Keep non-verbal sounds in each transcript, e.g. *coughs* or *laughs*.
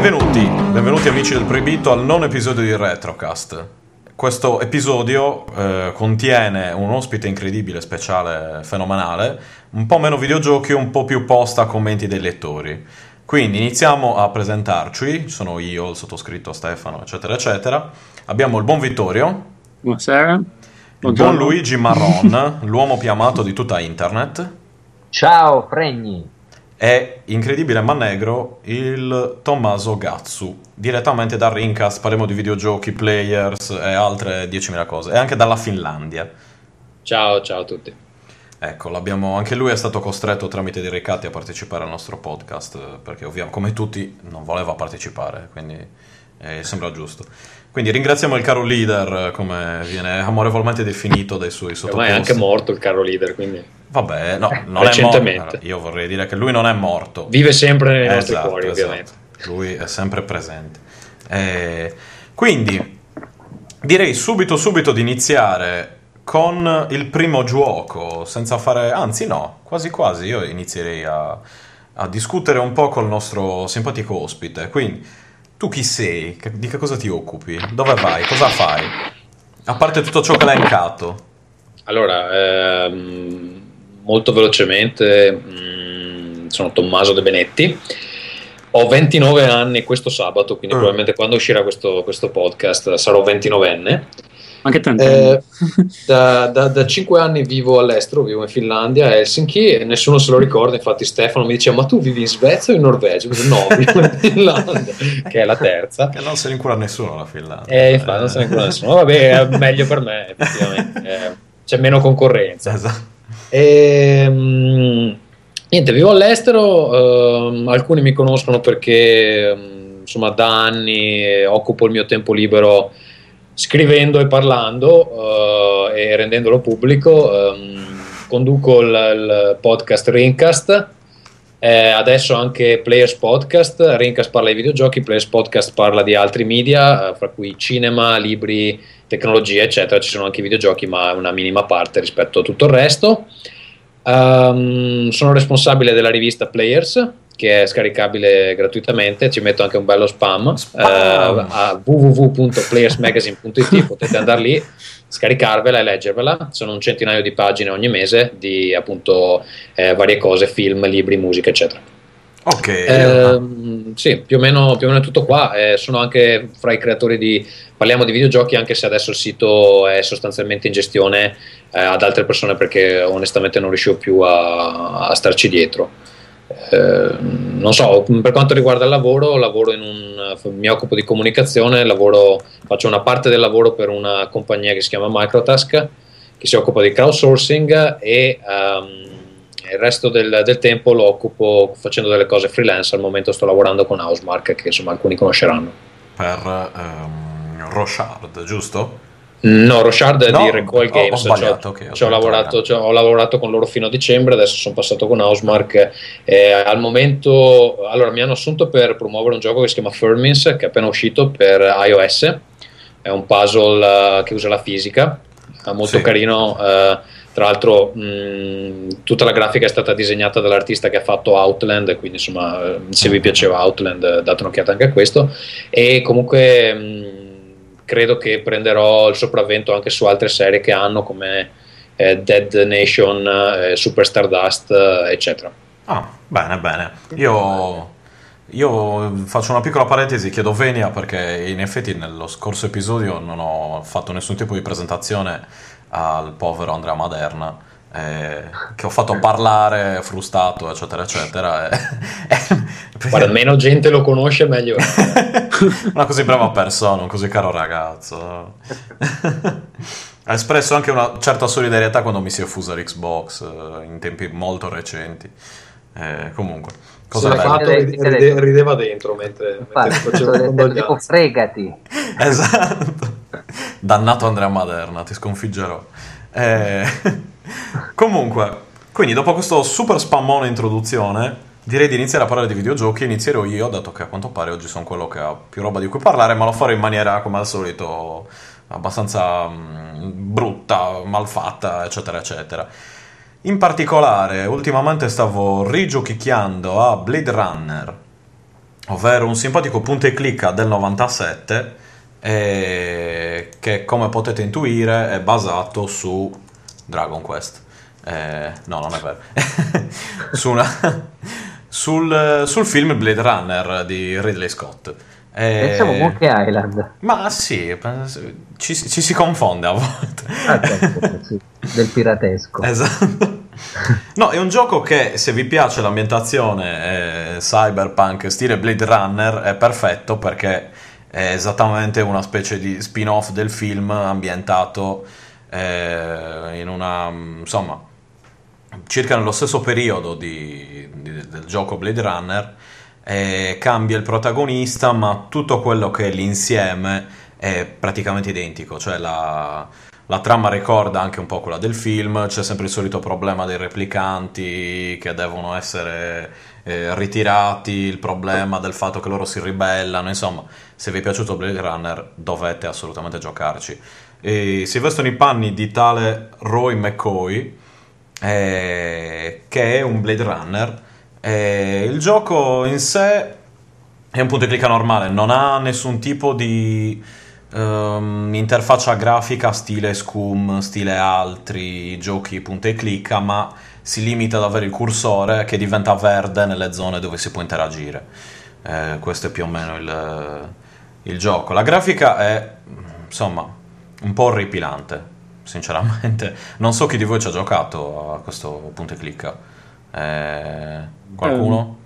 Benvenuti, benvenuti amici del Proibito al nono episodio di Retrocast. Questo episodio eh, contiene un ospite incredibile, speciale, fenomenale, un po' meno videogiochi, un po' più posta a commenti dei lettori. Quindi iniziamo a presentarci, sono io, il sottoscritto Stefano, eccetera, eccetera. Abbiamo il buon Vittorio. Buonasera. Il buon Luigi Marron, *laughs* l'uomo più amato di tutta internet. Ciao Fregni. E incredibile ma negro il Tommaso Gatsu, direttamente da Rincast, parliamo di videogiochi, players e altre 10.000 cose, e anche dalla Finlandia. Ciao, ciao a tutti. Ecco, l'abbiamo, anche lui è stato costretto tramite dei ricatti a partecipare al nostro podcast, perché ovviamente, come tutti, non voleva partecipare, quindi eh, sembra giusto. Quindi ringraziamo il caro leader, come viene amorevolmente definito dai suoi sottoposti. è anche morto il caro leader, quindi Vabbè, no, non è Recentemente. morto. Io vorrei dire che lui non è morto. vive sempre nei nostri Esatto, cuori, esatto. ovviamente. Lui è sempre presente. Eh, quindi direi subito subito di iniziare con il primo gioco, senza fare... Anzi no, quasi quasi io inizierei a, a discutere un po' col nostro simpatico ospite. Quindi, tu chi sei? Che- Di che cosa ti occupi? Dove vai? Cosa fai? A parte tutto ciò che l'ha elencato. *coughs* Allora, ehm, molto velocemente, mm, sono Tommaso De Benetti. Ho 29 anni questo sabato, quindi Mm. probabilmente quando uscirà questo, questo podcast sarò 29enne. Anche tanti. Eh, da, da, da 5 anni vivo all'estero, vivo in Finlandia, a Helsinki, e nessuno se lo ricorda. Infatti, Stefano mi diceva: Ma tu vivi in Svezia o in Norvegia? Dico, No, vivo in Finlandia, *laughs* che è la terza. Che non se ne incura nessuno la Finlandia. Eh, infatti, non se ne incura nessuno. Vabbè, è meglio per me, effettivamente. Eh, c'è meno concorrenza. Esatto. Ehm, niente, vivo all'estero. ehm, alcuni mi conoscono perché, ehm, insomma, da anni eh, occupo il mio tempo libero scrivendo e parlando eh, e rendendolo pubblico. ehm, conduco il, il podcast Rincast. eh, adesso anche Players Podcast, Rincast parla di videogiochi, Players Podcast parla di altri media, eh, fra cui cinema, libri, tecnologia, eccetera. Ci sono anche i videogiochi, ma è una minima parte rispetto a tutto il resto. Ehm, sono responsabile della rivista Players, che è scaricabile gratuitamente. Ci metto anche un bello spam, Spam! eh, a www.playersmagazine.it. *laughs* Potete andare lì, scaricarvela e leggervela. Sono un centinaio di pagine ogni mese di appunto eh, varie cose, film, libri, musica, eccetera. Ok. Ehm, sì, più o, meno, più o meno è tutto qua. Eh, sono anche fra i creatori di Parliamo di videogiochi, anche se adesso il sito è sostanzialmente in gestione eh, ad altre persone perché onestamente non riuscivo più a, a starci dietro. Eh, non so, per quanto riguarda il lavoro, lavoro in un, mi occupo di comunicazione, lavoro, faccio una parte del lavoro per una compagnia che si chiama Microtask, che si occupa di crowdsourcing e ehm, il resto del, del tempo lo occupo facendo delle cose freelance. Al momento sto lavorando con Housemark, che insomma alcuni conosceranno. per ehm, Rochard, giusto? No, Rochard è No, di Recoil ho Games. sbagliato, Ci ho- ok, ho ci ho lavorato, ci ho- lavorato con loro fino a dicembre, adesso sono passato con Housemark. Eh, al momento, allora, mi hanno assunto per promuovere un gioco che si chiama Fermins, che è appena uscito per iOS. È un puzzle eh, che usa la fisica, molto Sì. carino. eh, tra l'altro, mh, tutta la grafica è stata disegnata dall'artista che ha fatto Outland, quindi insomma, eh, se vi piaceva Outland, eh, date un'occhiata anche a questo. E comunque mh, credo che prenderò il sopravvento anche su altre serie che hanno come eh, Dead Nation, eh, Super Stardust, eh, eccetera. Ah, bene, bene. Io, io faccio una piccola parentesi, chiedo venia perché in effetti nello scorso episodio non ho fatto nessun tipo di presentazione al povero Andrea Maderna. eh, che ho fatto parlare frustato eccetera eccetera *laughs* e- Guarda, meno gente lo conosce, meglio *laughs* una così brava persona, un così caro ragazzo. *laughs* ha espresso anche una certa solidarietà quando mi si è fusa l'Xbox eh, in tempi molto recenti. Eh, comunque, cosa fatto, ride- ride- rideva dentro mentre, Infatti, sono detto tipo fregati. Esatto. *laughs* Dannato Andrea Maderna, ti sconfiggerò. Eh, *laughs* comunque, quindi dopo questo super spammone introduzione, direi di iniziare a parlare di videogiochi. Inizierò io, dato che a quanto pare oggi sono quello che ha più roba di cui parlare, ma lo farò in maniera, come al solito, abbastanza mm, brutta, malfatta, eccetera, eccetera. In particolare, ultimamente stavo rigiochicchiando a Blade Runner. ovvero un simpatico punto e clicca del 97 eh, che come potete intuire è basato su Dragon Quest. Eh, no, non è vero. *laughs* su una, sul, sul, film Blade Runner di Ridley Scott. Eh, Pensavo Monkey Island. Ma sì, ci, ci, si confonde a volte. Ah, certo, sì, del piratesco. Esatto. No, è un gioco che se vi piace l'ambientazione eh, cyberpunk stile Blade Runner è perfetto perché è esattamente una specie di spin-off del film ambientato eh, in una insomma circa nello stesso periodo di, di, del gioco Blade Runner eh, cambia il protagonista ma tutto quello che è l'insieme è praticamente identico. Cioè la, la trama ricorda anche un po' quella del film c'è sempre il solito problema dei replicanti che devono essere eh, ritirati il problema del fatto che loro si ribellano insomma se vi è piaciuto Blade Runner dovete assolutamente giocarci e si vestono i panni di tale Roy McCoy eh, che è un Blade Runner. Eh, il gioco in sé è un punto e clicca normale, non ha nessun tipo di um, interfaccia grafica stile Scum, stile altri giochi punto e clicca, ma si limita ad avere il cursore che diventa verde nelle zone dove si può interagire. Eh, questo è più o meno il, il gioco. La grafica è insomma un po' orripilante sinceramente. Non so chi di voi ci ha giocato a questo punto e clicca. Eh, qualcuno?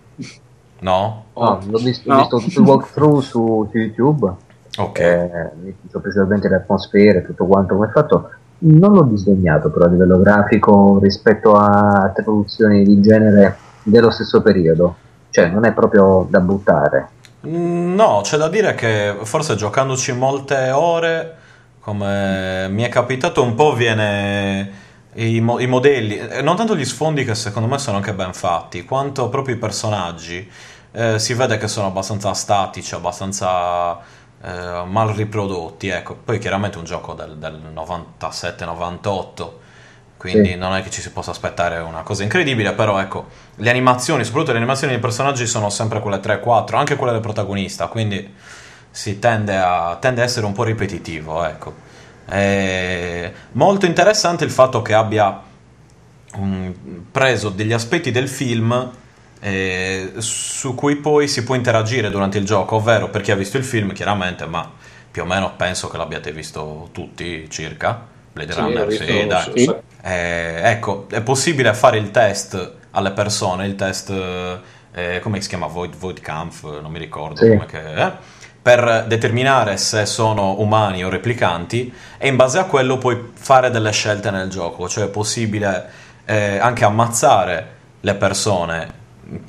No? No, l'ho visto, no. visto tutto il walkthrough su, YouTube. Ok. Eh, visto principalmente le atmosfere, tutto quanto come è fatto. Non l'ho disdegnato però a livello grafico rispetto a altre produzioni di genere dello stesso periodo. Cioè, non è proprio da buttare. Mm, no, c'è da dire che forse giocandoci molte ore come mi è capitato un po' viene i, mo- i, modelli, eh, non tanto gli sfondi che secondo me sono anche ben fatti, quanto proprio i personaggi. Eh, si vede che sono abbastanza statici, abbastanza eh, mal riprodotti. Ecco. Poi chiaramente un gioco del, del 97-98, quindi sì. non è che ci si possa aspettare una cosa incredibile, però ecco, le animazioni, soprattutto le animazioni dei personaggi sono sempre quelle 3-4, anche quelle del protagonista, quindi si tende a, tende a essere un po' ripetitivo, ecco. È molto interessante il fatto che abbia um, preso degli aspetti del film eh, su cui poi si può interagire durante il gioco, ovvero per chi ha visto il film chiaramente, ma più o meno penso che l'abbiate visto tutti circa. Blade sì, Runner, sì, dai. Sì. Eh, ecco, è possibile fare il test alle persone, il test, eh, come si chiama, Void, Void Kampf, non mi ricordo sì. come che è per determinare se sono umani o replicanti e in base a quello puoi fare delle scelte nel gioco, cioè è possibile eh, anche ammazzare le persone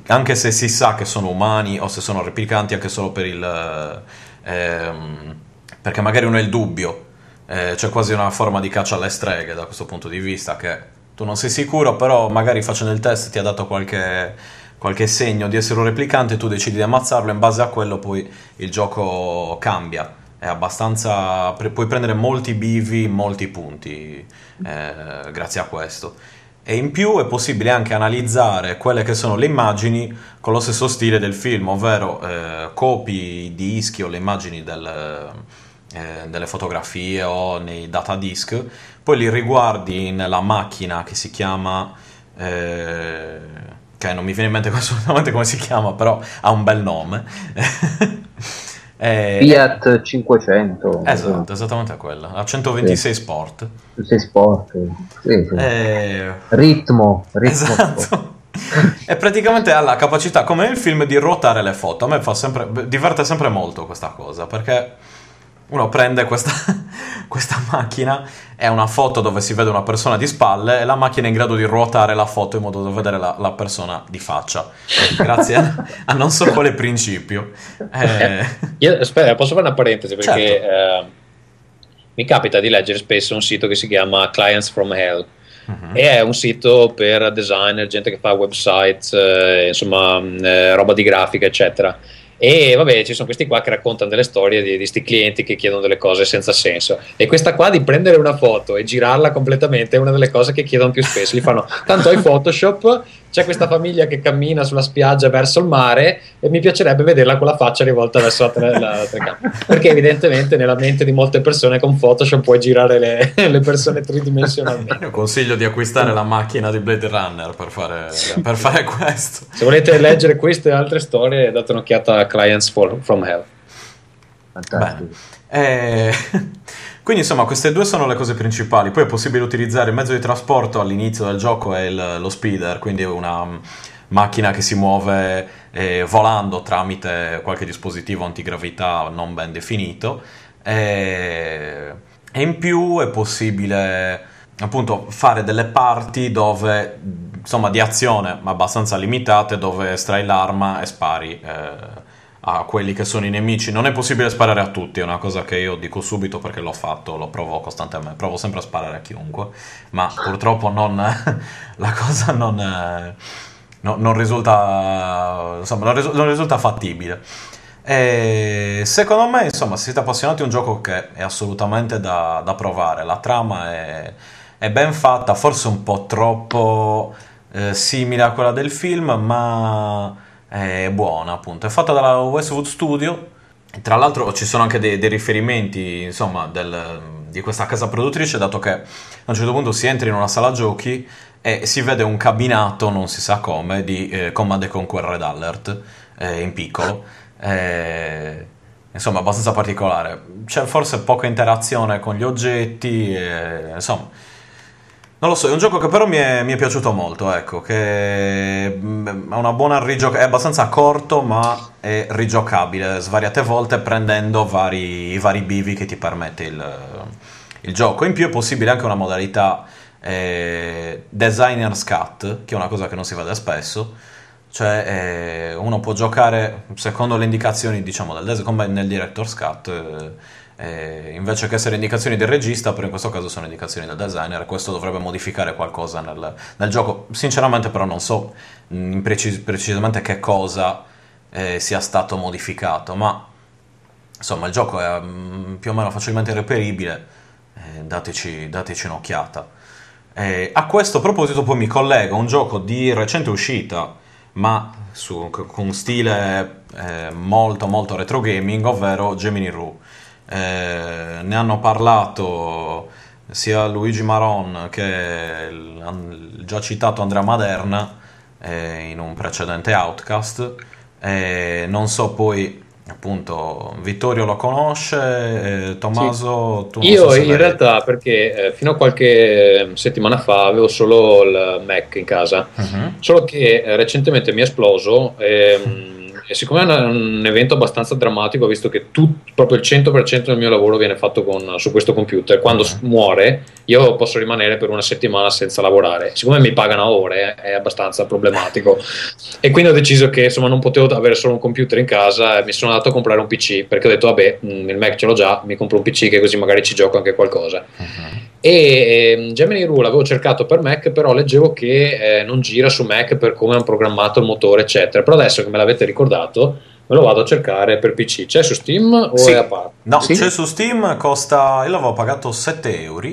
anche se si sa che sono umani o se sono replicanti anche solo per il ehm, perché magari uno è il dubbio eh, c'è quasi una forma di caccia alle streghe da questo punto di vista che tu non sei sicuro però magari facendo il test ti ha dato qualche qualche segno di essere un replicante, tu decidi di ammazzarlo, in base a quello poi il gioco cambia. È abbastanza. puoi prendere molti bivi, molti punti eh, grazie a questo. E in più è possibile anche analizzare quelle che sono le immagini con lo stesso stile del film, ovvero eh, copi i dischi o le immagini del, eh, delle fotografie o nei data disk, poi li riguardi nella macchina che si chiama eh, che non mi viene in mente *laughs* assolutamente come si chiama, però ha un bel nome. *laughs* eh, Fiat 500. Esatto, esattamente quella. A 126 sì. Sport. 126 Sport. Sì, sì. Eh, ritmo, ritmo. Esatto. *laughs* e praticamente ha la capacità, come nel film, di ruotare le foto. A me fa sempre, diverte sempre molto questa cosa, perché uno prende questa, *laughs* questa macchina, è una foto dove si vede una persona di spalle e la macchina è in grado di ruotare la foto in modo da vedere la, la persona di faccia. Grazie a, a, non so quale principio. Eh... Io, aspetta, posso fare una parentesi perché certo. eh, mi capita di leggere spesso un sito che si chiama Clients from Hell. Uh-huh. E è un sito per designer, gente che fa website, eh, insomma, eh, roba di grafica, eccetera e vabbè, ci sono questi qua che raccontano delle storie di questi clienti che chiedono delle cose senza senso. E questa qua di prendere una foto e girarla completamente è una delle cose che chiedono più spesso. Gli fanno tanto hai Photoshop, c'è questa famiglia che cammina sulla spiaggia verso il mare e mi piacerebbe vederla con la faccia rivolta verso la, tre- la telecamera. Perché evidentemente nella mente di molte persone con Photoshop puoi girare le, *laughs* le persone tridimensionalmente. Io consiglio di acquistare la macchina di Blade Runner per fare, per fare questo. Se volete leggere queste e altre storie, date un'occhiata a Clients for- from Hell. Fantastico. Eh, quindi insomma queste due sono le cose principali. Poi è possibile utilizzare il mezzo di trasporto all'inizio del gioco è il- lo speeder, quindi una mm, macchina che si muove eh, volando tramite qualche dispositivo antigravità non ben definito. Eh, e in più è possibile appunto fare delle parti dove insomma di azione ma abbastanza limitate dove estrai l'arma e spari eh, a quelli che sono i nemici. Non è possibile sparare a tutti, è una cosa che io dico subito perché l'ho fatto, lo provo costantemente, provo sempre a sparare a chiunque, ma purtroppo non, *laughs* la cosa non, no- non risulta, insomma, non, risu- non risulta fattibile. E secondo me, insomma, se siete appassionati è un gioco che è assolutamente da, da provare. La trama è, è ben fatta, forse un po' troppo eh, simile a quella del film, ma è buona, appunto. È fatta dalla Westwood Studio. Tra l'altro ci sono anche dei, dei riferimenti, insomma, del- di questa casa produttrice, dato che a un certo punto si entra in una sala giochi e si vede un cabinato, non si sa come, di eh, Command Conquer Red Alert eh, in piccolo. Eh, insomma, abbastanza particolare. C'è forse poca interazione con gli oggetti, eh, insomma. Non lo so, è un gioco che però mi è, mi è piaciuto molto, ecco, che mm, ha una buona rigioc- è abbastanza corto ma è rigiocabile svariate volte prendendo vari, i vari bivi che ti permette il, il gioco. In più è possibile anche una modalità eh, Designer's Cut, che è una cosa che non si vede spesso, cioè eh, uno può giocare secondo le indicazioni diciamo del come nel Director's Cut eh, eh, invece che essere indicazioni del regista però in questo caso sono indicazioni del designer questo dovrebbe modificare qualcosa nel, nel gioco sinceramente però non so mh, in precis- precisamente che cosa eh, sia stato modificato ma insomma il gioco è mm, più o meno facilmente reperibile eh, dateci, dateci un'occhiata Eh, a questo proposito poi mi collego a un gioco di recente uscita ma su- con stile eh, molto molto retro gaming, ovvero Gemini Rue. Eh, ne hanno parlato sia Luigi Maron che il, già citato Andrea Maderna eh, in un precedente Outcast. Eh, non so poi, appunto, Vittorio lo conosce, eh, Tommaso, tu non Io so in l'hai- realtà, perché eh, fino a qualche settimana fa avevo solo il Mac in casa, Mhm. solo che eh, recentemente mi è esploso ehm, e siccome è un, un evento abbastanza drammatico, visto che tut- proprio il 100% del mio lavoro viene fatto con- su questo computer, quando s- muore io posso rimanere per una settimana senza lavorare. Siccome mi pagano a ore è abbastanza problematico e quindi ho deciso che insomma non potevo avere solo un computer in casa e mi sono andato a comprare un PC perché ho detto vabbè il Mac ce l'ho già, mi compro un PC che così magari ci gioco anche qualcosa. Mhm. E ehm, Gemini Rule l'avevo cercato per Mac, però leggevo che eh, non gira su Mac per come hanno programmato il motore, eccetera. Però adesso che me l'avete ricordato, me lo vado a cercare per PC. C'è su Steam o Sì. è a parte? No, Sì. c'è su Steam, costa, io l'avevo pagato 7 euro.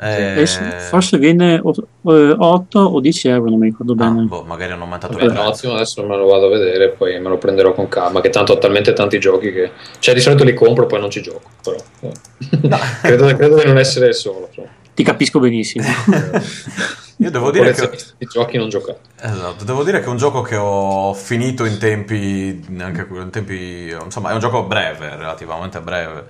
Eh, Eh, forse viene 8 o 10 euro, non mi ricordo ah, bene. boh, magari hanno aumentato Vabbè, il un prezzo. attimo, adesso me lo vado a vedere e poi me lo prenderò con calma. Che tanto ho talmente tanti giochi che. Cioè, di solito li compro e poi non ci gioco. Però. eh. *laughs* credo, credo di non essere solo. insomma. Ti capisco benissimo. Io devo dire che di giochi non giocati. Esatto, devo dire che è un gioco che ho finito in tempi, neanche in tempi, insomma è un gioco breve, relativamente breve,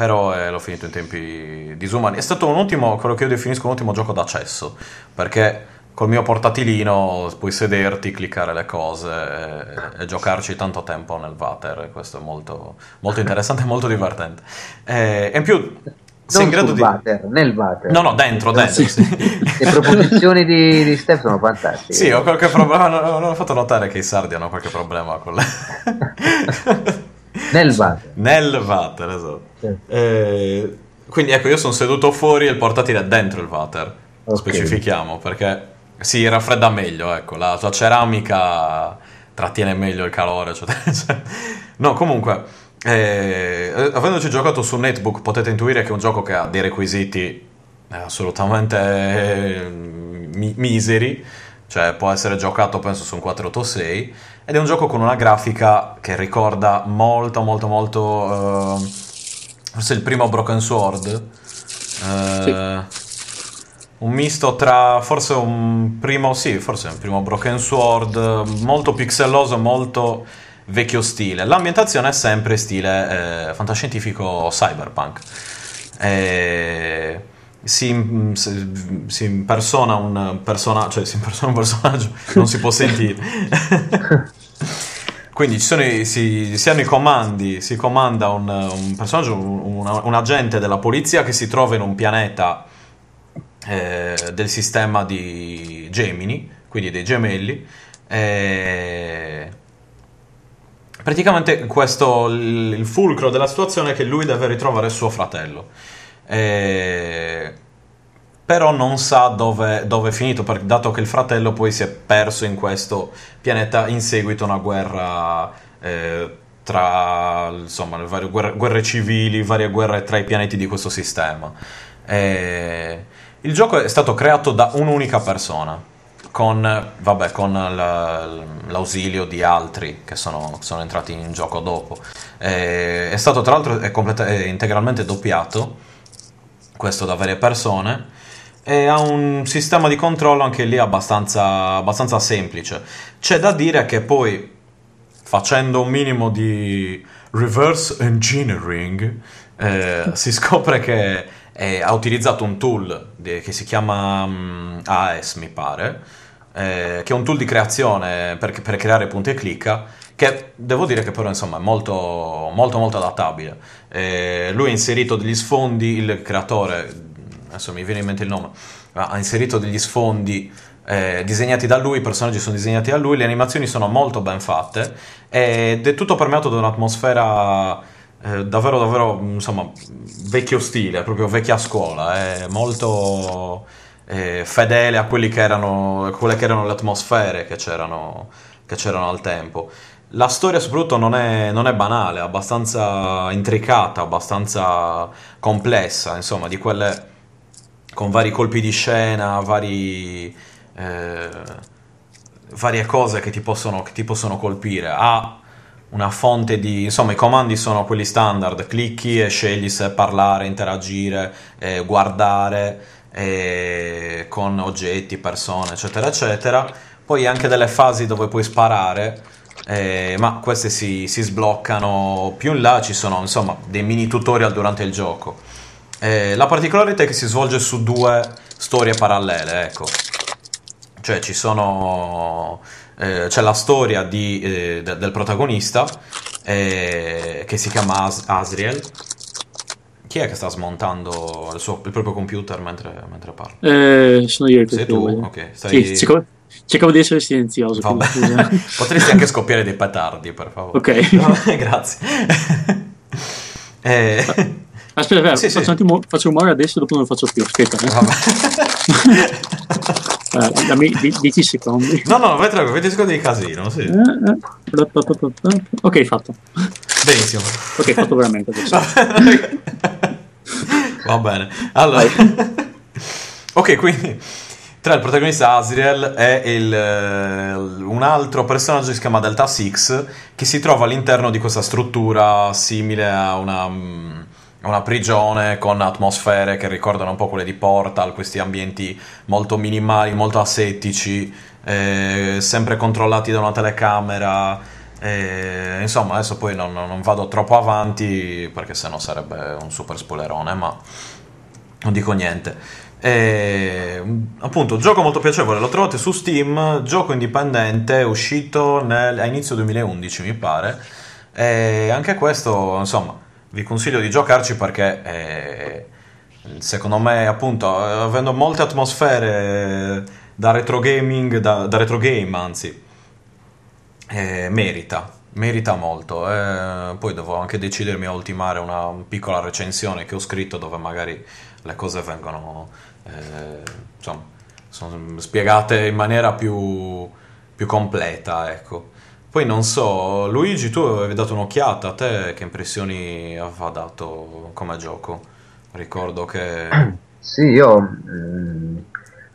però eh, l'ho finito in tempi disumani. È stato un ultimo, quello che io definisco un ultimo gioco d'accesso, perché col mio portatilino puoi sederti, cliccare le cose e, e giocarci tanto tempo nel water, questo è molto, molto interessante e molto divertente. E, e in più sei in grado di... water, nel water. No, no, dentro, dentro, sì. *laughs* Le proposizioni di, di Steph sono fantastiche. Sì, ho qualche problema. Non ho fatto notare che i sardi hanno qualche problema con le... *laughs* Nel water. Nel water, esatto. Sì. Eh, quindi ecco, io sono seduto fuori e il portatile è dentro il water. Ok. Specifichiamo perché si raffredda meglio, ecco, la tua ceramica trattiene meglio il calore. eccetera, *laughs* eccetera. No, comunque, eh, avendoci giocato su Netbook, potete intuire che è un gioco che ha dei requisiti eh, assolutamente eh, mi- miseri. cioè può essere giocato penso su un 486 ed è un gioco con una grafica che ricorda molto molto molto uh, forse il primo Broken Sword uh, sì. un misto tra forse un primo sì forse un primo Broken Sword molto pixelloso molto vecchio stile l'ambientazione è sempre stile eh, fantascientifico cyberpunk e si, si, impersona un personaggio, cioè si impersona un personaggio, non si può sentire. *laughs* Quindi i, si, si, hanno i comandi, si comanda un, un personaggio, un, un, agente della polizia che si trova in un pianeta eh, del sistema di Gemini, quindi dei gemelli. Eh, praticamente questo, il, il fulcro della situazione è che lui deve ritrovare suo fratello. Eh, però non sa dove, dove è finito, per, dato che il fratello poi si è perso in questo pianeta in seguito a una guerra eh, tra insomma, le varie guerre, guerre, civili, varie guerre tra i pianeti di questo sistema. Eh, il gioco è stato creato da un'unica persona, con, vabbè, con l'ausilio di altri che sono, sono, entrati in gioco dopo. Eh, è stato tra l'altro è completa- è integralmente doppiato questo da varie persone e ha un sistema di controllo anche lì abbastanza, abbastanza semplice. C'è da dire che poi facendo un minimo di reverse engineering eh, *laughs* si scopre che eh, ha utilizzato un tool di, che si chiama um, mm, AES mi pare eh, che è un tool di creazione per, per creare punti e clicca che devo dire che però insomma è molto molto molto adattabile eh, lui ha inserito degli sfondi il creatore adesso mi viene in mente il nome ha inserito degli sfondi eh, disegnati da lui, i personaggi sono disegnati da lui, le animazioni sono molto ben fatte ed è tutto permeato da un'atmosfera eh, davvero davvero insomma vecchio stile, proprio vecchia scuola, è molto eh, fedele a, che erano, quelle che erano le atmosfere che c'erano, che c'erano al tempo. La storia soprattutto non è, non è, banale, è abbastanza intricata, abbastanza complessa, insomma, di quelle con vari colpi di scena, vari, eh, varie cose che ti, possono, che ti possono colpire. Ha una fonte di... insomma i comandi sono quelli standard, clicchi e scegli se parlare, interagire, eh, guardare eh, con oggetti, persone, eccetera, eccetera. Poi anche delle fasi dove puoi sparare eh, ma queste si, si, sbloccano più in là, ci sono insomma dei mini tutorial durante il gioco. Eh, la particolarità è che si svolge su due storie parallele, ecco. Cioè ci sono... Eh, c'è la storia di, eh, de, del protagonista eh, che si chiama As- Asriel. Chi è che sta smontando il, suo, il proprio computer mentre, mentre parla? Eh, sono io. Sei tu? Ok, stai... Sì, siccome, Cercavo di essere silenzioso. *laughs* Potresti anche scoppiare dei petardi, per favore. Ok. *laughs* No, grazie. *laughs* eh... Aspetta, aspetta sì, faccio, sì. Un attimo, faccio rumore adesso, dopo non lo faccio più. Aspetta. Eh. uh, dammi 10 secondi. No, no, vai tranquillo, 20 secondi di casino, sì. Uh, uh. Ok, fatto. Benissimo. Ok, fatto veramente adesso. *laughs* Va bene. Allora. ok, quindi tra il protagonista Asriel e il, uh, un altro personaggio che si chiama Delta Six che si trova all'interno di questa struttura simile a una, um, una, prigione con atmosfere che ricordano un po' quelle di Portal, questi ambienti molto minimali, molto asettici, eh, sempre controllati da una telecamera. Eh, insomma, adesso poi non, non, vado troppo avanti perché sennò sarebbe un super spoilerone, ma non dico niente. E, appunto, gioco molto piacevole, lo trovate su Steam, gioco indipendente, uscito nel, a inizio 2011 mi pare. E anche questo, insomma, vi consiglio di giocarci perché eh, secondo me, appunto, avendo molte atmosfere da retro gaming, da, da retro game anzi, eh, merita, merita molto. Eh, poi devo anche decidermi a ultimare una piccola recensione che ho scritto dove magari le cose vengono eh, insomma, sono spiegate in maniera più, più completa, ecco. Poi non so, Luigi, tu avevi dato un'occhiata, a te che impressioni aveva dato come gioco? Ricordo che... *clears throat* Sì, io mh, mm,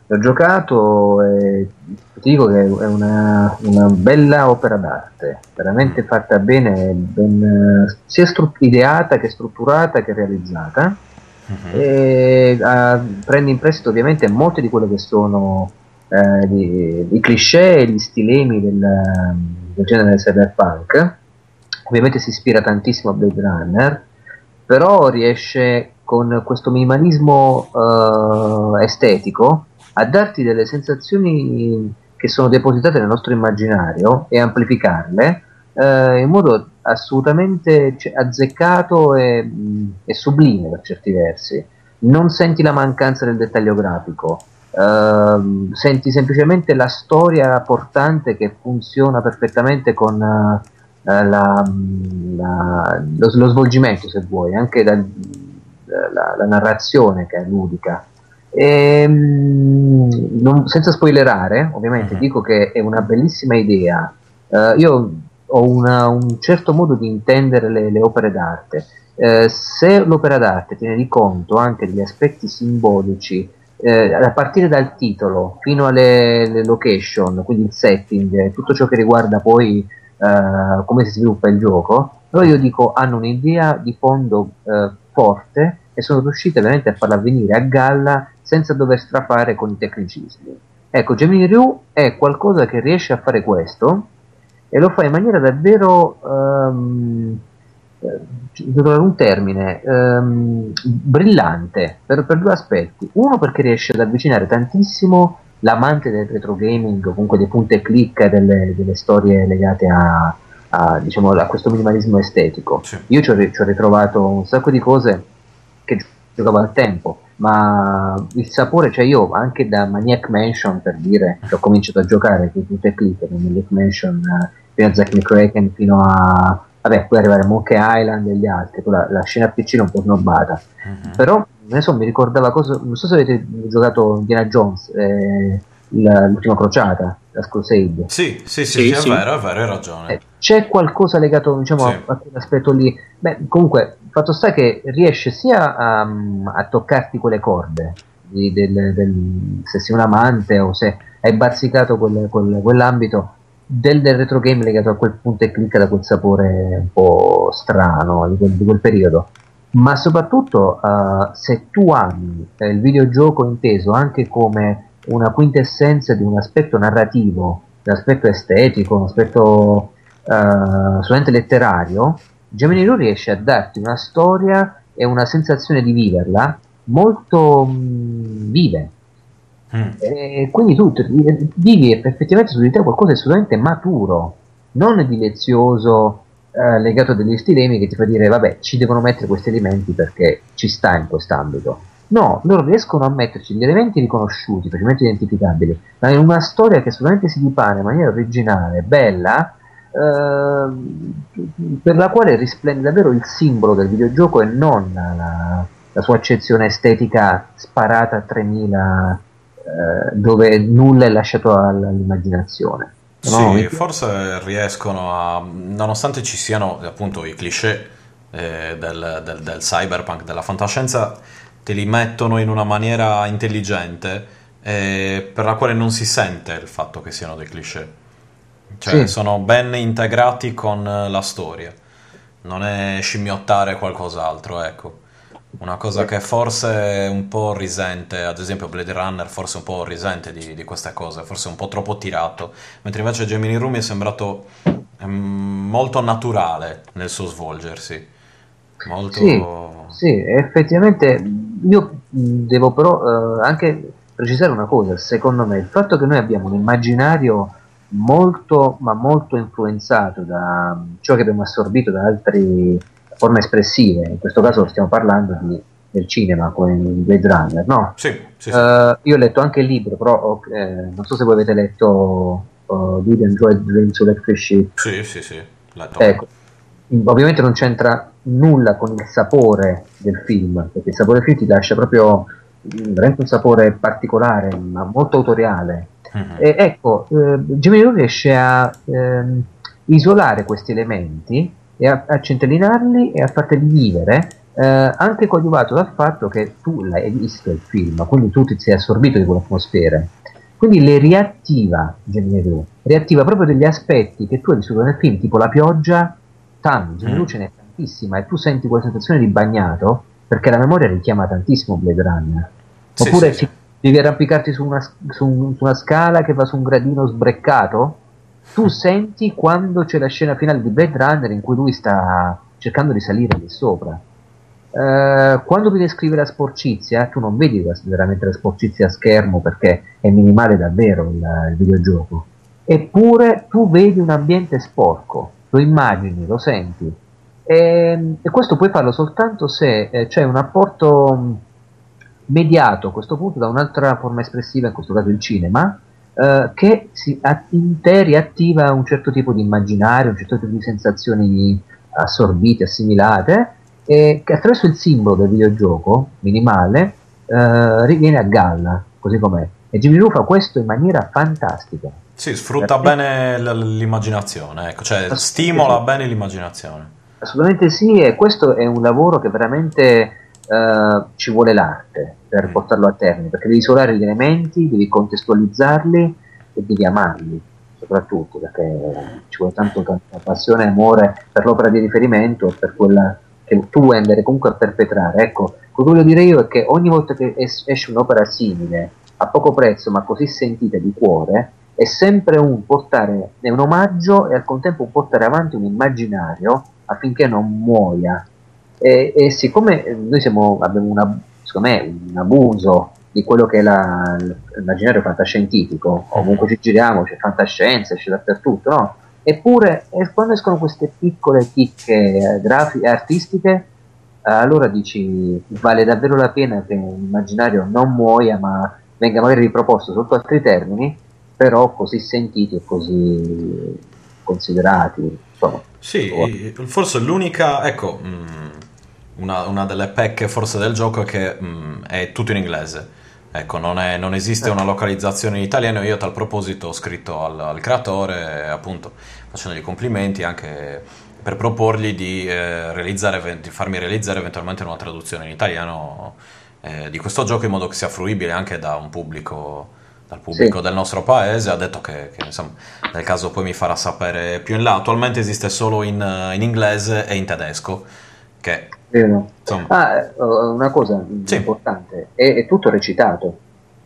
l'ho giocato e ti dico che è una, una bella opera d'arte, veramente Mm. fatta bene, ben, eh, sia stru- ideata che strutturata che realizzata. Mhm. E ah, prende in prestito ovviamente molte di quelle che sono eh, i, i cliché e gli stilemi del, del genere cyberpunk. Ovviamente si ispira tantissimo a Blade Runner, però riesce con questo minimalismo eh, estetico a darti delle sensazioni che sono depositate nel nostro immaginario e amplificarle eh, in modo assolutamente cioè, azzeccato e, mh, e sublime per certi versi. Non senti la mancanza del dettaglio grafico, ehm, senti semplicemente la storia portante che funziona perfettamente con eh, la- la- lo, lo svolgimento, se vuoi, anche la, la narrazione che è ludica. Ehm, non- senza spoilerare, ovviamente, Mhm. dico che è una bellissima idea. Eh, io ho una- un certo modo di intendere le, le opere d'arte. Se l'opera d'arte tiene di conto anche degli aspetti simbolici, eh, a partire dal titolo fino alle, location, quindi il setting, tutto ciò che riguarda poi eh, come si sviluppa il gioco, allora io dico hanno un'idea di fondo eh, forte e sono riuscite veramente a farla venire a galla senza dover strafare con i tecnicismi. Ecco, Gemini Ryu è qualcosa che riesce a fare questo e lo fa in maniera davvero ehm, eh, devo trovare un termine ehm, brillante per, per due aspetti uno perché riesce ad avvicinare tantissimo l'amante del retro gaming comunque dei punti e click e delle, delle storie legate a, a, diciamo, a questo minimalismo estetico Sì. io ci ho, ci ho ritrovato un sacco di cose che gi- giocavo al tempo ma il sapore, cioè io anche da Maniac Mansion per dire che ho cominciato a giocare con tutte click da Maniac Mansion eh, fino a Zack McCracken fino a vabbè poi arrivare a Monkey Island e gli altri la, la scena PC un po' snobbata Mhm. però ne so mi ricordava cosa non so se avete giocato Indiana Jones eh, la- l'ultima crociata la Crusade Sì, sì, sì, Sì, sì, è vero, è vero, hai ragione. eh, c'è qualcosa legato diciamo, Sì. a, a quell'aspetto lì. Beh, comunque, il fatto sta che riesce sia a, a toccarti quelle corde, di- del- del- se sei un amante o se hai bazzicato quel- quel- quell'ambito del, del retro game legato a quel punto e clicca da quel sapore un po' strano di quel, di quel periodo. Ma soprattutto eh, se tu ami eh, il videogioco inteso anche come una quintessenza di un aspetto narrativo, un aspetto estetico, un aspetto eh, solamente letterario, Gemini Rue riesce a darti una storia e una sensazione di viverla molto mh, vive. Mm. E quindi tu vivi effettivamente su di te qualcosa di assolutamente maturo, non dilezioso, eh, legato a degli stilemi che ti fa dire vabbè ci devono mettere questi elementi perché ci sta in quest'ambito. No, loro riescono a metterci gli elementi riconosciuti, facilmente identificabili, ma in una storia che assolutamente si dipana in maniera originale, bella, ehm, per la quale risplende davvero il simbolo del videogioco e non la, la sua accezione estetica sparata a 3000 eh, dove nulla è lasciato all- all'immaginazione. No, Sì, forse riescono a, nonostante ci siano appunto i cliché eh, del, del- del cyberpunk, della fantascienza, te li mettono in una maniera intelligente eh, per la quale non si sente il fatto che siano dei cliché. Cioè, Sì. sono ben integrati con la storia. Non è scimmiottare qualcos'altro, ecco. Una cosa che forse un po' risente, ad esempio Blade Runner forse un po' risente di, di queste cose, forse un po' troppo tirato, mentre invece Gemini Rue mi è sembrato ehm, molto naturale nel suo svolgersi. Molto... Sì, sì, effettivamente io devo però eh, anche precisare una cosa, secondo me il fatto che noi abbiamo un immaginario molto ma molto influenzato da ciò che abbiamo assorbito da altre forme espressive, in questo caso stiamo parlando di- del cinema come in Blade Runner, no? Sì, sì, sì. Eh, io ho letto anche il libro, però eh, non so se voi avete letto uh, Did You Enjoy Dreams Electric Sheep sì, sì, sì, letto. Ecco, ovviamente non c'entra nulla con il sapore del film, perché il sapore del film ti lascia proprio mm, veramente un sapore particolare, ma molto autoriale. Mhm. E ecco, eh, Gemini riesce a ehm, isolare questi elementi e a, a centellinarli e a farteli vivere eh, anche coadiuvato dal fatto che tu l'hai visto il film, quindi tu ti sei assorbito di quell'atmosfera. Quindi le riattiva Gemini riattiva proprio degli aspetti che tu hai vissuto nel film, tipo la pioggia, tanto, Gemini mm. ce n'è tantissima e tu senti quella sensazione di bagnato perché la memoria richiama tantissimo Blade Runner. Oppure sì, sì, devi arrampicarti su una, su, su una scala che va su un gradino sbreccato, tu senti quando c'è la scena finale di Blade Runner in cui lui sta cercando di salire lì sopra. Uh, quando vi descrive la sporcizia, tu non vedi veramente la sporcizia a schermo perché è minimale davvero il, il videogioco. Eppure tu vedi un ambiente sporco, lo immagini, lo senti. E, e questo puoi farlo soltanto se eh, c'è un apporto mediato a questo punto da un'altra forma espressiva, in questo caso il cinema, eh, che si te riattiva un certo tipo di immaginario, un certo tipo di sensazioni assorbite, assimilate, e che attraverso il simbolo del videogioco minimale eh, riviene a galla, così com'è. E Jimmy Lou fa questo in maniera fantastica. Sì, sfrutta Perché? bene l'immaginazione, ecco, cioè stimola bene l'immaginazione. Assolutamente sì, e questo è un lavoro che veramente uh, ci vuole l'arte per mm. portarlo a termine, perché devi isolare gli elementi, devi contestualizzarli e devi amarli soprattutto, perché ci vuole tanto tanta passione e amore per l'opera di riferimento, per quella che tu vuoi andare comunque a perpetrare. Ecco, quello che voglio dire io è che ogni volta che es- esce un'opera simile, a poco prezzo ma così sentita di cuore, è sempre un portare, è un omaggio e al contempo un portare avanti un immaginario affinché non muoia. E, e siccome noi siamo, abbiamo una, secondo me, un abuso di quello che è l'immaginario fantascientifico, ovunque ci giriamo c'è fantascienza, c'è dappertutto, no? Eppure eh, quando escono queste piccole chicche eh, artistiche, eh, allora dici vale davvero la pena che un immaginario non muoia ma venga magari riproposto sotto altri termini, però così sentiti e così considerati. Insomma, sì, forse l'unica, ecco, mh, mm, una, una, delle pecche forse del gioco è che mh, mm, è tutto in inglese. Ecco, non, è, non, esiste una localizzazione in italiano. Io a tal proposito ho scritto al, al creatore, appunto, facendogli complimenti anche per proporgli di, eh, di farmi realizzare eventualmente una traduzione in italiano eh, di questo gioco in modo che sia fruibile anche da un pubblico dal pubblico sì. del nostro paese, ha detto che, che, insomma, nel caso poi mi farà sapere più in là. Attualmente esiste solo in, in inglese e in tedesco. Che, insomma... ah, eh, una cosa sì. importante, è, è, tutto recitato.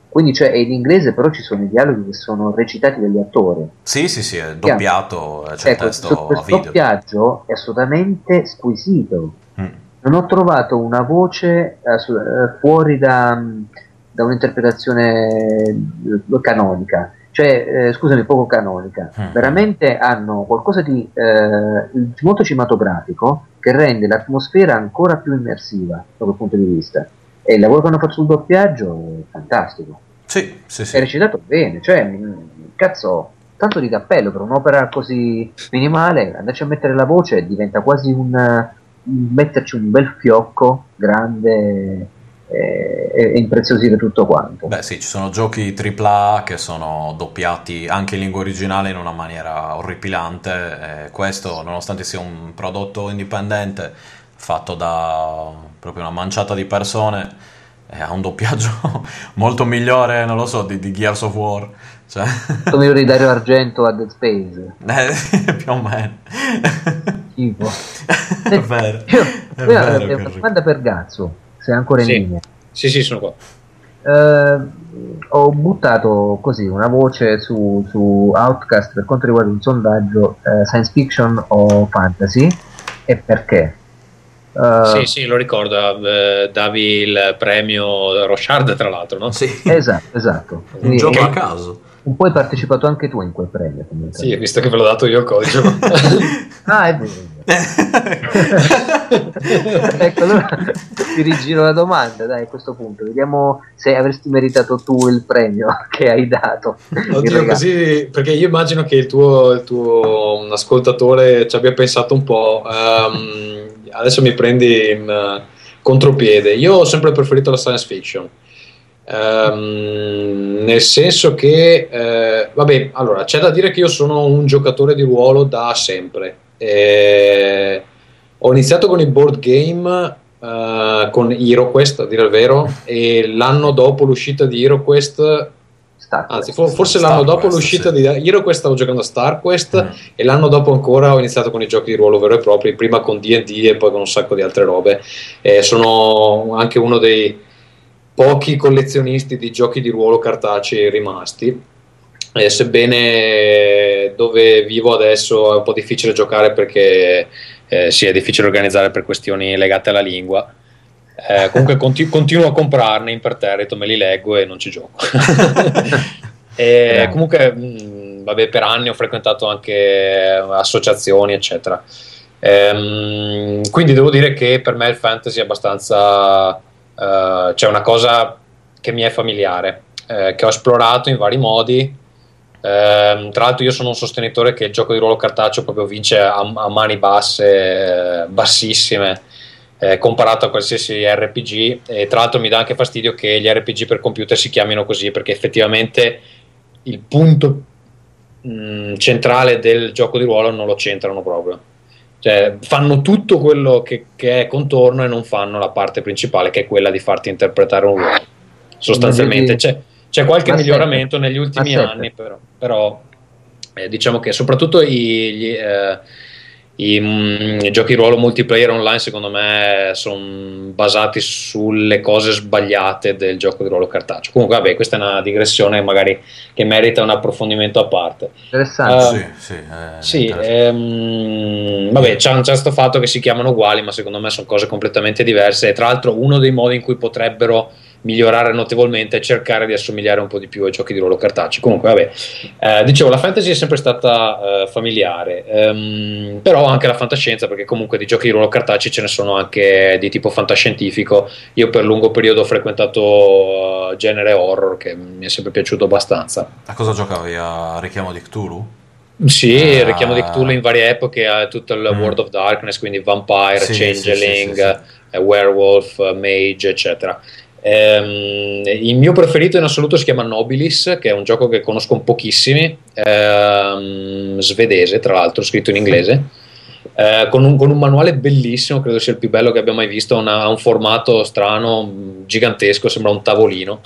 Quindi cioè, è in inglese, però ci sono i dialoghi che sono recitati dagli attori. Sì, sì, sì, è doppiato, c'è ecco, il testo a video. Il doppiaggio è assolutamente squisito. Mm. Non ho trovato una voce uh, fuori da da un'interpretazione eh, canonica, cioè, eh, scusami, poco canonica. Mm. Veramente hanno qualcosa di eh, molto cinematografico che rende l'atmosfera ancora più immersiva da quel punto di vista. E il lavoro che hanno fatto sul doppiaggio è fantastico. Sì, sì, sì. È recitato bene, cioè, mm, cazzo, tanto di cappello per un'opera così minimale, andarci a mettere la voce diventa quasi un, un metterci un bel fiocco grande e, e impreziosire tutto quanto. Beh sì, ci sono giochi AAA che sono doppiati anche in lingua originale in una maniera orripilante e questo nonostante sia un prodotto indipendente fatto da proprio una manciata di persone ha un doppiaggio *laughs* molto migliore, non lo so, di, di Gears of War. Cioè... Come io di Dario Argento a Dead Space. *laughs* Eh, più o meno. Tipo. *laughs* è vero. Io, è vero, una domanda per Gazzo sei ancora in sì. linea? Sì, sì, sono qua. Uh, ho buttato così una voce su, su, Outcast per quanto riguarda un sondaggio uh, science fiction o fantasy e perché? Uh, sì, sì, lo ricordo, davi il premio Rochard tra l'altro, no? Sì. Esatto, esatto. Un gioco a caso. Un po' hai partecipato anche tu in quel premio. Comunque. Sì, visto che ve l'ho dato io il codice. *laughs* ah, è vero. *laughs* ecco, allora ti rigiro la domanda, dai, a questo punto. Vediamo se avresti meritato tu il premio *laughs* che hai dato. Oddio, così, perché io immagino che il tuo, il tuo ascoltatore ci abbia pensato un po'. Um, adesso mi prendi in uh, contropiede. Io ho sempre preferito la science fiction. Um, nel senso che, eh, vabbè, allora c'è da dire che io sono un giocatore di ruolo da sempre eh, ho iniziato con i board game uh, con HeroQuest, a dire il vero, e l'anno dopo l'uscita di HeroQuest Anzi, for- forse Star l'anno dopo Quest, l'uscita sì. di HeroQuest stavo giocando a StarQuest mm. e l'anno dopo ancora ho iniziato con i giochi di ruolo vero e propri, prima con D&D e poi con un sacco di altre robe. Eh, sono anche uno dei pochi collezionisti di giochi di ruolo cartacei rimasti. Eh, sebbene dove vivo adesso è un po' difficile giocare perché eh, sì, è difficile organizzare per questioni legate alla lingua eh, comunque *laughs* continu- continuo a comprarne imperterrito, me li leggo e non ci gioco. *laughs* e comunque, mh, mm, vabbè, per anni ho frequentato anche associazioni, eccetera. Ehm, quindi devo dire che per me il fantasy è abbastanza... Uh, c'è una cosa che mi è familiare, eh, che ho esplorato in vari modi. Eh, tra l'altro io sono un sostenitore che il gioco di ruolo cartaceo proprio vince a, a mani basse, eh, bassissime eh, comparato a qualsiasi RPG e tra l'altro mi dà anche fastidio che gli RPG per computer si chiamino così perché effettivamente il punto mh, mm, centrale del gioco di ruolo non lo centrano proprio. Cioè fanno tutto quello che, che, è contorno e non fanno la parte principale che è quella di farti interpretare un ruolo sostanzialmente. C'è, c'è qualche miglioramento negli ultimi anni però, però eh, diciamo che soprattutto i, gli, eh, i, mm, i, giochi ruolo multiplayer online secondo me sono basati sulle cose sbagliate del gioco di ruolo cartaceo. Comunque vabbè questa è una digressione magari che merita un approfondimento a parte. Interessante. Uh, sì, sì, eh, sì ehm, vabbè c'è, c'è questo fatto che si chiamano uguali ma secondo me sono cose completamente diverse. E tra l'altro uno dei modi in cui potrebbero migliorare notevolmente e cercare di assomigliare un po' di più ai giochi di ruolo cartacei. Comunque, vabbè, eh, dicevo, la fantasy è sempre stata eh, familiare, ehm, però anche la fantascienza, perché comunque di giochi di ruolo cartacei ce ne sono anche di tipo fantascientifico. Io per lungo periodo ho frequentato uh, genere horror, che mi è sempre piaciuto abbastanza. A cosa giocavi? A Richiamo di Cthulhu? Sì, il richiamo di Cthulhu in varie epoche ha tutto il mm. World of Darkness, quindi Vampire, sì, Changeling, sì, sì, eh, Werewolf, Mage, eccetera. Ehm, il mio preferito in assoluto si chiama Nobilis, che è un gioco che conosco pochissimi, ehm, svedese tra l'altro, scritto in inglese. Eh, con, un, con, un, manuale bellissimo, credo sia il più bello che abbia mai visto. ha un formato strano, gigantesco, sembra un tavolino.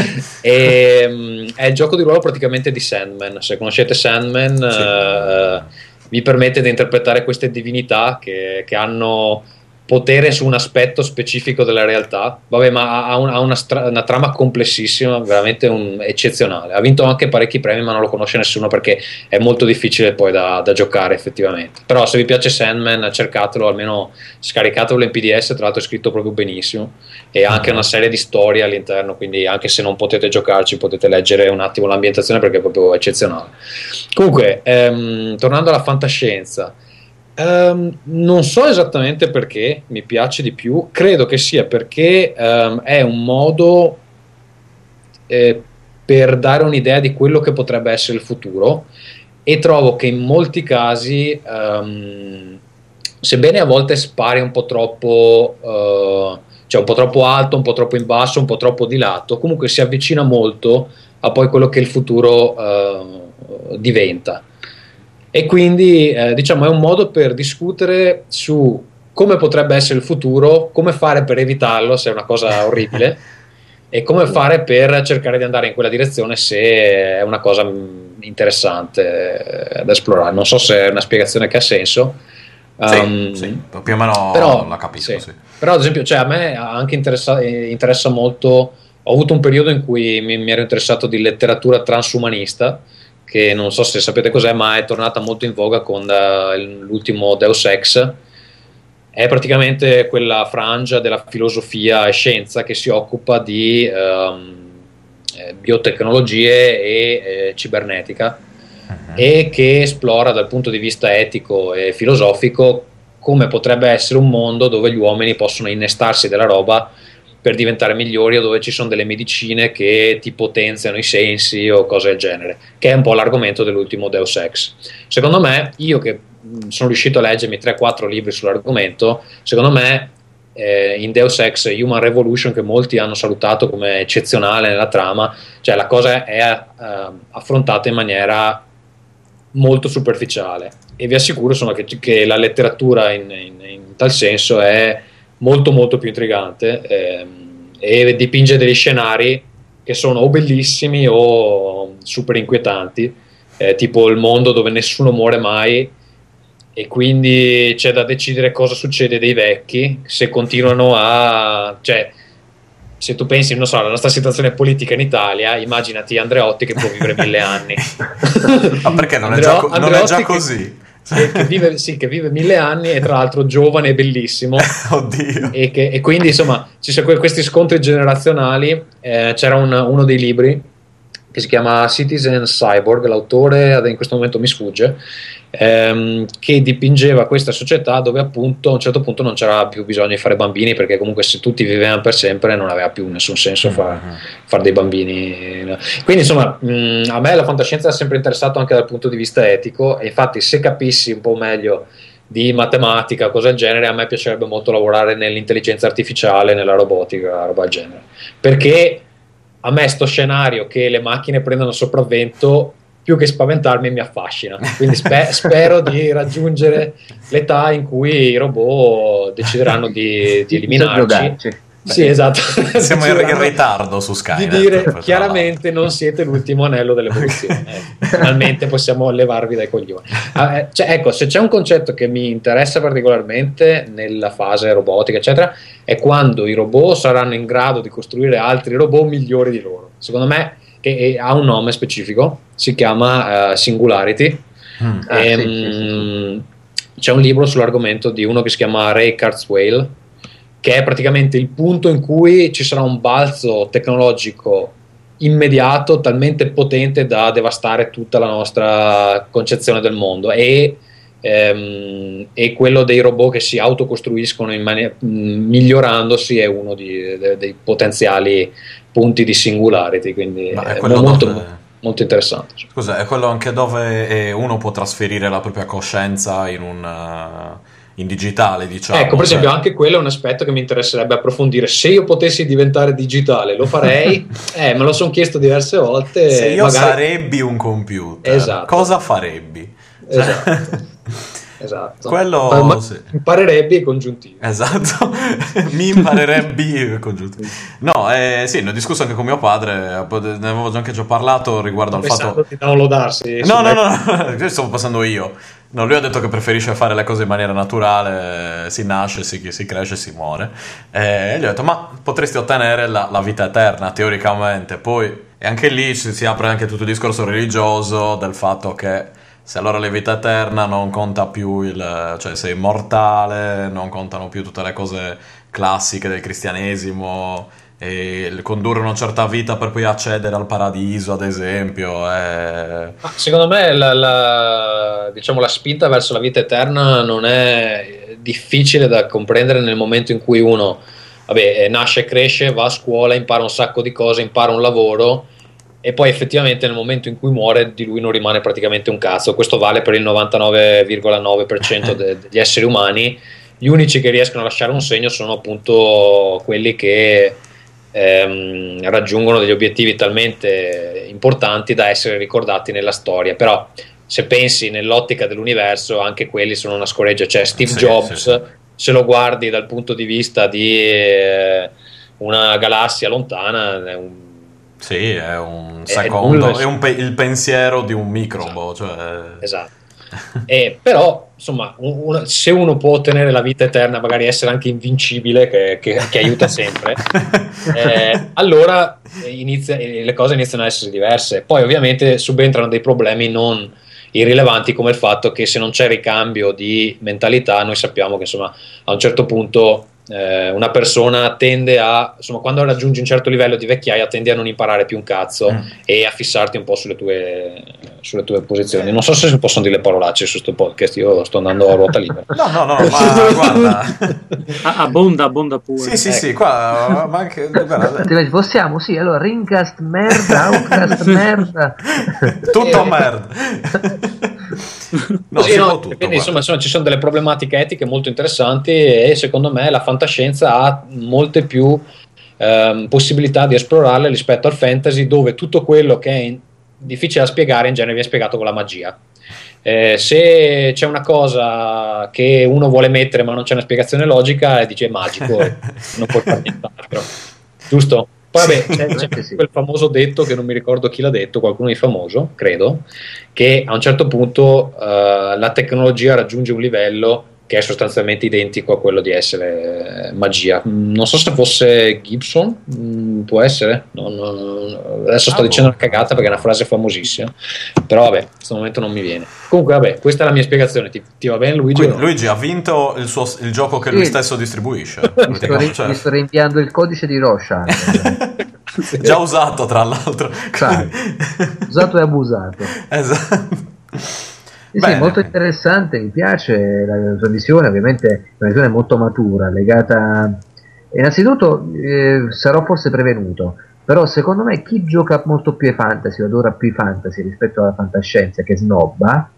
*laughs* e, è il gioco di ruolo praticamente di Sandman. Se conoscete Sandman, sì. eh, vi permette di interpretare queste divinità che, che hanno potere su un aspetto specifico della realtà. Vabbè, ma ha, un, ha una, stra- una, trama complessissima, veramente un, eccezionale. Ha vinto anche parecchi premi, ma non lo conosce nessuno perché è molto difficile poi da, da giocare effettivamente. Però se vi piace Sandman, cercatelo, almeno scaricatelo in PDS, tra l'altro è scritto proprio benissimo. E ha anche una serie di storie all'interno, quindi anche se non potete giocarci potete leggere un attimo l'ambientazione perché è proprio eccezionale. Comunque, ehm, tornando alla fantascienza. Um, non so esattamente perché mi piace di più, credo che sia perché um, è un modo eh, per dare un'idea di quello che potrebbe essere il futuro. E trovo che in molti casi, um, sebbene a volte spari un po' troppo, uh, cioè un po' troppo alto, un po' troppo in basso, un po' troppo di lato, comunque si avvicina molto a poi quello che il futuro uh, diventa e quindi eh, diciamo è un modo per discutere su come potrebbe essere il futuro, come fare per evitarlo se è una cosa orribile *laughs* e come fare per cercare di andare in quella direzione se è una cosa mm, interessante eh, da esplorare. Non so se è una spiegazione che ha senso. Um, sì, sì, più o meno però, la capisco. Sì. Sì. Però ad esempio cioè, a me anche interessa, interessa molto, ho avuto un periodo in cui mi, mi ero interessato di letteratura transumanista che non so se sapete cos'è, ma è tornata molto in voga con uh, l'ultimo Deus Ex. È praticamente quella frangia della filosofia e scienza che si occupa di um, biotecnologie e eh, cibernetica uh-huh. e che esplora dal punto di vista etico e filosofico come potrebbe essere un mondo dove gli uomini possono innestarsi della roba per diventare migliori o dove ci sono delle medicine che ti potenziano i sensi o cose del genere, che è un po' l'argomento dell'ultimo Deus Ex. Secondo me, io che sono riuscito a leggermi 3-4 libri sull'argomento, secondo me eh, in Deus Ex Human Revolution, che molti hanno salutato come eccezionale nella trama, cioè la cosa è eh, affrontata in maniera molto superficiale e vi assicuro insomma, che, che, la letteratura in, in, in tal senso è molto molto più intrigante ehm, e dipinge degli scenari che sono o bellissimi o super inquietanti, eh, tipo il mondo dove nessuno muore mai e quindi c'è da decidere cosa succede dei vecchi se continuano a... Cioè, se tu pensi, non so, alla nostra situazione politica in Italia, immaginati Andreotti che può vivere mille anni. *laughs* Ma perché non, Andreo, è, già, non è già così? Che, che, vive, sì, che vive mille anni e tra l'altro giovane e bellissimo. *laughs* Oddio. E, che, e, quindi insomma ci sono questi scontri generazionali. Eh, c'era un, uno dei libri che si chiama Citizen Cyborg, l'autore in questo momento mi sfugge, ehm, che dipingeva questa società dove appunto a un certo punto non c'era più bisogno di fare bambini perché comunque se tutti vivevano per sempre non aveva più nessun senso fare, mm-hmm. fare dei bambini. Quindi insomma mh, a me la fantascienza è sempre interessato anche dal punto di vista etico e infatti se capissi un po' meglio di matematica cose del genere, a me piacerebbe molto lavorare nell'intelligenza artificiale, nella robotica, roba del genere. Perché a me sto scenario che le macchine prendono sopravvento più che spaventarmi mi affascina. Quindi spe- *laughs* spero di raggiungere l'età in cui i robot decideranno di, di eliminarci sì, esatto. *laughs* Siamo in ritardo su Skype. Di dire chiaramente non siete l'ultimo anello dell'evoluzione. Eh, *laughs* finalmente possiamo levarvi dai coglioni. Ah, eh, cioè, ecco, se c'è un concetto che mi interessa particolarmente nella fase robotica, eccetera, è quando i robot saranno in grado di costruire altri robot migliori di loro. Secondo me che ha un nome specifico, si chiama uh, Singularity. Mm. Ah, e, sì, sì, sì. C'è un libro sull'argomento di uno che si chiama Ray Kurzweil che è praticamente il punto in cui ci sarà un balzo tecnologico immediato, talmente potente da devastare tutta la nostra concezione del mondo e, ehm, e quello dei robot che si autocostruiscono in mani- migliorandosi è uno di, de- dei potenziali punti di singularity, quindi è, è molto, dove... molto, interessante. Scusa, è quello anche dove eh, uno può trasferire la propria coscienza in un... In digitale, diciamo. Ecco, per esempio, cioè... anche quello è un aspetto che mi interesserebbe approfondire. Se io potessi diventare digitale, lo farei. *laughs* eh, me lo sono chiesto diverse volte. Se io magari... sarebbi un computer, esatto. cosa farebbi? Esatto. *laughs* esatto. Quello ma, ma sì. imparerebbe i congiuntivi. Esatto, *laughs* mi imparerebbe i congiuntivi. No, eh, sì, ne ho discusso anche con mio padre, ne avevo anche già parlato riguardo al fatto... di downloadarsi. No, no, no, *laughs* no, stavo passando io. No, lui ha detto che preferisce fare le cose in maniera naturale, si nasce, si, si cresce, si muore. E gli ho detto, ma potresti ottenere la, la vita eterna, teoricamente. Poi, e anche lì si, si apre anche tutto il discorso religioso del fatto che se allora la vita eterna non conta più il... cioè sei immortale, non contano più tutte le cose classiche del cristianesimo e condurre una certa vita per poi accedere al paradiso, ad esempio. È... Secondo me la, la, diciamo, la spinta verso la vita eterna non è difficile da comprendere nel momento in cui uno vabbè, nasce, cresce, va a scuola, impara un sacco di cose, impara un lavoro e poi effettivamente nel momento in cui muore di lui non rimane praticamente un cazzo. Questo vale per il 99,9% *laughs* de- degli esseri umani. Gli unici che riescono a lasciare un segno sono appunto quelli che ehm, raggiungono degli obiettivi talmente importanti da essere ricordati nella storia. Però se pensi nell'ottica dell'universo, anche quelli sono una scoreggia. Cioè Steve sì, Jobs, sì, sì. se lo guardi dal punto di vista di eh, una galassia lontana, è un sì, è un secondo, è, è un pe- il pensiero di un microbo. Esatto. Cioè... *laughs* esatto. eh, però, insomma, un, un, se uno può ottenere la vita eterna, magari essere anche invincibile, che, che, che aiuta sempre, *laughs* eh, allora inizia, le cose iniziano a essere diverse. Poi, ovviamente, subentrano dei problemi non irrilevanti come il fatto che se non c'è ricambio di mentalità, noi sappiamo che insomma a un certo punto eh, una persona tende a, insomma, quando raggiungi un certo livello di vecchiaia, tendi a non imparare più un cazzo mm. e a fissarti un po' sulle tue, sulle tue posizioni. Non so se si possono dire parolacce su questo podcast, io sto andando a ruota libera. no, no, no, ma guarda. *laughs* abbonda, abbonda pure. Sì, sì, ecco. sì, qua, ma anche, guarda. Possiamo, sì, allora, Ringcast merda, Outcast *laughs* merda. Tutto merda. No, sì, no, tutto, quindi insomma, insomma, ci sono delle problematiche etiche molto interessanti e secondo me la fantascienza ha molte più ehm, possibilità di esplorarle rispetto al fantasy dove tutto quello che è in, difficile da spiegare in genere viene spiegato con la magia. Eh, se c'è una cosa che uno vuole mettere ma non c'è una spiegazione logica, dice è magico, *laughs* non puoi fare nient'altro. Giusto? Poi vabbè, c'è, c'è sì. quel famoso detto che non mi ricordo chi l'ha detto, qualcuno di famoso, credo, che a un certo punto uh, la tecnologia raggiunge un livello che è sostanzialmente identico a quello di essere magia. Non so se fosse Gibson, mm, può essere. Non, non, adesso sto ah, dicendo boh. una cagata perché è una frase famosissima, però vabbè, in questo momento non mi viene. Comunque, vabbè, questa è la mia spiegazione. Ti, ti va bene, Luigi? Quindi, Luigi ha vinto il, suo, il gioco che sì. lui stesso distribuisce. *laughs* mi, sto, ri- cioè. mi sto rimpiando il codice di Roshan. *laughs* Già usato, tra l'altro. Cioè, *laughs* usato e abusato. Esatto. Sì, molto interessante, mi piace la sua visione, ovviamente è una visione molto matura, legata... Innanzitutto eh, sarò forse prevenuto, però secondo me chi gioca molto più ai fantasy, o adora più i fantasy rispetto alla fantascienza, che snobba,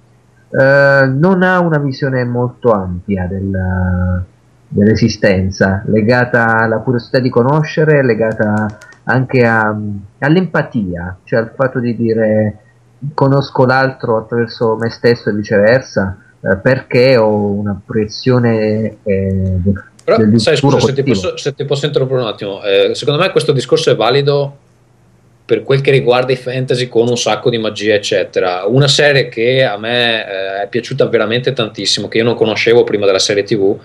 eh, non ha una visione molto ampia della, dell'esistenza, legata alla curiosità di conoscere, legata anche a, all'empatia, cioè al fatto di dire conosco l'altro attraverso me stesso e viceversa, eh, perché ho una proiezione eh, Però, del sai, scusa, se ti, posso, se ti, posso, interrompere un attimo, eh, secondo me questo discorso è valido per quel che riguarda i fantasy con un sacco di magia, eccetera. Una serie che a me eh, è piaciuta veramente tantissimo, che io non conoscevo prima della serie TV,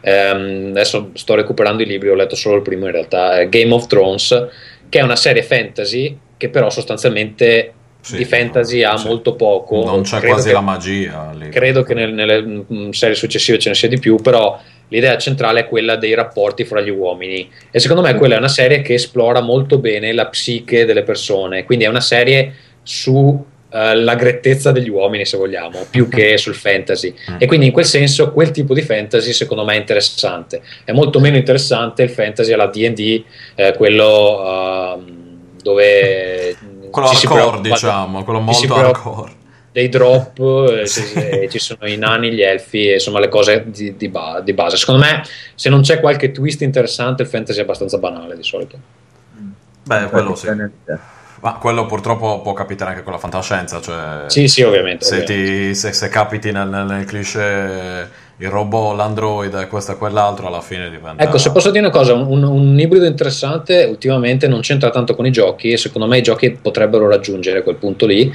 ehm, adesso sto recuperando i libri, ho letto solo il primo in realtà, Game of Thrones, che è una serie fantasy che però sostanzialmente sì, di fantasy ha sì. molto poco. Non c'è credo quasi che, la magia. Lì. Credo che nel, nelle mm, serie successive ce ne sia di più, però l'idea centrale è quella dei rapporti fra gli uomini e secondo me quella è una serie che esplora molto bene la psiche delle persone, quindi è una serie su Uh, la grettezza degli uomini, se vogliamo, più che *laughs* sul fantasy. Mm. E quindi in quel senso quel tipo di fantasy secondo me è interessante. È molto meno interessante il fantasy alla DD, eh, quello uh, dove quello hardcore, diciamo, quello molto hardcore. Dei drop, *laughs* eh, ci, ci sono i nani, gli elfi, insomma le cose di, di, ba- di, base. Secondo me, se non c'è qualche twist interessante, il fantasy è abbastanza banale di solito. Beh, quello sì. Ma quello purtroppo può capitare anche con la fantascienza. Cioè, sì, sì, ovviamente. Se, ovviamente. Ti, se, se capiti nel, nel cliché il robot, l'android, questo e quell'altro, alla fine diventa. Ecco, se posso dire una cosa, un, un, ibrido interessante ultimamente non c'entra tanto con i giochi e secondo me i giochi potrebbero raggiungere quel punto lì.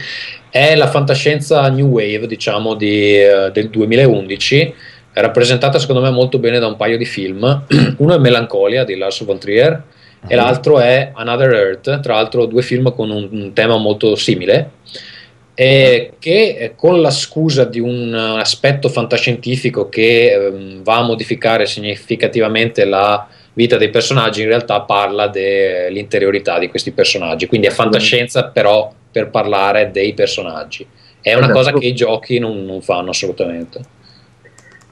È la fantascienza New Wave, diciamo, di, uh, del 2011 rappresentata secondo me molto bene da un paio di film. *clears throat* Uno è Melancolia di Lars von Trier e mhm. l'altro è Another Earth, tra l'altro due film con un, un tema molto simile eh, che eh, con la scusa di un aspetto fantascientifico che eh, va a modificare significativamente la vita dei personaggi, in realtà parla dell'interiorità di questi personaggi, quindi è fantascienza però per parlare dei personaggi. È una cosa che i giochi non, non fanno assolutamente.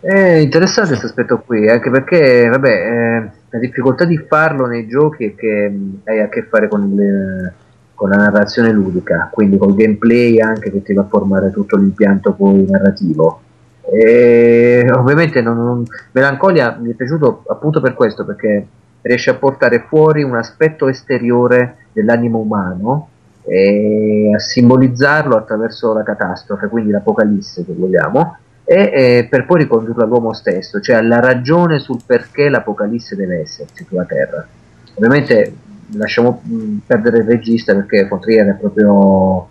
È interessante questo aspetto qui, anche perché vabbè, eh, la difficoltà di farlo nei giochi è che hai a che fare con le con la narrazione ludica, quindi col gameplay anche che ti va a formare tutto l'impianto poi narrativo. E ovviamente non, non, Melancolia mi è piaciuto appunto per questo, perché riesce a portare fuori un aspetto esteriore dell'animo umano e a simbolizzarlo attraverso la catastrofe, quindi l'apocalisse se vogliamo, e, e per poi ricondurlo all'uomo stesso, cioè alla ragione sul perché l'apocalisse deve esserci sulla Terra. Ovviamente lasciamo mm, perdere il regista perché Fontrier è proprio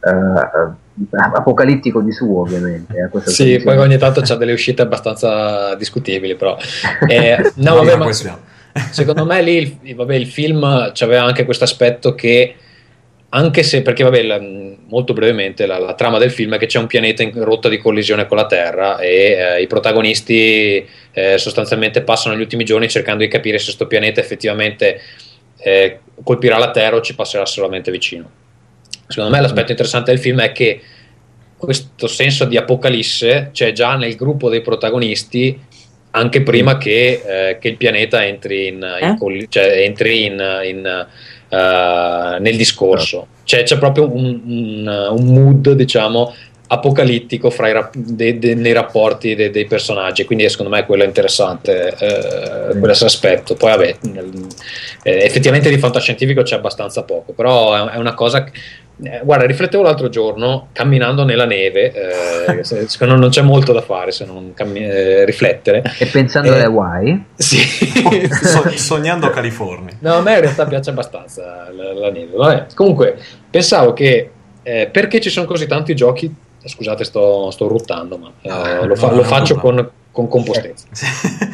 uh, apocalittico di suo ovviamente eh, sì poi ogni tanto c'ha delle uscite abbastanza discutibili però eh, no, vabbè, ma, secondo me lì il, vabbè, il film aveva anche questo aspetto che anche se, perché vabbè, la, molto brevemente, la, la, trama del film è che c'è un pianeta in rotta di collisione con la Terra e eh, i protagonisti eh, sostanzialmente passano gli ultimi giorni cercando di capire se questo pianeta effettivamente eh, colpirà la Terra o ci passerà solamente vicino. Secondo me l'aspetto interessante del film è che questo senso di apocalisse c'è già nel gruppo dei protagonisti anche prima che, eh, che il pianeta entri, in, in, eh? cioè, entri in, uh, nel discorso. Cioè, c'è proprio un, un, un mood, diciamo, apocalittico fra de, de, nei rapporti de, dei personaggi quindi secondo me quello è interessante eh, questo aspetto poi vabbè nel, eh, effettivamente di fantascientifico c'è abbastanza poco però è, è una cosa eh, guarda, riflettevo l'altro giorno camminando nella neve, eh, *laughs* secondo me non c'è molto da fare se non cammi- eh, riflettere. E pensando alle Hawaii? Sì. *laughs* So- sognando California. No, a me in realtà piace abbastanza la, la neve. Vabbè. Comunque, pensavo che eh, perché ci sono così tanti giochi, scusate sto, sto ruttando, ma eh, lo, fa- lo faccio con, con compostezza.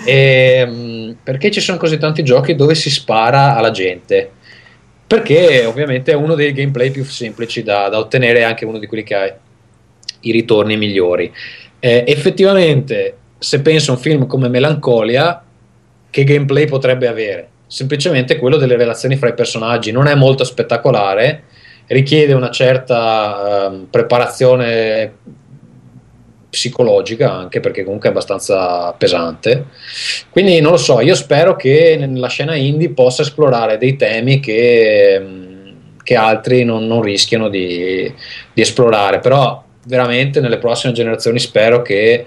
E, mh, *laughs* perché ci sono così tanti giochi dove si spara alla gente? Perché ovviamente è uno dei gameplay più semplici da, da ottenere, è anche uno di quelli che ha i ritorni migliori. Eh, effettivamente, se penso a un film come Melancolia, che gameplay potrebbe avere? Semplicemente quello delle relazioni fra i personaggi, non è molto spettacolare, richiede una certa ehm, preparazione psicologica anche perché comunque è abbastanza pesante. Quindi non lo so io spero che nella scena indie possa esplorare dei temi che, che altri non, non rischiano di, di, esplorare però veramente nelle prossime generazioni spero che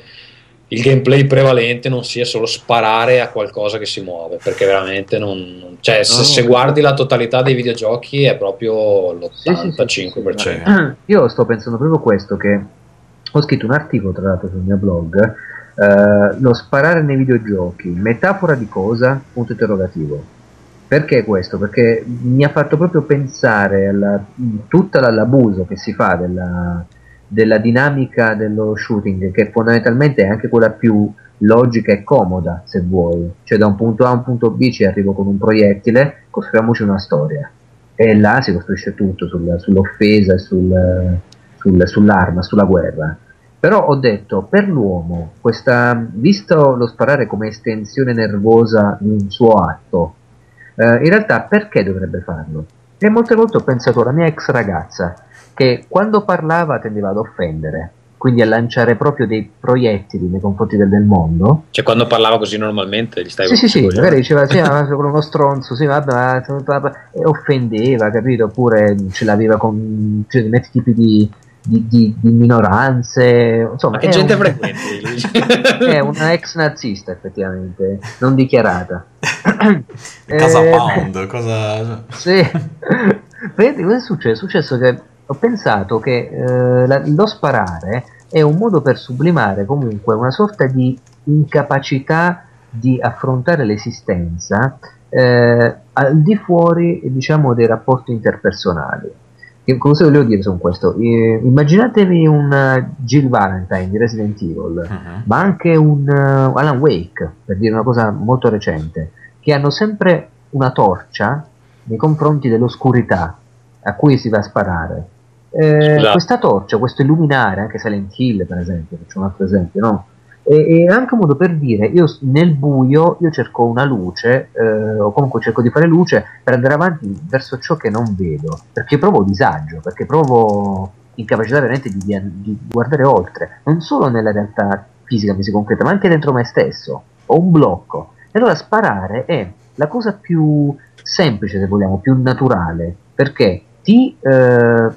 il gameplay prevalente non sia solo sparare a qualcosa che si muove perché veramente non cioè se, no. se guardi la totalità dei videogiochi è proprio l'85% sì, sì, sì, io sto pensando proprio questo che ho scritto un articolo tra l'altro sul mio blog, eh, lo sparare nei videogiochi, metafora di cosa? Punto interrogativo. Perché questo? Perché mi ha fatto proprio pensare a tutto l'abuso che si fa della, della dinamica dello shooting, che fondamentalmente è anche quella più logica e comoda, se vuoi. Cioè da un punto A a un punto B ci arrivo con un proiettile, costruiamoci una storia. E là si costruisce tutto sul, sull'offesa sul, sul, sull'arma, sulla guerra. Però ho detto, per l'uomo, questa, visto lo sparare come estensione nervosa di un suo atto, eh, in realtà perché dovrebbe farlo? E molte volte ho pensato alla mia ex ragazza, che quando parlava tendeva ad offendere, quindi a lanciare proprio dei proiettili nei confronti del, del mondo. Cioè, quando parlava così normalmente, gli stai Sì, sì, sì, magari diceva, sì, ma *laughs* sono uno stronzo, sì, vabbè, e offendeva, capito? Oppure ce l'aveva con cioè, determinati tipi di, di, di, di, minoranze. Insomma, Ma che gente un, frequente? *laughs* è una ex nazista, effettivamente, non dichiarata. Casa eh, Pound, cosa. Sì. Vedi, cosa è successo? È successo che ho pensato che eh, la, lo sparare è un modo per sublimare comunque una sorta di incapacità di affrontare l'esistenza eh, al di fuori diciamo dei rapporti interpersonali cosa volevo dire su questo? Eh, immaginatevi un uh, Jill Valentine di Resident Evil, uh-huh. ma anche un uh, Alan Wake, per dire una cosa molto recente, che hanno sempre una torcia nei confronti dell'oscurità a cui si va a sparare. Eh, questa torcia, questo illuminare, anche Silent Hill per esempio, faccio un altro esempio, no? E, anche un modo per dire io nel buio io cerco una luce eh, o comunque cerco di fare luce per andare avanti verso ciò che non vedo perché provo disagio perché provo incapacità veramente di, di, di guardare oltre non solo nella realtà fisica fisica concreta ma anche dentro me stesso. Ho un blocco. E allora sparare è la cosa più semplice se vogliamo più naturale. Perché ti eh,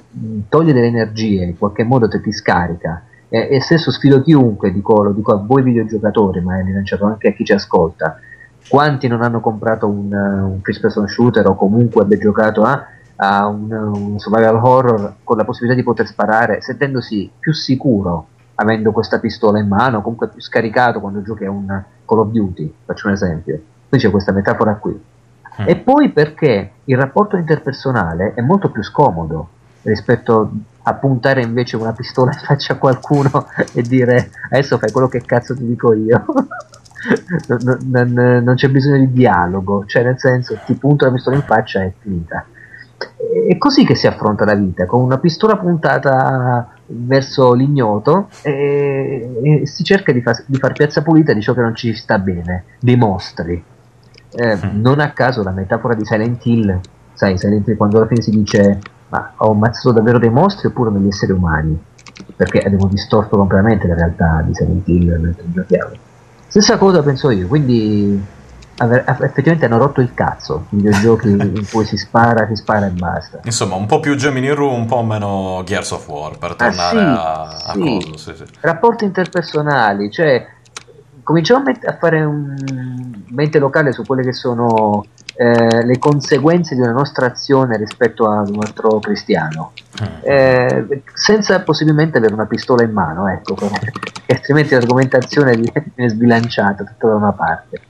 toglie delle energie in qualche modo te ti scarica e, e stesso sfido chiunque, dico, lo dico a voi videogiocatori, ma è rilanciato anche a chi ci ascolta, quanti non hanno comprato un, un first person shooter o comunque abbia giocato a, a un, un, survival horror con la possibilità di poter sparare sentendosi più sicuro avendo questa pistola in mano, comunque più scaricato quando giochi a un Call of Duty, faccio un esempio. Qui c'è questa metafora qui. Mm. E poi perché il rapporto interpersonale è molto più scomodo rispetto a puntare invece una pistola in faccia a qualcuno *laughs* e dire adesso fai quello che cazzo ti dico io. *laughs* non, non, non, c'è bisogno di dialogo, cioè nel senso ti punto la pistola in faccia e è finita. È così che si affronta la vita, con una pistola puntata verso l'ignoto e, e si cerca di, fa, di far piazza pulita di ciò che non ci sta bene, dei mostri. Eh, mm. non a caso la metafora di Silent Hill, sai, Silent Hill quando alla fine si dice ma ho ammazzato davvero dei mostri oppure degli esseri umani? Perché abbiamo distorto completamente la realtà di Silent Hill mentre giochiamo. Stessa cosa penso io, quindi effettivamente hanno rotto il cazzo i videogiochi *laughs* in cui si spara, si spara e basta. Insomma, un po' più Gemini Roo, un po' meno Gears of War per tornare ah, sì, a, a sì. Cosa, sì, Rapporti interpersonali, cioè cominciamo a, fare un mente locale su quelle che sono eh, le conseguenze di una nostra azione rispetto ad un altro cristiano, Mm. eh, senza possibilmente avere una pistola in mano, ecco, perché altrimenti l'argomentazione *laughs* viene sbilanciata tutta da una parte.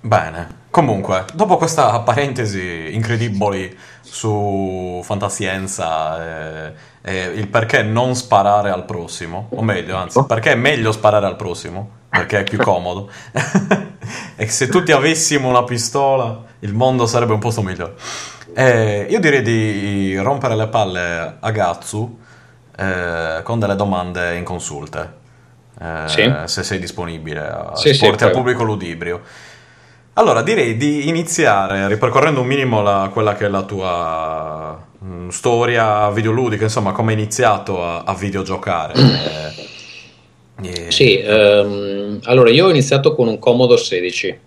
Bene. Comunque, dopo questa parentesi incredibile su fantascienza e, e il perché non sparare al prossimo, o meglio, anzi, perché è meglio sparare al prossimo, perché è più comodo. *laughs* e se tutti avessimo una pistola, il mondo sarebbe un posto migliore. Eh, io direi di rompere le palle a Gatsu eh, con delle domande in consulte. Eh, Sì. Se sei disponibile a Sì, sì, al pubblico ludibrio. Allora, direi di iniziare ripercorrendo un minimo la- quella che è la tua mm, storia videoludica, insomma, come hai iniziato a, a videogiocare. *clears throat* Eh, eh, Sì, ehm, allora io ho iniziato con un Commodore 16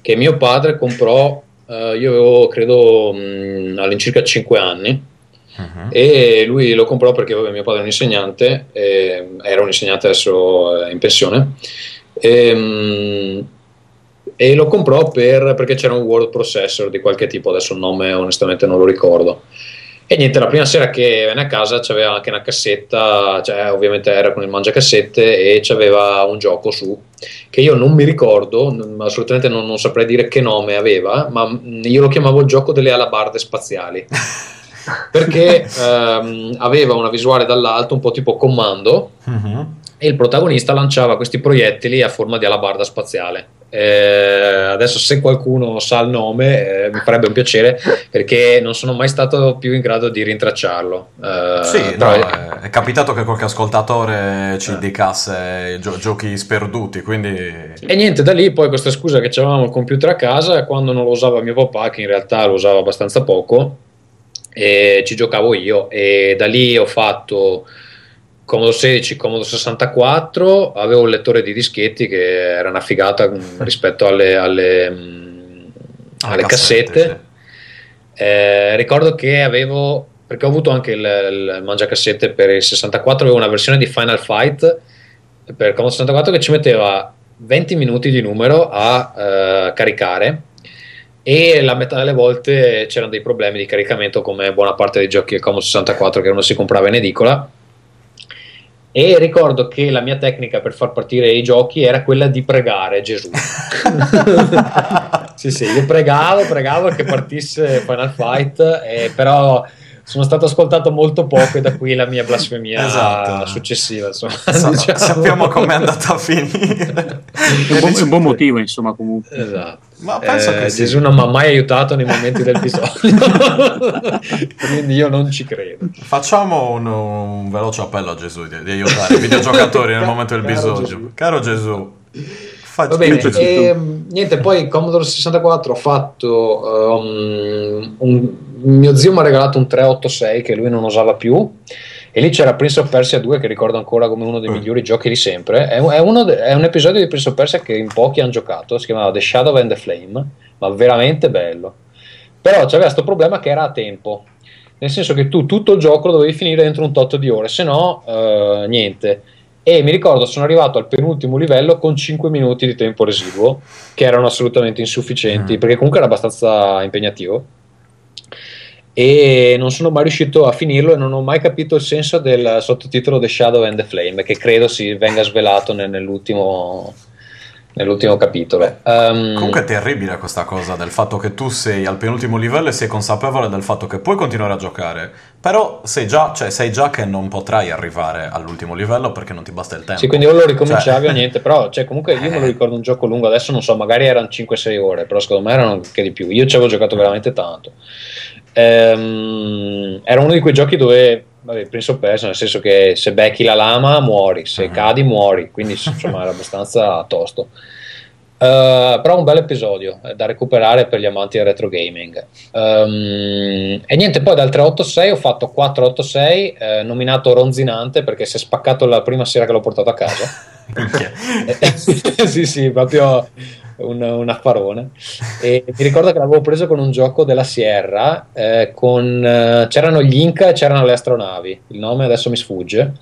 che mio padre comprò, eh, io avevo credo mh, all'incirca 5 anni mhm. e lui lo comprò perché vabbè, mio padre è un insegnante, eh, era un insegnante adesso è in pensione e, mh, e lo comprò per- perché c'era un word processor di qualche tipo, adesso il nome onestamente non lo ricordo. E niente, la prima sera che venne a casa c'aveva anche una cassetta, cioè ovviamente era con il mangiacassette e c'aveva un gioco su che io non mi ricordo, assolutamente non, non saprei dire che nome aveva, ma io lo chiamavo il gioco delle alabarde spaziali *laughs* perché ehm, aveva una visuale dall'alto un po' tipo comando Mhm. e il protagonista lanciava questi proiettili a forma di alabarda spaziale. Eh, adesso se qualcuno sa il nome eh, mi farebbe un piacere perché non sono mai stato più in grado di rintracciarlo. Eh, Sì, no, è, è capitato che qualche ascoltatore ci Eh. indicasse gio- giochi sperduti, quindi... E niente, da lì poi questa scusa che avevamo il computer a casa, quando non lo usava mio papà, che in realtà lo usava abbastanza poco, ci giocavo io. E da lì ho fatto Commodore 16, Commodore 64, avevo un lettore di dischetti che era una figata mh, *laughs* rispetto alle, alle, mh, alle cassette. Eh, ricordo che avevo, perché ho avuto anche il, il mangiacassette per il 64, avevo una versione di Final Fight per Commodore 64 che ci metteva 20 minuti di numero a eh, caricare e la metà delle volte c'erano dei problemi di caricamento come buona parte dei giochi del Commodore 64 che uno si comprava in edicola e ricordo che la mia tecnica per far partire i giochi era quella di pregare Gesù. *laughs* sì, sì, io pregavo, pregavo che partisse Final Fight, eh, però sono stato ascoltato molto poco e da qui la mia blasfemia Esatto. successiva. Insomma, *laughs* *laughs* diciamo. Sappiamo com'è andata a finire. È un, buon, un buon motivo, insomma, comunque. Esatto. Ma penso Eh, che sì. Gesù non mi ha mai aiutato nei momenti del bisogno, *laughs* quindi io non ci credo. Facciamo un, un veloce appello a Gesù di, di aiutare i videogiocatori nel momento del Caro bisogno. Gesù. Caro Gesù, Va bene, e, niente, poi Commodore 64 ho fatto um, un, mio zio mi ha regalato un 386 che lui non usava più e lì c'era Prince of Persia 2 che ricordo ancora come uno dei Mm. migliori giochi di sempre. È, un- è uno de- è un episodio di Prince of Persia che in pochi hanno giocato, si chiamava The Shadow and the Flame, ma veramente bello. Però c'aveva questo problema che era a tempo, nel senso che tu tutto il gioco lo dovevi finire dentro un tot di ore, se no eh, niente. E mi ricordo sono arrivato al penultimo livello con 5 minuti di tempo residuo, che erano assolutamente insufficienti, Mm. perché comunque era abbastanza impegnativo. E non sono mai riuscito a finirlo e non ho mai capito il senso del sottotitolo The Shadow and the Flame, che credo si venga svelato nel- nell'ultimo, nell'ultimo capitolo. Um, Comunque è terribile questa cosa del fatto che tu sei al penultimo livello e sei consapevole del fatto che puoi continuare a giocare, però sai già, cioè, sai già che non potrai arrivare all'ultimo livello perché non ti basta il tempo. Sì, quindi o lo ricominciavi Cioè- o niente, però cioè, comunque io me lo Eh. ricordo un gioco lungo, adesso non so, magari erano 5-6 ore, però secondo me erano anche di più. Io ci avevo giocato veramente tanto. Ehm, era uno di quei giochi dove, vabbè, Prince of Persia, nel senso che se becchi la lama muori, se Mhm. cadi muori, quindi insomma era abbastanza tosto. Eh, però un bel episodio eh, da recuperare per gli amanti del retro gaming. Ehm, e niente, poi dal 386 ho fatto 486, eh, nominato ronzinante perché si è spaccato la prima sera che l'ho portato a casa. *laughs* *laughs* Sì, sì, proprio un, un affarone. E mi ricordo che l'avevo preso con un gioco della Sierra, eh, con, eh, c'erano gli Inca e c'erano le astronavi. Il nome adesso mi sfugge.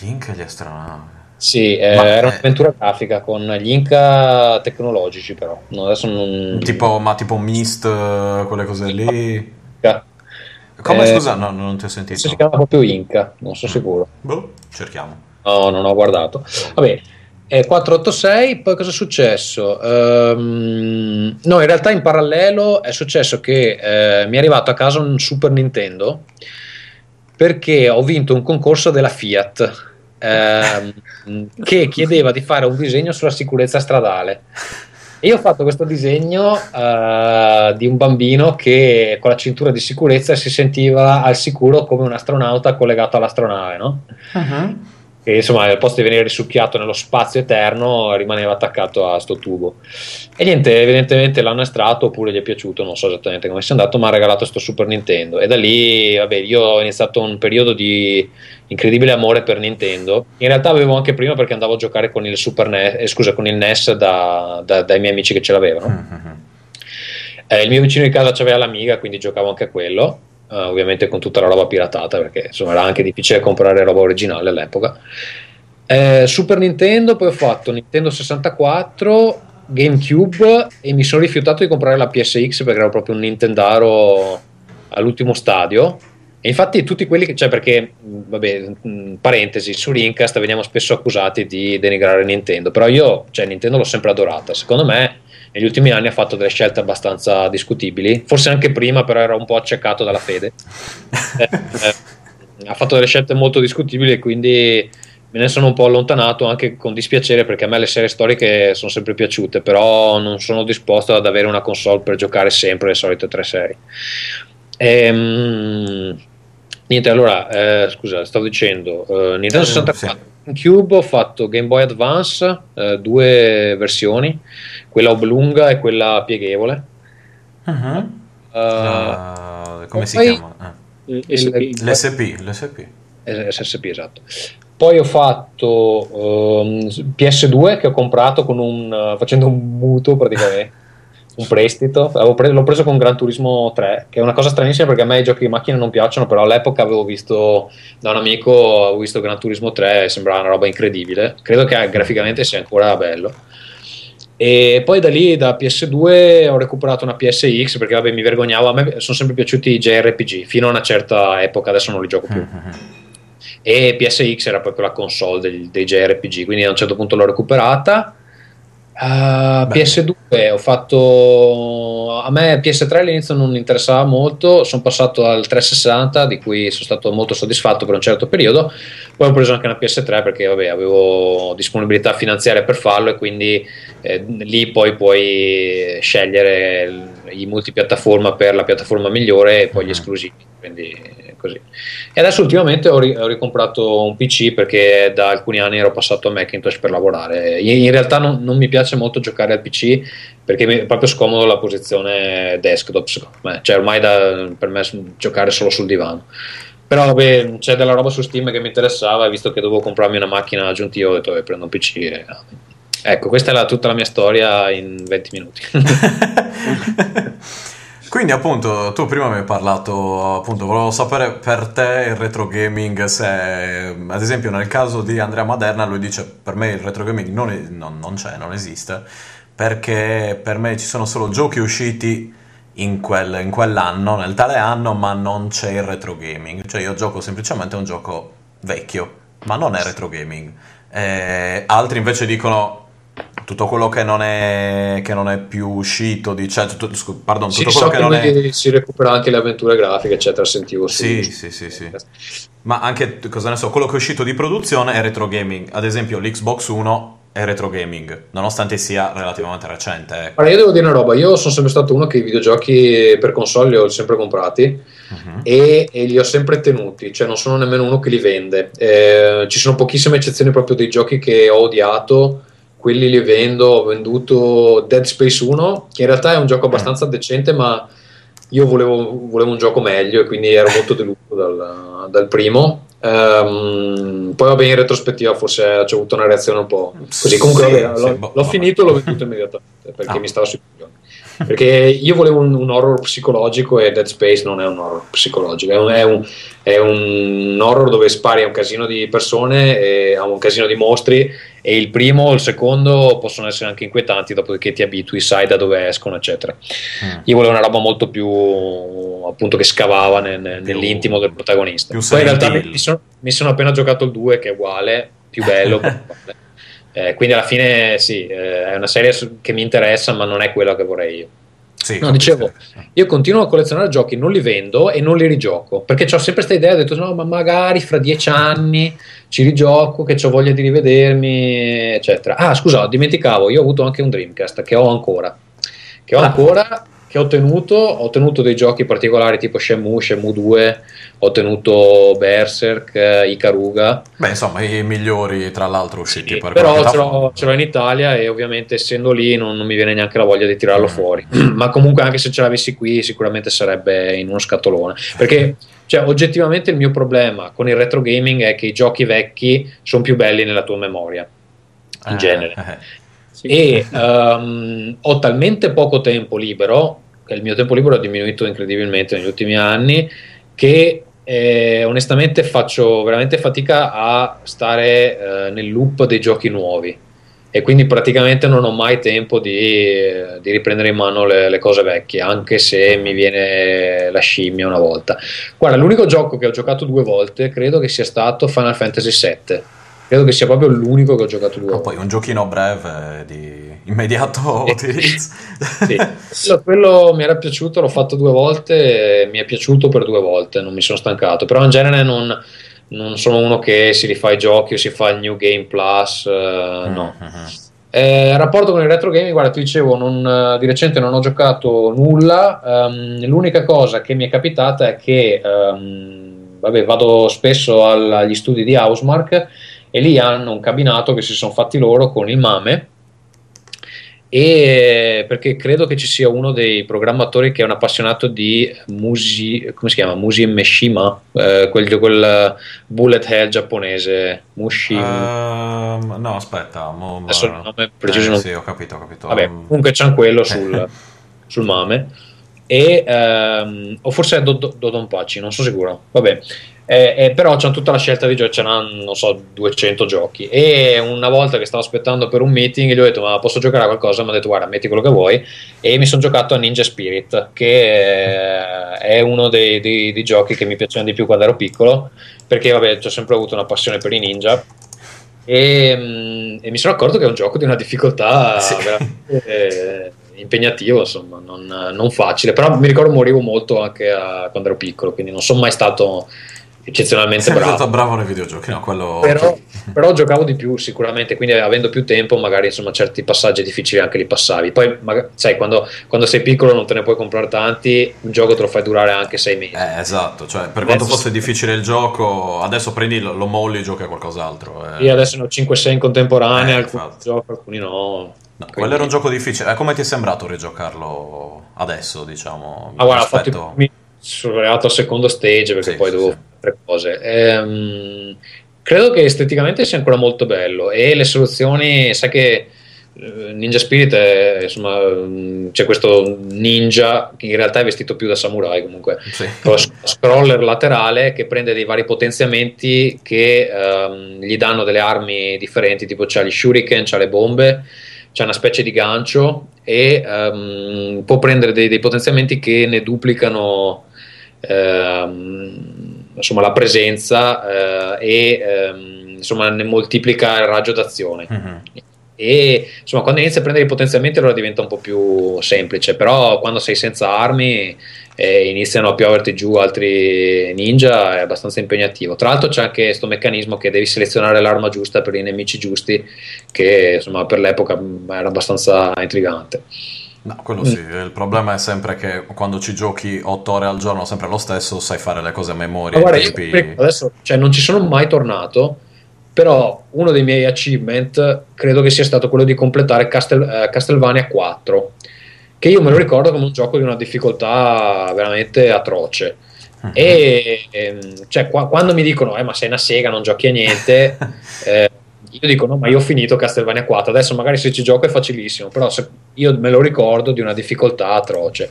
Link e gli astronauti. Sì, eh, Ma- era eh. un'avventura grafica con gli Inca tecnologici, però. No, adesso non. Tipo, ma tipo Mist, eh, quelle cose lì. Inca. Come Eh, scusa? No, non ti ho sentito. Si chiama proprio Inca, non sono sicuro. Boh, cerchiamo. No, non ho guardato. Vabbè, eh, 486, poi cosa è successo? Ehm, no, in realtà in parallelo è successo che eh, mi è arrivato a casa un Super Nintendo perché ho vinto un concorso della Fiat ehm, *laughs* che chiedeva di fare un disegno sulla sicurezza stradale. E io ho fatto questo disegno eh, di un bambino che con la cintura di sicurezza si sentiva al sicuro come un astronauta collegato all'astronave, no? Che insomma al posto di venire risucchiato nello spazio eterno rimaneva attaccato a sto tubo. E niente evidentemente l'hanno estratto oppure gli è piaciuto non so esattamente come sia andato ma ha regalato sto Super Nintendo. E da lì vabbè io ho iniziato un periodo di incredibile amore per Nintendo. In realtà avevo anche prima perché andavo a giocare con il Super NES eh, scusa con il NES da- da- dai miei amici che ce l'avevano. Mhm. eh, il mio vicino di casa c'aveva l'Amiga, quindi giocavo anche a quello, eh, ovviamente con tutta la roba piratata, perché insomma era anche difficile comprare roba originale all'epoca. Eh, Super Nintendo, poi ho fatto Nintendo 64, GameCube e mi sono rifiutato di comprare la PSX perché ero proprio un Nintendaro all'ultimo stadio. E infatti tutti quelli che, cioè perché, vabbè, parentesi, su Rincast veniamo spesso accusati di denigrare Nintendo, però io, cioè Nintendo l'ho sempre adorata, secondo me negli ultimi anni ha fatto delle scelte abbastanza discutibili, forse anche prima però era un po' accecato dalla fede. *laughs* Eh, eh, ha fatto delle scelte molto discutibili e quindi me ne sono un po' allontanato anche con dispiacere perché a me le serie storiche sono sempre piaciute, però non sono disposto ad avere una console per giocare sempre le solite tre serie. Ehm, niente, allora, eh, scusa, stavo dicendo, eh, Nintendo Eh, 64, Cube ho fatto Game Boy Advance, eh, due versioni, quella oblunga e quella pieghevole. Mhm. Eh, Ah, come si chiama? Eh. Eh, SP. L'SP, l'SP. SSP esatto. Poi ho fatto ehm, PS2 che ho comprato con un, eh, facendo un mutuo praticamente, *laughs* un prestito. Pre- l'ho preso con Gran Turismo 3, che è una cosa stranissima perché a me i giochi di macchina non piacciono, però all'epoca avevo visto da un amico, avevo visto Gran Turismo 3 e sembrava una roba incredibile. Credo che graficamente sia ancora bello. E poi da lì, da PS2, ho recuperato una PSX perché vabbè, mi vergognavo. A me sono sempre piaciuti i JRPG fino a una certa epoca, adesso non li gioco più *laughs* e PSX era proprio la console dei, dei JRPG, quindi a un certo punto l'ho recuperata. Uh, Beh. PS2 ho fatto a me PS3 all'inizio non interessava molto sono passato al 360 di cui sono stato molto soddisfatto per un certo periodo poi ho preso anche una PS3 perché vabbè, avevo disponibilità finanziaria per farlo e quindi eh, lì poi puoi scegliere i multipiattaforma per la piattaforma migliore e poi gli Mhm. esclusivi quindi così e adesso ultimamente ho, ri- ho ricomprato un PC perché da alcuni anni ero passato a Macintosh per lavorare. In, in realtà non, non mi piace molto giocare al PC perché mi è proprio scomodo la posizione desktop, secondo me. Cioè ormai da- per me giocare solo sul divano. Però vabbè, c'è della roba su Steam che mi interessava e visto che dovevo comprarmi una macchina aggiuntiva ho detto "Vabbè, prendo un PC. Ecco, questa è la- tutta la mia storia in 20 minuti. *laughs* *laughs* Quindi appunto tu prima mi hai parlato, appunto volevo sapere per te il retro gaming se ad esempio nel caso di Andrea Maderna lui dice per me il retro gaming non, è- non- non c'è, non esiste perché per me ci sono solo giochi usciti in, quel- in quell'anno, nel tale anno ma non c'è il retro gaming, cioè io gioco semplicemente un gioco vecchio ma non è retro gaming. Eh, altri invece dicono tutto quello che non è, che non è più uscito, di, cioè, tutto, pardon, Sì, tutto so quello che che non è... si recupera anche le avventure grafiche, eccetera. Sentivo su- Sì, sì, sì, sì. Ma anche, cosa ne so, quello che è uscito di produzione è retro gaming. Ad esempio l'Xbox One è retro gaming, nonostante sia relativamente recente. ecco. Allora, io devo dire una roba, io sono sempre stato uno che i videogiochi per console li ho sempre comprati Mhm. e, e li ho sempre tenuti, cioè non sono nemmeno uno che li vende. Eh, ci sono pochissime eccezioni proprio dei giochi che ho odiato, quelli li vendo, ho venduto Dead Space 1, che in realtà è un gioco abbastanza decente, ma io volevo, volevo un gioco meglio e quindi ero molto deluso dal, dal primo. Ehm, poi vabbè in retrospettiva forse ho avuto una reazione un po' così comunque Sì, vabbè, l'ho, boh, l'ho finito e l'ho venduto immediatamente perché Ah. mi stava sui coglioni perché io volevo un, un, horror psicologico e Dead Space non è un horror psicologico, è un, è un, è un horror dove spari a un casino di persone, a un casino di mostri e il primo o il secondo possono essere anche inquietanti dopo che ti abitui, sai da dove escono, eccetera. Mm. Io volevo una roba molto più appunto che scavava nel, nell'intimo del protagonista. Poi in realtà mi sono, mi sono, appena giocato il 2 che è uguale, più bello. *laughs* eh, quindi alla fine sì, eh, è una serie che mi interessa, ma non è quella che vorrei io. Sì, no, dicevo, io continuo a collezionare giochi, non li vendo e non li rigioco perché ho sempre questa idea, ho detto no, ma magari fra dieci anni ci rigioco, che ho voglia di rivedermi, eccetera. Ah, scusa, dimenticavo, io ho avuto anche un Dreamcast che ho ancora, che ho ah. ancora che ho tenuto, ho tenuto dei giochi particolari tipo Shenmue, Shenmue 2, ho tenuto Berserk, eh, Ikaruga. Beh, insomma, i migliori tra l'altro usciti sì, per Però ce l'ho, ce l'ho, in Italia e ovviamente essendo lì non, non mi viene neanche la voglia di tirarlo mm. fuori. *clears throat* Ma comunque anche se ce l'avessi qui sicuramente sarebbe in uno scatolone. Perché cioè, oggettivamente il mio problema con il retro gaming è che i giochi vecchi sono più belli nella tua memoria. In eh, genere. Eh. Sì. E um, ho talmente poco tempo libero il mio tempo libero è diminuito incredibilmente negli ultimi anni, che eh, onestamente faccio veramente fatica a stare eh, nel loop dei giochi nuovi e quindi praticamente non ho mai tempo di, di riprendere in mano le, le, cose vecchie, anche se mi viene la scimmia una volta. Guarda, l'unico gioco che ho giocato due volte credo che sia stato Final Fantasy VII credo che sia proprio l'unico che ho giocato due. Ma poi un giochino breve di immediato utilizzo. *laughs* sì. quello, quello, mi era piaciuto, l'ho fatto due volte, mi è piaciuto per due volte, non mi sono stancato, però in genere non, non sono uno che si rifà i giochi o si fa il New Game Plus, uh, no. Uh-huh. Eh, rapporto con il retro gaming, guarda, ti dicevo, non, di recente non ho giocato nulla. Um, l'unica cosa che mi è capitata è che um, vabbè, vado spesso al, agli studi di Housemark e lì hanno un cabinato che si sono fatti loro con il MAME e perché credo che ci sia uno dei programmatori che è un appassionato di Musi, come si chiama? Musi Meshima, eh, quel, quel bullet hell giapponese, Mushi. Uh, no, aspetta, mo, adesso il nome preciso. Eh, non... Sì, ho capito, ho capito. Vabbè, comunque c'è quello sul, sul MAME. E, um, o forse è Dodonpachi, non sono sicuro. Vabbè, eh, eh, però c'è tutta la scelta di giochi, ce n'hanno, non so, 200 giochi. E una volta che stavo aspettando per un meeting, gli ho detto: Ma posso giocare a qualcosa? Mi ha detto: Guarda, metti quello che vuoi. E mi sono giocato a Ninja Spirit, che è uno dei, dei, dei giochi che mi piacevano di più quando ero piccolo, perché vabbè, ho sempre avuto una passione per i ninja. E, mm, e mi sono accorto che è un gioco di una difficoltà sì. veramente eh, impegnativo, insomma, non, non, facile. Però mi ricordo morivo molto anche a, quando ero piccolo, quindi non sono mai stato eccezionalmente Sei bravo. stato bravo nei videogiochi, no, quello... però, *laughs* però, giocavo di più sicuramente, quindi avendo più tempo magari insomma certi passaggi difficili anche li passavi. Poi magari, sai, quando, quando, sei piccolo non te ne puoi comprare tanti, un gioco te lo fai durare anche sei mesi. Eh, esatto, cioè, per adesso quanto fosse difficile il gioco, adesso prendi lo, lo molli e giochi a qualcos'altro. Eh. Io adesso ne ho 5-6 in contemporanea, eh, alcuni gioco, alcuni no. No, quello era un gioco difficile. Eh, come ti è sembrato rigiocarlo adesso, diciamo? Ah, guarda, aspetto... ho fatto, sono arrivato al secondo stage perché sì, poi devo sì altre cose. Ehm, credo che esteticamente sia ancora molto bello e le soluzioni, sai che eh, Ninja Spirit è, insomma, mm, c'è questo ninja che in realtà è vestito più da samurai comunque sì. con scroller laterale che prende dei vari potenziamenti che um, gli danno delle armi differenti tipo c'ha gli shuriken, c'ha le bombe c'è una specie di gancio e um, può prendere dei, dei, potenziamenti che ne duplicano um, insomma, la presenza eh, e ehm, insomma, ne moltiplica il raggio d'azione. Uh-huh. E insomma, quando inizia a prendere i potenziamenti allora diventa un po' più semplice, però quando sei senza armi e iniziano a pioverti giù altri ninja è abbastanza impegnativo. Tra l'altro c'è anche questo meccanismo che devi selezionare l'arma giusta per i nemici giusti, che insomma per l'epoca era abbastanza intrigante. No, quello sì, il problema è sempre che quando ci giochi 8 ore al giorno sempre lo stesso, sai fare le cose a memoria. Ma guarda, tempi... adesso cioè, non ci sono mai tornato, però uno dei miei achievement credo che sia stato quello di completare Castel, uh, Castlevania 4, che io me lo ricordo come un gioco di una difficoltà veramente atroce. Uh-huh. E ehm, cioè, qua, quando mi dicono, eh, ma sei una sega, non giochi a niente, *laughs* eh, io dico no ma io ho finito Castlevania 4 adesso magari se ci gioco è facilissimo però se, io me lo ricordo di una difficoltà atroce.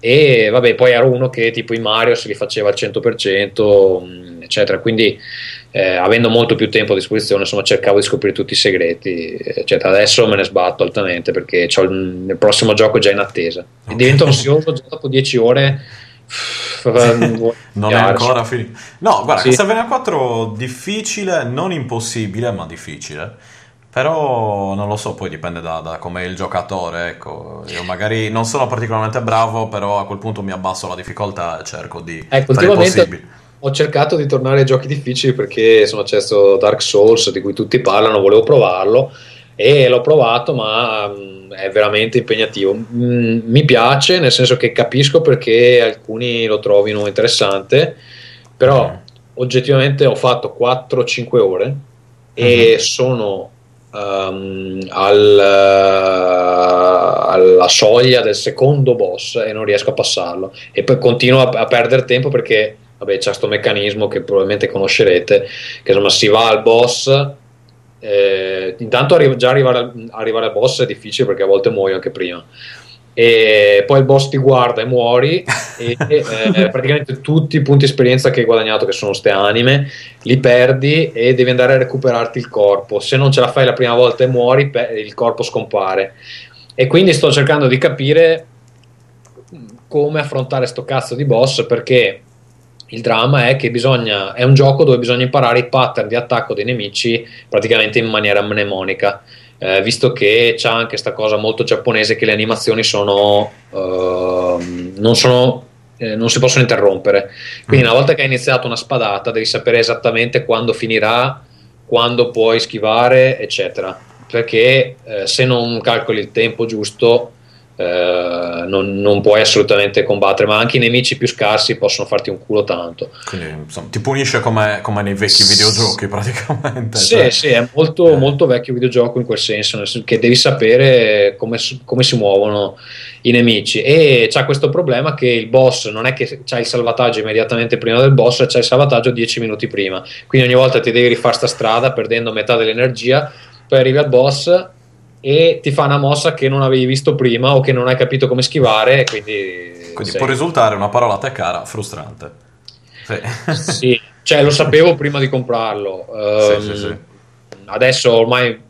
E vabbè poi ero uno che tipo i Mario se li faceva al 100% eccetera. Quindi eh, avendo molto più tempo a disposizione insomma cercavo di scoprire tutti i segreti eccetera. Adesso me ne sbatto altamente perché il, il prossimo gioco è già in attesa. E divento ansioso già dopo 10 ore *laughs* non è ancora finito. No, guarda, sì. Castlevania 4 difficile, non impossibile, ma difficile. Però non lo so, poi dipende da, da com'è il giocatore. Ecco, io magari non sono particolarmente bravo, però a quel punto mi abbasso la difficoltà e cerco di ecco, fare il possibile. Ho cercato di tornare ai giochi difficili perché sono accesso Dark Souls di cui tutti parlano, volevo provarlo e l'ho provato, ma mm, è veramente impegnativo. Mm, mi piace, nel senso che capisco perché alcuni lo trovino interessante, però mm. oggettivamente ho fatto 4-5 ore e uh-huh. sono um, al, uh, alla soglia del secondo boss e non riesco a passarlo. E poi continuo a, a perdere tempo perché vabbè, c'è questo meccanismo che probabilmente conoscerete, che insomma si va al boss eh, intanto arri- già arrivare al, arrivare al boss è difficile perché a volte muoio anche prima. E poi il boss ti guarda e muori e *laughs* eh, praticamente tutti i punti esperienza che hai guadagnato che sono ste anime li perdi e devi andare a recuperarti il corpo. Se non ce la fai la prima volta e muori il corpo scompare. E quindi sto cercando di capire come affrontare sto cazzo di boss perché il dramma è che bisogna, è un gioco dove bisogna imparare i pattern di attacco dei nemici praticamente in maniera mnemonica. Eh, visto che c'è anche questa cosa molto giapponese che le animazioni sono, uh, non, sono eh, non si possono interrompere. Quindi, mm. una volta che hai iniziato una spadata, devi sapere esattamente quando finirà, quando puoi schivare, eccetera. Perché eh, se non calcoli il tempo giusto, eh, non, non, puoi assolutamente combattere, ma anche i nemici più scarsi possono farti un culo tanto. Quindi insomma, ti punisce come, come nei vecchi videogiochi praticamente. Sì, cioè. sì, è molto, eh. molto vecchio videogioco in quel senso, nel senso che devi sapere come, come si muovono i nemici e c'è questo problema che il boss non è che c'è il salvataggio immediatamente prima del boss, c'è il salvataggio 10 minuti prima, quindi ogni volta ti devi rifare sta strada perdendo metà dell'energia, poi arrivi al boss e ti fa una mossa che non avevi visto prima o che non hai capito come schivare. Quindi, quindi sei... può risultare una parola a te cara frustrante. Sì. *laughs* sì. cioè lo sapevo prima di comprarlo. Um, sì, sì, adesso ormai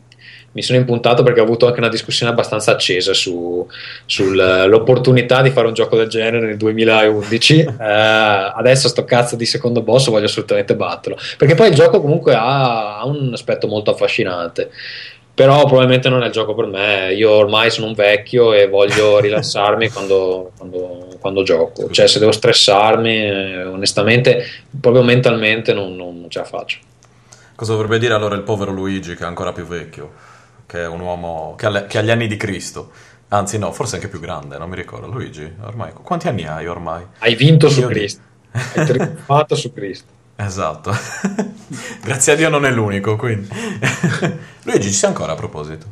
mi sono impuntato perché ho avuto anche una discussione abbastanza accesa su, sull'opportunità di fare un gioco del genere nel 2011. uh, *laughs* eh, adesso sto cazzo di secondo boss voglio assolutamente batterlo. Perché poi il gioco comunque ha, ha un aspetto molto affascinante però probabilmente non è il gioco per me. Io ormai sono un vecchio e voglio *laughs* rilassarmi quando, quando, quando, gioco. Cioè, se devo stressarmi, eh, onestamente, proprio mentalmente non, non, ce la faccio. Cosa dovrebbe dire allora il povero Luigi, che è ancora più vecchio, che è un uomo che ha, che ha gli anni di Cristo? Anzi, no, forse anche più grande, non mi ricordo. Luigi, ormai quanti anni hai ormai? Hai vinto Io *laughs* su Cristo. Hai trionfato su Cristo. Esatto, *laughs* grazie a Dio non è l'unico, quindi. *laughs* Luigi, ci sei ancora a proposito?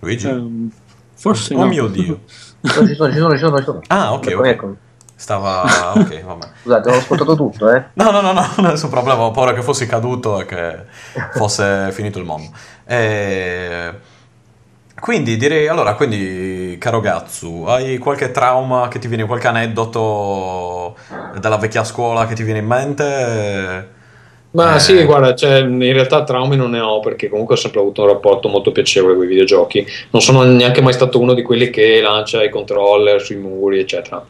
Luigi? Um, forse oh, no. mio Dio. *laughs* ci sono, ci sono, ci sono, ci sono. Ah, ok, ok. Ecco. Stava... ok, vabbè. Scusate, ho ascoltato tutto, eh? No, no, no, no, nessun problema, ho paura che fossi caduto e che fosse finito il mondo. E... Quindi direi, allora, quindi, caro Gatsu, hai qualche trauma che ti viene, qualche aneddoto dalla vecchia scuola che ti viene in mente? Ma eh... sì, guarda, cioè, in realtà traumi non ne ho perché comunque ho sempre avuto un rapporto molto piacevole con i videogiochi. Non sono neanche mai stato uno di quelli che lancia i controller sui muri, eccetera.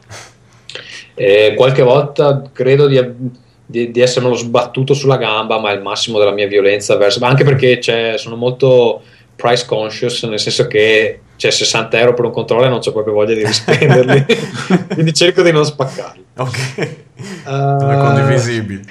E qualche volta credo di, di, di essermelo sbattuto sulla gamba, ma è il massimo della mia violenza verso... Anche perché cioè, sono molto price conscious, nel senso che c'è 60 euro per un controller e non c'ho proprio voglia di rispenderli, *laughs* quindi cerco di non spaccarli. Ok, uh, è condivisibile.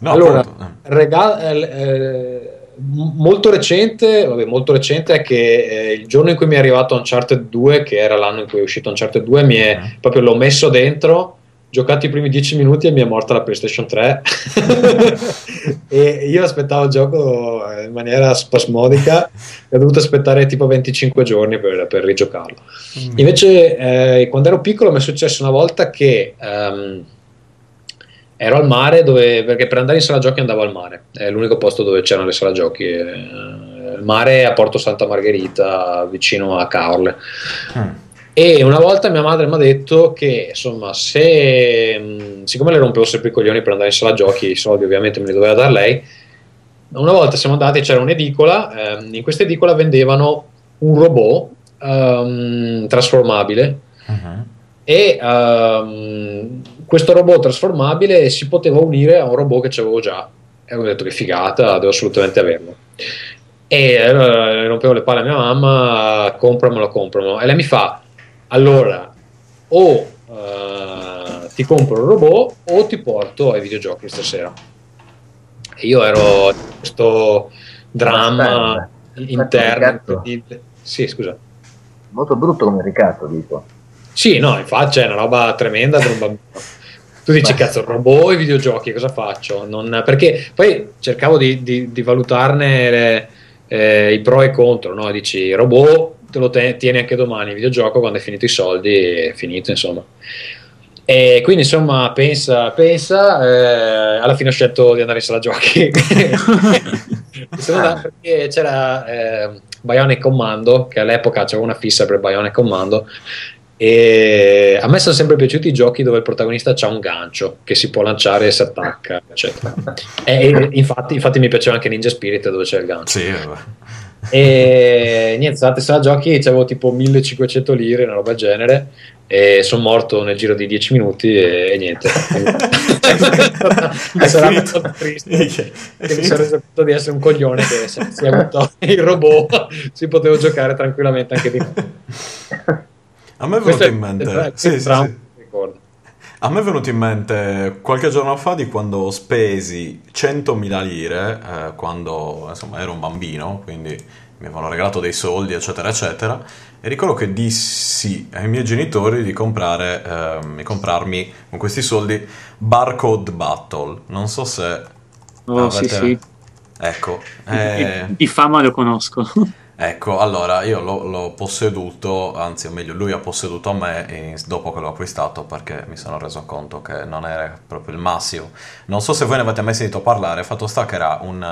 no, allora, regalo, eh, eh, molto recente, vabbè, molto recente è che eh, il giorno in cui mi è arrivato Uncharted 2, che era l'anno in cui è uscito Uncharted 2, mi è, uh-huh. proprio l'ho messo dentro giocato i primi 10 minuti e mi è morta la PlayStation 3 *laughs* e io aspettavo il gioco in maniera spasmodica e ho dovuto aspettare tipo 25 giorni per, per rigiocarlo mm. invece eh, quando ero piccolo mi è successo una volta che um, ero al mare dove, perché per andare in sala giochi andavo al mare, è l'unico posto dove c'erano le sala giochi. Eh, il mare è a Porto Santa Margherita, vicino a Caorle. Mm. E una volta mia madre mi ha detto che insomma, se mm, siccome le rompevo sempre i coglioni per andare in sala giochi, i soldi ovviamente me li doveva dare lei. Una volta siamo andati, c'era un'edicola, ehm, in questa edicola vendevano un robot um, trasformabile uh-huh. e um, questo robot trasformabile si poteva unire a un robot che avevo già e ho detto che figata, devo assolutamente averlo e allora rompevo le palle a mia mamma compramelo, compramelo e lei mi fa allora o uh, ti compro il robot o ti porto ai videogiochi stasera e io ero in questo dramma interno sì scusa molto brutto come ricatto, dico. Sì, no, infatti è una roba tremenda per un bambino. Tu dici, cazzo, robot e videogiochi, cosa faccio? Non, perché poi cercavo di, di, di valutarne le, eh, i pro e i contro, no? Dici, robot te lo te- tieni anche domani, il videogioco quando hai finito i soldi è finito, insomma. E quindi insomma pensa, pensa, eh, alla fine ho scelto di andare in sala giochi. *laughs* perché c'era eh, Bionic Commando, che all'epoca c'era una fissa per Bionic Commando, e a me sono sempre piaciuti i giochi dove il protagonista ha un gancio che si può lanciare e si attacca, eccetera. E, infatti, infatti, mi piaceva anche Ninja Spirit dove c'è il gancio. Sì, e niente, state sala giochi, avevo tipo 1500 lire, una roba del genere e sono morto nel giro di 10 minuti e, e niente. *laughs* Sarà *laughs* molto triste. Che mi sono reso conto di essere un coglione che se si è avuto *laughs* il robot si poteva giocare tranquillamente anche di me a me è venuto in mente. sì, sì, sì. A me è venuto in mente qualche giorno fa di quando spesi 100.000 lire, eh, quando insomma ero un bambino, quindi mi avevano regalato dei soldi, eccetera, eccetera, e ricordo che dissi ai miei genitori di comprare, ehm, di comprarmi con questi soldi Barcode Battle. Non so se... Oh, avete... sì, sì. Ecco. Eh... Di, di fama lo conosco. Ecco, allora io l'ho, l'ho, posseduto, anzi o meglio lui ha posseduto me dopo che l'ho acquistato perché mi sono reso conto che non era proprio il massimo. Non so se voi ne avete mai sentito parlare, fatto sta che era un,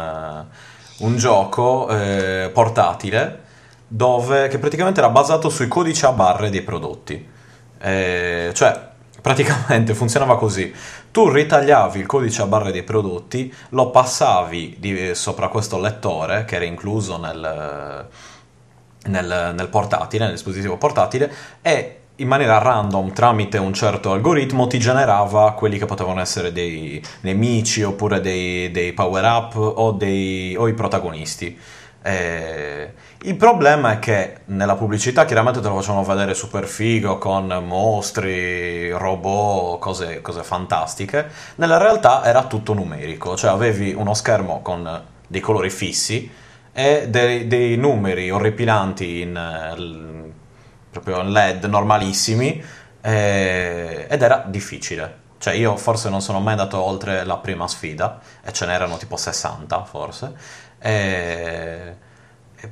uh, un gioco eh, portatile dove, che praticamente era basato sui codici a barre dei prodotti. Eh, cioè, praticamente funzionava così. Tu ritagliavi il codice a barre dei prodotti, lo passavi di, sopra questo lettore che era incluso nel, nel, nel portatile, nel dispositivo portatile, e in maniera random tramite un certo algoritmo ti generava quelli che potevano essere dei nemici oppure dei, dei power up o, dei, o i protagonisti. Eh, il problema è che nella pubblicità chiaramente te lo facevano vedere super figo con mostri, robot, cose, cose fantastiche. Nella realtà era tutto numerico, cioè avevi uno schermo con dei colori fissi e dei, dei numeri orripilanti in, proprio in LED normalissimi eh, ed era difficile. Cioè io forse non sono mai andato oltre la prima sfida e ce n'erano tipo 60 forse. E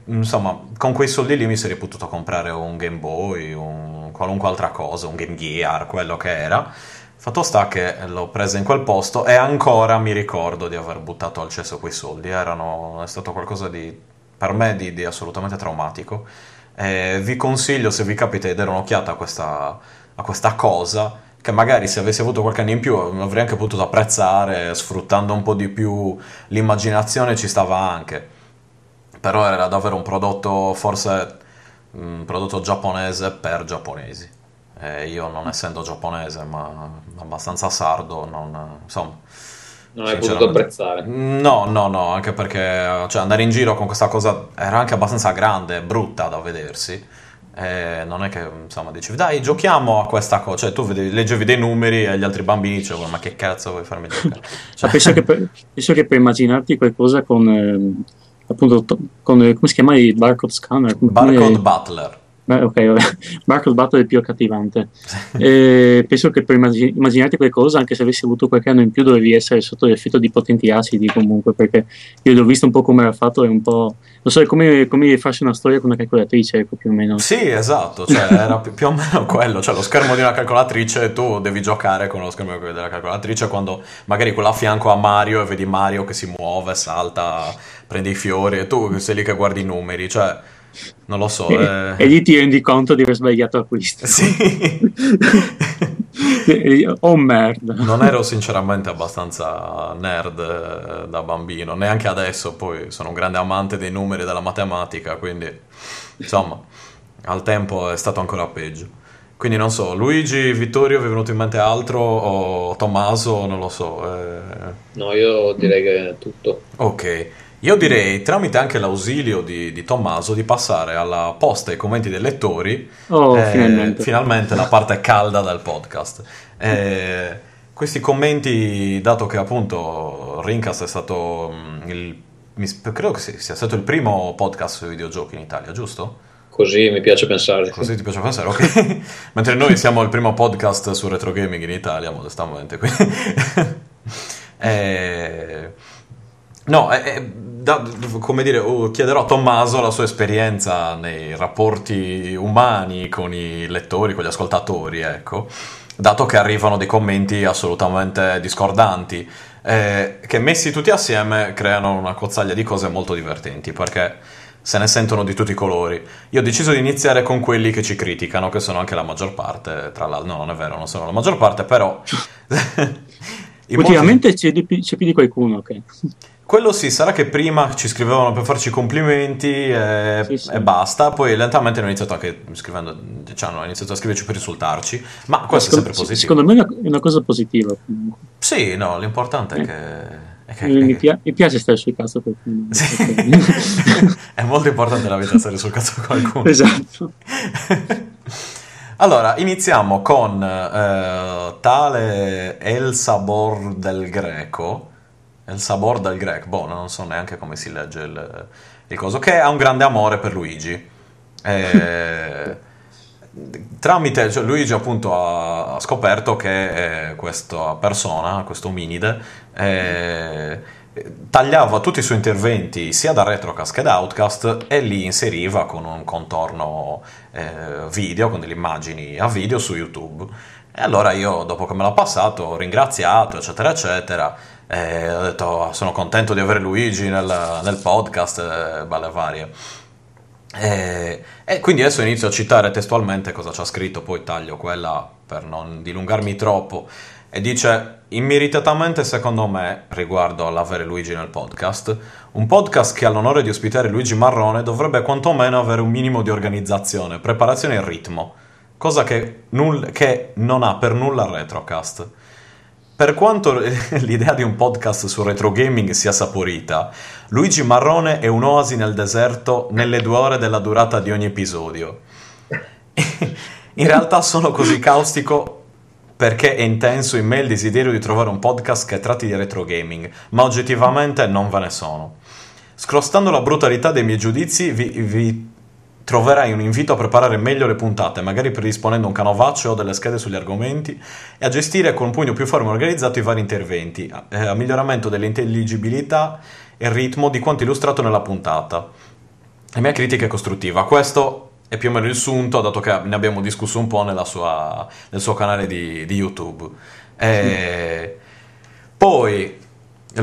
insomma, con quei soldi lì mi sarei potuto comprare un Game Boy, un, qualunque altra cosa, un Game Gear, quello che era. Fatto sta che l'ho presa in quel posto e ancora mi ricordo di aver buttato al cesso quei soldi. Erano, è stato qualcosa di, per me, di, di assolutamente traumatico. E vi consiglio, se vi capita di dare un'occhiata a questa, a questa cosa, che magari se avessi avuto qualche anno in più avrei anche potuto apprezzare, sfruttando un po' di più l'immaginazione ci stava anche però era davvero un prodotto forse un prodotto giapponese per giapponesi. E io non essendo giapponese ma abbastanza sardo non, insomma non hai potuto apprezzare. No no no anche perché cioè, andare in giro con questa cosa era anche abbastanza grande brutta da vedersi. E non è che insomma dicevi dai giochiamo a questa cosa cioè tu vedi, leggevi dei numeri e gli altri bambini dicevano ma che cazzo vuoi farmi giocare? *laughs* Cioè... penso, che *laughs* per, penso che per immaginarti qualcosa con eh appunto con come si chiama il barcode scanner barcode butler Beh, ok. Marco *laughs* Battle è più accattivante. *laughs* E penso che per immagin- immaginarti quelle cose, anche se avessi avuto qualche anno in più, dovevi essere sotto l'effetto di potenti acidi comunque, perché io l'ho visto un po' come era fatto, è un po'... Non so, è come, come farsi una storia con una calcolatrice, ecco, più o meno. Sì, esatto, cioè era più, più o meno quello, cioè lo schermo di una calcolatrice, tu devi giocare con lo schermo della calcolatrice quando magari quella a fianco a Mario e vedi Mario che si muove, salta, prende i fiori e tu sei lì che guardi i numeri, cioè non lo so. E, eh... e lì ti rendi conto di aver sbagliato acquisto. Sì. *laughs* oh merda. Non ero sinceramente abbastanza nerd eh, da bambino, neanche adesso, poi sono un grande amante dei numeri e della matematica, quindi insomma, al tempo è stato ancora peggio. Quindi non so, Luigi, Vittorio, vi è venuto in mente altro o Tommaso, non lo so. Eh... No, io direi che è tutto. Ok. Io direi, tramite anche l'ausilio di, di, Tommaso, di passare alla posta e ai commenti dei lettori. Oh, eh, finalmente. finalmente. la parte calda del podcast. Eh, questi commenti, dato che appunto Rincast è stato mm, il, credo che sia stato il primo podcast sui videogiochi in Italia, giusto? Così mi piace pensare. Così ti piace pensare, ok. *laughs* Mentre noi siamo il primo podcast su retro gaming in Italia, modestamente. *laughs* eh, no, eh, da, come dire, oh, chiederò a Tommaso la sua esperienza nei rapporti umani con i lettori, con gli ascoltatori, ecco, dato che arrivano dei commenti assolutamente discordanti, eh, che messi tutti assieme creano una cozzaglia di cose molto divertenti, perché se ne sentono di tutti i colori. Io ho deciso di iniziare con quelli che ci criticano, che sono anche la maggior parte, tra l'altro, no, non è vero, non sono la maggior parte, però... *laughs* *laughs* Ultimamente molti... c'è, di, c'è più di qualcuno, ok. Quello sì, sarà che prima ci scrivevano per farci complimenti e, sì, sì. e basta, poi lentamente hanno iniziato anche scrivendo, cioè hanno iniziato a scriverci per insultarci, ma questo secondo, è sempre positivo. Secondo me è una, cosa positiva. Comunque. Sì, no, l'importante eh. è che... Che, mi, pia- mi, piace stare sul cazzo qualcuno. Sì. *laughs* è molto importante la vita stare sul cazzo qualcuno. Esatto. allora, iniziamo con eh, tale El Sabor del Greco il sabor del greco, boh, non so neanche come si legge il, il coso, che ha un grande amore per Luigi. E, *laughs* tramite, cioè Luigi appunto ha scoperto che eh, questa persona, questo ominide, eh, tagliava tutti i suoi interventi sia da Retrocast che da Outcast e li inseriva con un contorno eh, video, con delle immagini a video su YouTube. E allora io, dopo che me l'ha passato, ho ringraziato, eccetera, eccetera e ho detto oh, sono contento di avere Luigi nel, nel podcast, eh, balle varie. E, e, quindi adesso inizio a citare testualmente cosa ci ha scritto, poi taglio quella per non dilungarmi troppo. E dice: Immeritatamente, secondo me, riguardo all'avere Luigi nel podcast, un podcast che ha l'onore di ospitare Luigi Marrone dovrebbe quantomeno avere un minimo di organizzazione, preparazione e ritmo, cosa che, null- che non ha per nulla Retrocast. Per quanto *laughs* l'idea di un podcast su retro gaming sia saporita, Luigi Marrone è un'oasi nel deserto nelle due ore della durata di ogni episodio. *laughs* In realtà sono così caustico perché è intenso in me il desiderio di trovare un podcast che tratti di retro gaming, ma oggettivamente non ve ne sono. Scrostando la brutalità dei miei giudizi, vi, vi troverai un invito a preparare meglio le puntate, magari predisponendo un canovaccio o delle schede sugli argomenti e a gestire con un pugno più fermo e organizzato i vari interventi, eh, a miglioramento dell'intelligibilità e ritmo di quanto illustrato nella puntata. La mia critica è costruttiva. Questo è più o meno il sunto, dato che ne abbiamo discusso un po' sua, nel suo canale di, di YouTube. E... Sì. Poi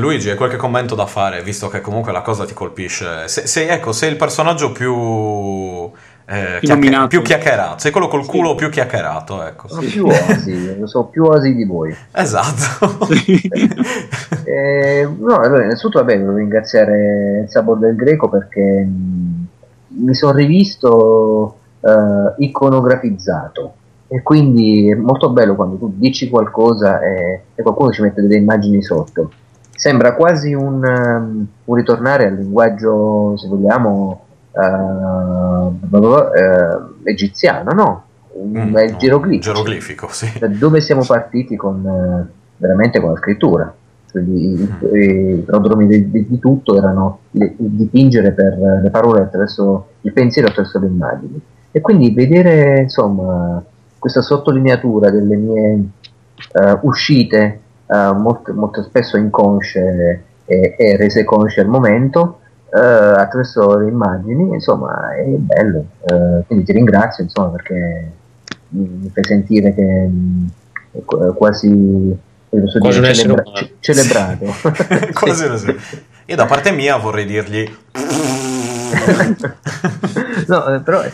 Luigi, hai qualche commento da fare, visto che comunque la cosa ti colpisce? Se, se ecco, sei il personaggio più, eh, chiacchier- più chiacchierato, sei quello col culo sì. più chiacchierato, ecco. Sono più osi, so più osi di voi. Esatto. *laughs* eh, no, allora, innanzitutto vabbè, devo ringraziare il Sabor del Greco perché mh, mi sono rivisto uh, iconografizzato e quindi è molto bello quando tu dici qualcosa e, e qualcuno ci mette delle immagini sotto sembra quasi un, um, un ritornare al linguaggio, se vogliamo, uh, uh, egiziano, no? Mm, è il geroglifico. Geroglifico, sì. Da dove siamo partiti con, uh, veramente con la scrittura. Cioè, I, mm. i prodromi di, di, di, tutto erano le, dipingere per le parole attraverso il pensiero attraverso le immagini. E quindi vedere insomma questa sottolineatura delle mie uh, uscite uh, molto, molto, spesso inconsce e, e, rese consce al momento uh, attraverso le immagini, insomma è bello. quindi ti ringrazio insomma perché mi fai sentire che mh, quasi so quasi dire, celebra- c- celebrato. *laughs* quasi sì. *laughs* Io da parte mia vorrei dirgli *laughs* no, eh, però eh,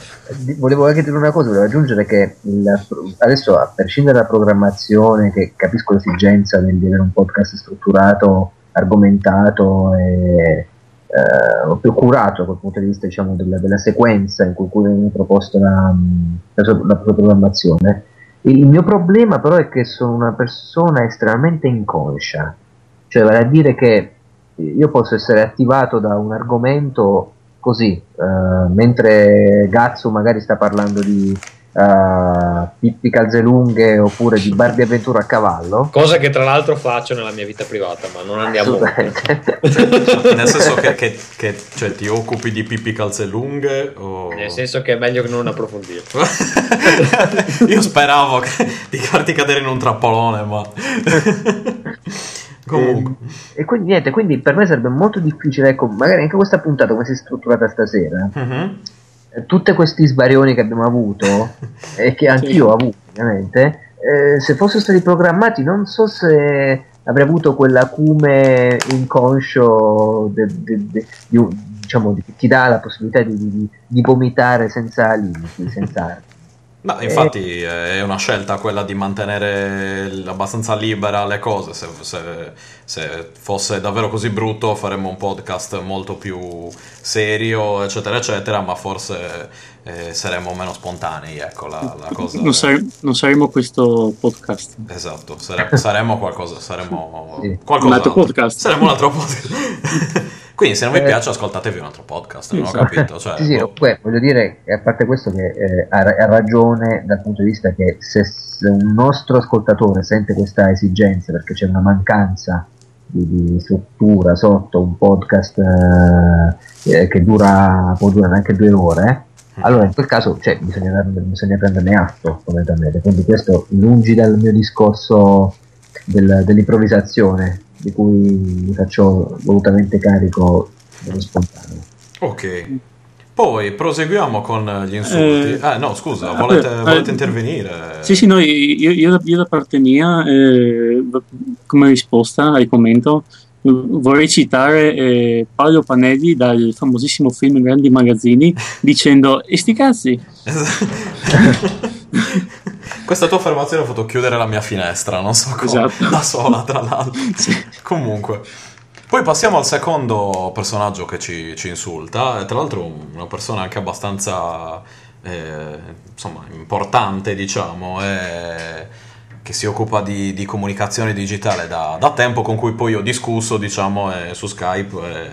volevo anche dire una cosa, volevo aggiungere che il, adesso a prescindere dalla programmazione, che capisco l'esigenza di avere un podcast strutturato, argomentato e eh, più curato dal punto di vista diciamo, della, della, sequenza in cui, viene proposta la, la, sua, la sua programmazione. Il mio problema però è che sono una persona estremamente inconscia, cioè vale a dire che io posso essere attivato da un argomento così, uh, mentre Gazzo magari sta parlando di uh, Pippi Calzelunghe oppure di Bar di Avventura a cavallo. Cosa che tra l'altro faccio nella mia vita privata, ma non andiamo *laughs* Nel senso che, che, che cioè, ti occupi di Pippi Calzelunghe? O... Nel senso che è meglio che non approfondire. *laughs* Io speravo che, di farti cadere in un trappolone, ma... Comunque. E, e, quindi niente, quindi per me sarebbe molto difficile, ecco, magari anche questa puntata come si è strutturata stasera, uh-huh. eh, tutti questi sbarioni che abbiamo avuto *laughs* e che anch'io sì. ho avuto ovviamente, eh, se fossero stati programmati non so se avrei avuto quell'acume inconscio de, de, de, di, diciamo, che ti dà la possibilità di, di vomitare senza limiti, senza arti. *laughs* No, infatti è una scelta quella di mantenere abbastanza libera le cose. Se, se, se, fosse davvero così brutto faremmo un podcast molto più serio, eccetera, eccetera, ma forse eh, saremmo meno spontanei. Ecco la, la cosa. Non, sare- non, saremmo questo podcast. Esatto, sare- saremmo qualcosa. Saremmo sì. qualcosa. Un altro podcast. Saremmo un altro podcast. *laughs* Quindi se non vi eh, piace ascoltatevi un altro podcast, non ho esatto. capito. Cioè, sì, sì, boh. poi, voglio dire, a parte questo che eh, ha, ha, ragione dal punto di vista che se, se, un nostro ascoltatore sente questa esigenza perché c'è una mancanza di, di struttura sotto un podcast eh, eh che dura, può durare anche due ore, mm. Allora in quel caso cioè, bisogna, bisogna, prenderne atto fondamentalmente. Quindi questo lungi dal mio discorso del, dell'improvvisazione di cui mi faccio volutamente carico dello spontaneo. Ok. Poi proseguiamo con gli insulti. Eh, ah, no, scusa, volete, eh, volete intervenire? Sì, sì, no, io, io, io da parte mia, eh, come risposta al commento, vorrei citare eh, Paolo Panelli dal famosissimo film Grandi Magazzini *laughs* dicendo e sti cazzi? *laughs* Questa tua affermazione ha fatto chiudere la mia finestra non so come. Esatto. da sola tra l'altro. *laughs* Sì. comunque. Poi passiamo al secondo personaggio che ci, ci insulta. Tra l'altro una persona anche abbastanza eh, insomma importante diciamo. E che si occupa di, di comunicazione digitale da, da, tempo, con cui poi ho discusso diciamo, eh, su Skype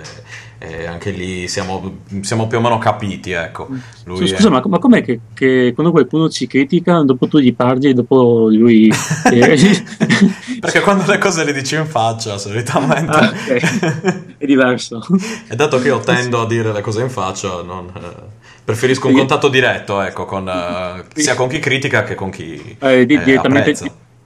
e, e, anche lì siamo, siamo, più o meno capiti. Ecco. Lui Scusa, è... ma, ma, com'è che, che, quando qualcuno ci critica, dopo tu gli parli e dopo lui... *laughs* *laughs* Perché quando le cose le dici in faccia, solitamente... Ah, okay. è diverso. *laughs* e dato che io tendo a dire le cose in faccia, non... Eh Preferisco un contatto diretto, ecco, con, uh, sia con chi critica che con chi eh, di, direttamente,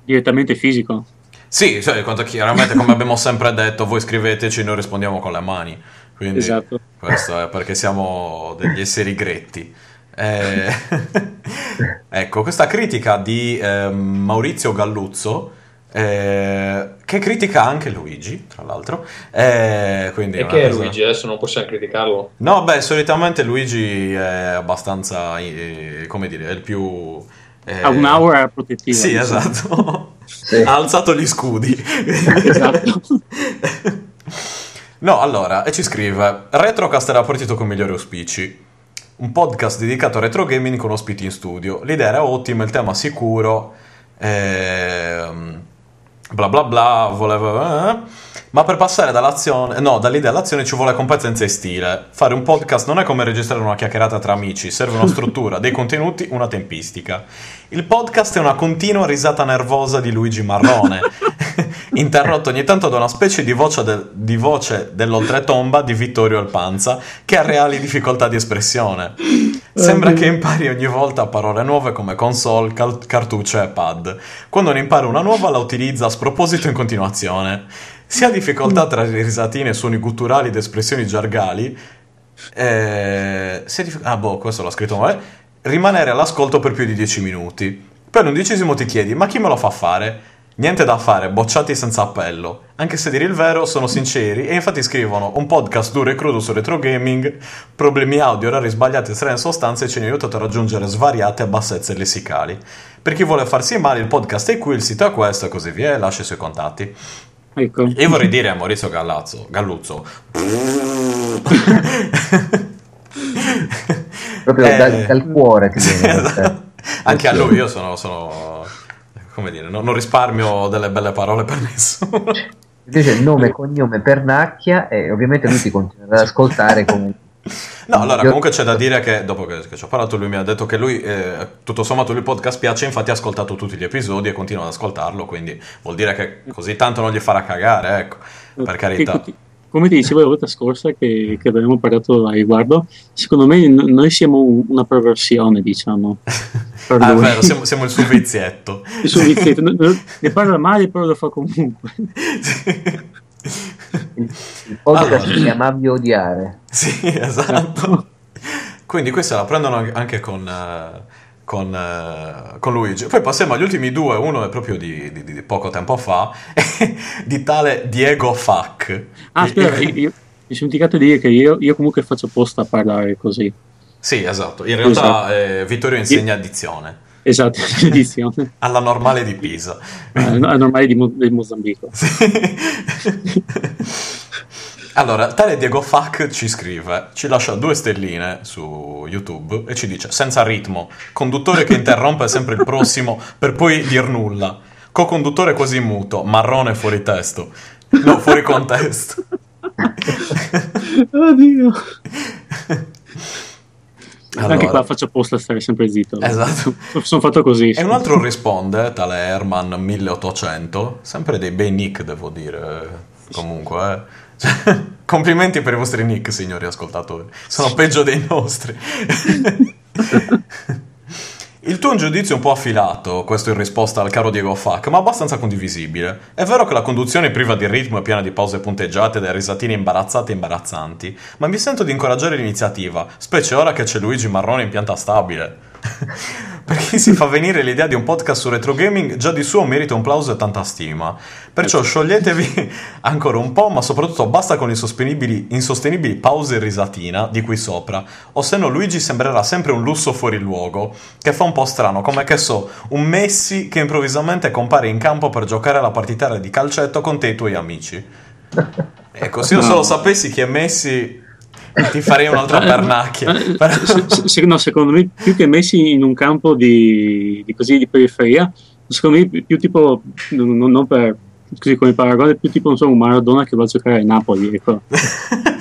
direttamente, fisico. Sì, cioè, chiaramente come abbiamo sempre detto, voi scriveteci, noi rispondiamo con le mani. Quindi esatto. questo è perché siamo degli esseri gretti. Eh, *laughs* ecco, questa critica di eh, Maurizio Galluzzo eh, che critica anche Luigi, tra l'altro. Eh, quindi e che è Luigi? Adesso non possiamo criticarlo. No, beh, solitamente Luigi è abbastanza, eh, come dire, è il più... Eh... Ha un'aura protettiva. Sì, diciamo. esatto. sì. ha alzato gli scudi. esatto. *laughs* no, allora, e ci scrive, Retrocast era partito con migliori auspici. Un podcast dedicato a retro gaming con ospiti in studio. L'idea era ottima, il tema sicuro. Ehm bla bla bla, voleva... Eh, ma per passare dall'azione, no, dall'idea all'azione ci vuole competenza e stile. Fare un podcast non è come registrare una chiacchierata tra amici, serve una struttura, dei contenuti, una tempistica. Il podcast è una continua risata nervosa di Luigi Marrone. *laughs* interrotto ogni tanto da una specie di voce, de- di voce dell'oltretomba di Vittorio Alpanza che ha reali difficoltà di espressione. Sembra che impari ogni volta parole nuove come console, cal- cartucce e pad. Quando ne impara una nuova la utilizza a sproposito in continuazione. Si ha difficoltà tra risatine, suoni gutturali ed espressioni gergali. Eh, dif- ah, boh, questo l'ho scritto male. Rimanere all'ascolto per più di 10 minuti. Poi all'undicesimo ti chiedi, ma chi me lo fa fare? Niente da fare, bocciati senza appello. Anche se dire il vero, sono sinceri e infatti scrivono un podcast duro e crudo su retro gaming, problemi audio, orari sbagliati e strane sostanze ci hanno aiutato a raggiungere svariate bassezze lessicali. Per chi vuole farsi male, il podcast è qui, il sito è questo e così via, lascia i suoi contatti. Ecco. Io vorrei dire a Maurizio Gallazzo, Galluzzo. *laughs* Proprio Eh, dal, dal cuore sì, viene. esatto. *laughs* Anche a lui io sono, sono come dire, no- non risparmio delle belle parole per nessuno. Invece il nome e cognome Pernacchia e ovviamente lui ti continuerà ad ascoltare come... No, allora Io- comunque c'è da dire che dopo che, che ci ho parlato lui mi ha detto che lui, eh, tutto sommato lui il podcast piace, infatti ha ascoltato tutti gli episodi e continua ad ascoltarlo, quindi vuol dire che così tanto non gli farà cagare, ecco, per carità. Come ti dicevo la volta scorsa che, che avevamo parlato a riguardo, secondo me n- noi siamo un- una perversione, diciamo. *laughs* per Ah, vero, siamo, siamo il suo vizietto. Il suo vizietto, *laughs* ne parla male, però lo fa comunque. *laughs* Il podcast Allora. si chiama odiare. Sì, esatto. Quindi questa la prendono anche con, eh, con, eh, con Luigi. Poi passiamo agli ultimi due, uno è proprio di, di- di poco tempo fa, *laughs* di tale Diego Fac. Ah, aspetta, io, io- mi sono dimenticato di dire che io, io comunque faccio apposta a parlare così. Sì, esatto. In realtà Esatto. eh, Vittorio insegna addizione Esatto, *laughs* edizione. alla normale di Pisa. È normale di, Mo- del Mozambico. Allora, tale Diego Fac ci scrive, ci lascia due stelline su YouTube e ci dice senza ritmo, conduttore che interrompe sempre il prossimo per poi dir nulla, co-conduttore quasi muto, marrone fuori testo, no, fuori contesto. Oddio. Allora, Anche qua faccio apposta a stare sempre zitto. Esatto. *laughs* Sono fatto così. E un altro risponde, tale Herman 1800, sempre dei bei nick devo dire, comunque. eh. Cioè, *laughs* complimenti per i vostri nick, signori ascoltatori. Sono peggio dei nostri. *laughs* Il tuo è un giudizio po' affilato, questo in risposta al caro Diego Fac, ma abbastanza condivisibile. È vero che la conduzione è priva di ritmo e piena di pause punteggiate delle risatine imbarazzate e imbarazzanti, ma mi sento di incoraggiare l'iniziativa, specie ora che c'è Luigi Marrone in pianta stabile. *laughs* per chi si fa venire l'idea di un podcast su retro gaming, già di suo merita un plauso e tanta stima. Perciò scioglietevi *laughs* ancora un po', ma soprattutto basta con insostenibili, insostenibili pause e risatina di qui sopra, o se no Luigi sembrerà sempre un lusso fuori luogo, che fa un po' strano, come che so, un Messi che improvvisamente compare in campo per giocare alla partitella di calcetto con te e i tuoi amici. *laughs* Ecco, se io solo sapessi chi è Messi, ti farei un'altra pernacchia. Eh, se- se- no, secondo me più che messi in un campo di, di così di periferia, secondo me più tipo non, non- per così come paragone, più tipo non so, un Maradona che va a giocare a Napoli. Ecco. *laughs*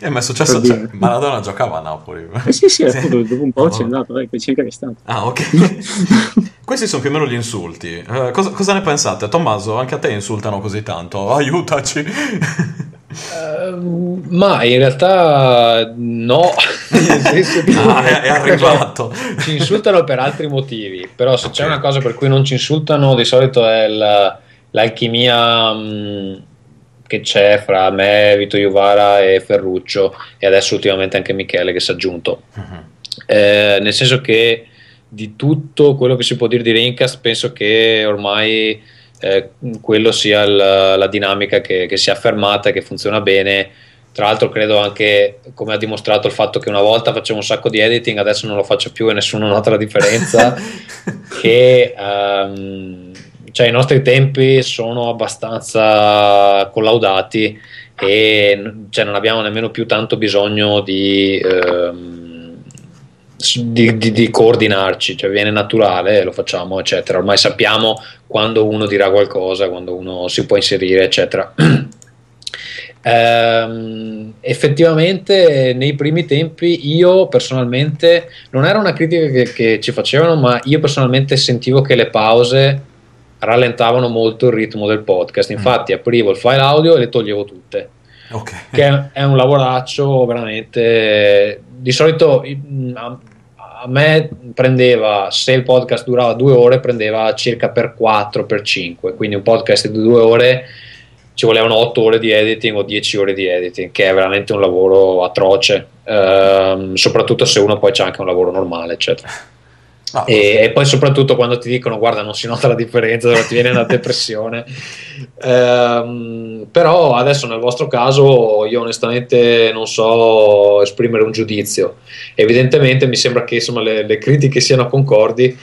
Eh, ma è successo, cioè. Maradona giocava a Napoli. Eh sì, sì, *laughs* appunto, dopo un po' Oh. c'è andato, dai, poi c'è anche restato. Ah, ok. *laughs* Questi sono più o meno gli insulti. Eh, cosa, cosa ne pensate? Tommaso, anche a te insultano così tanto? Aiutaci. Ehm, ma in realtà no, *laughs* nel senso che *laughs* Ah, è- arrivato. ci insultano per altri motivi, però se c'è Ok. una cosa per cui non ci insultano di solito è la- l'alchimia mh, che c'è fra me, Vito Iuvara e Ferruccio e adesso ultimamente anche Michele che si è aggiunto. Eh, nel senso che di tutto quello che si può dire di Rincast penso che ormai eh, quello sia il- la dinamica che, che si è affermata e che funziona bene. Tra l'altro credo anche come ha dimostrato il fatto che una volta facevo un sacco di editing adesso non lo faccio più e nessuno nota la differenza *laughs* che ehm, cioè, i nostri tempi sono abbastanza collaudati e cioè, non abbiamo nemmeno più tanto bisogno di, s- di, di- di coordinarci, cioè viene naturale, lo facciamo, eccetera. Ormai sappiamo quando uno dirà qualcosa, quando uno si può inserire, eccetera. *clears throat* Ehm, effettivamente nei primi tempi io personalmente non era una critica che, che ci facevano ma io personalmente sentivo che le pause rallentavano molto il ritmo del podcast. Infatti, aprivo il file audio e le toglievo tutte. Ok. Che è un lavoraccio veramente. Di solito a, a me prendeva, se il podcast durava due ore, prendeva circa per 4, per 5. Quindi un podcast di due ore ci volevano 8 ore di editing o 10 ore di editing, che è veramente un lavoro atroce, ehm, soprattutto se uno poi c'è anche un lavoro normale, eccetera. Ah, e, e, poi soprattutto quando ti dicono guarda non si nota la differenza ti viene una depressione. *laughs* Ehm, però adesso nel vostro caso io onestamente non so esprimere un giudizio. Evidentemente mi sembra che insomma, le, le critiche siano concordi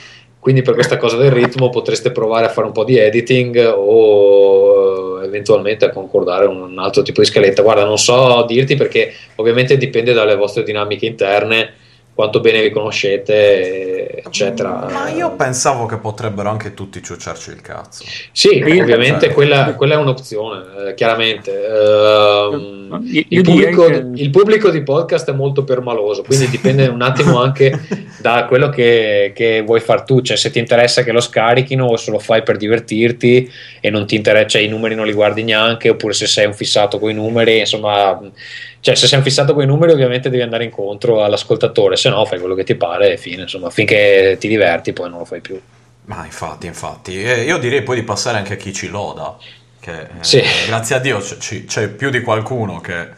quindi per questa cosa del ritmo potreste provare a fare un po' di editing o eventualmente a concordare un altro tipo di scaletta. Guarda non so dirti perché ovviamente dipende dalle vostre dinamiche interne quanto bene vi conoscete, eccetera. Ma io pensavo che potrebbero anche tutti ciucciarci il cazzo. Sì, ovviamente quella, quella, è un'opzione, eh, chiaramente. Uh, il, pubblico, che... il, pubblico, di podcast è molto permaloso, quindi dipende un attimo *laughs* anche da quello che, che, vuoi far tu, cioè se ti interessa che lo scarichino o se lo fai per divertirti e non ti interessa, cioè, i numeri non li guardi neanche, oppure se sei un fissato con i numeri, insomma cioè, se sei fissato con i numeri, ovviamente devi andare incontro all'ascoltatore, se no fai quello che ti pare e fine. Insomma, finché ti diverti, poi non lo fai più. Ma infatti, infatti. Eh, io direi poi di passare anche a chi ci loda. Che, eh, sì. grazie a Dio c- c'è più di qualcuno che,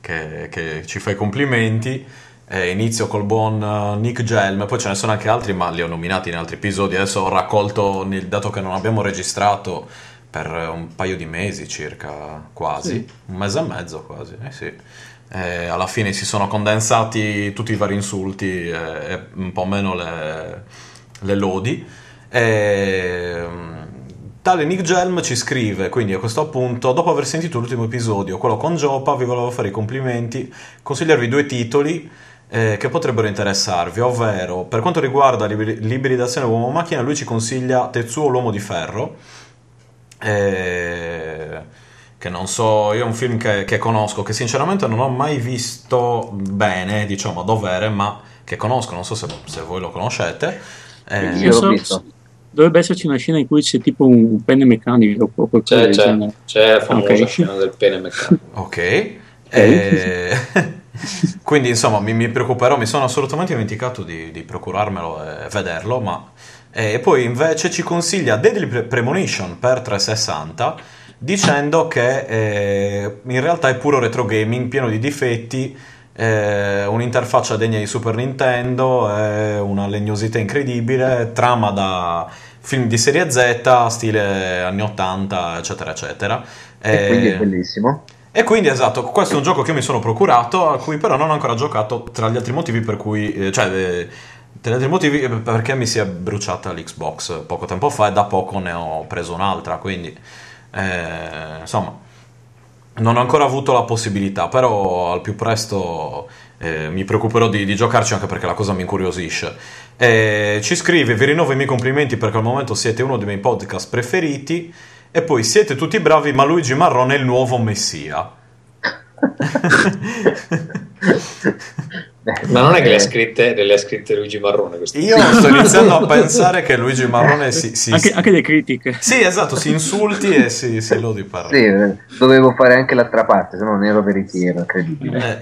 che, che ci fa i complimenti. Eh, inizio col buon uh, Nick Gelm, poi ce ne sono anche altri, ma li ho nominati in altri episodi. Adesso ho raccolto, nel, dato che non abbiamo registrato per un paio di mesi circa, quasi, sì. un mese e mezzo quasi, eh sì eh, alla fine si sono condensati tutti i vari insulti e, un po' meno le, le lodi. E, tale Nick Gelm ci scrive, quindi a questo punto, dopo aver sentito l'ultimo episodio, quello con Jopa, vi volevo fare i complimenti, consigliarvi due titoli eh, che potrebbero interessarvi, ovvero per quanto riguarda l'ibridazione uomo-macchina, lui ci consiglia Tetsuo l'uomo di ferro. Eh, che non so, io è un film che, che, conosco, che sinceramente non ho mai visto bene, diciamo a dovere, ma che conosco, non so se, se voi lo conoscete. Eh, io l'ho visto. Dovrebbe esserci una scena in cui c'è tipo un pene meccanico o qualcosa c'è, c'è, c'è la famosa okay. scena del pene meccanico. *laughs* ok. Eh, *laughs* quindi insomma mi, mi, preoccuperò, mi sono assolutamente dimenticato di, di procurarmelo e vederlo, ma... E poi invece ci consiglia Deadly Premonition per 360 dicendo che eh, in realtà è puro retro gaming pieno di difetti, eh, un'interfaccia degna di Super Nintendo, eh, una legnosità incredibile, trama da film di serie Z, stile anni 80, eccetera, eccetera. E quindi è eh, bellissimo. E quindi esatto, questo è un gioco che io mi sono procurato, a cui però non ho ancora giocato, tra gli altri motivi per cui... Eh, cioè, eh, tra gli altri motivi perché mi si è bruciata l'Xbox poco tempo fa e da poco ne ho preso un'altra, quindi eh, insomma, non ho ancora avuto la possibilità, però al più presto eh, mi preoccuperò di, di, giocarci anche perché la cosa mi incuriosisce. Eh, ci scrive, vi rinnovo i miei complimenti perché al momento siete uno dei miei podcast preferiti e poi siete tutti bravi, ma Luigi Marrone è il nuovo messia. *laughs* *laughs* Ma non è che le ha scritte, le ha scritte Luigi Marrone. Io sto iniziando a *laughs* pensare che Luigi Marrone si, si anche, anche, le critiche. Sì, esatto, si insulti e si, si lodi per. Sì, eh, dovevo fare anche l'altra parte, se no non ero veritiero, incredibile. Eh,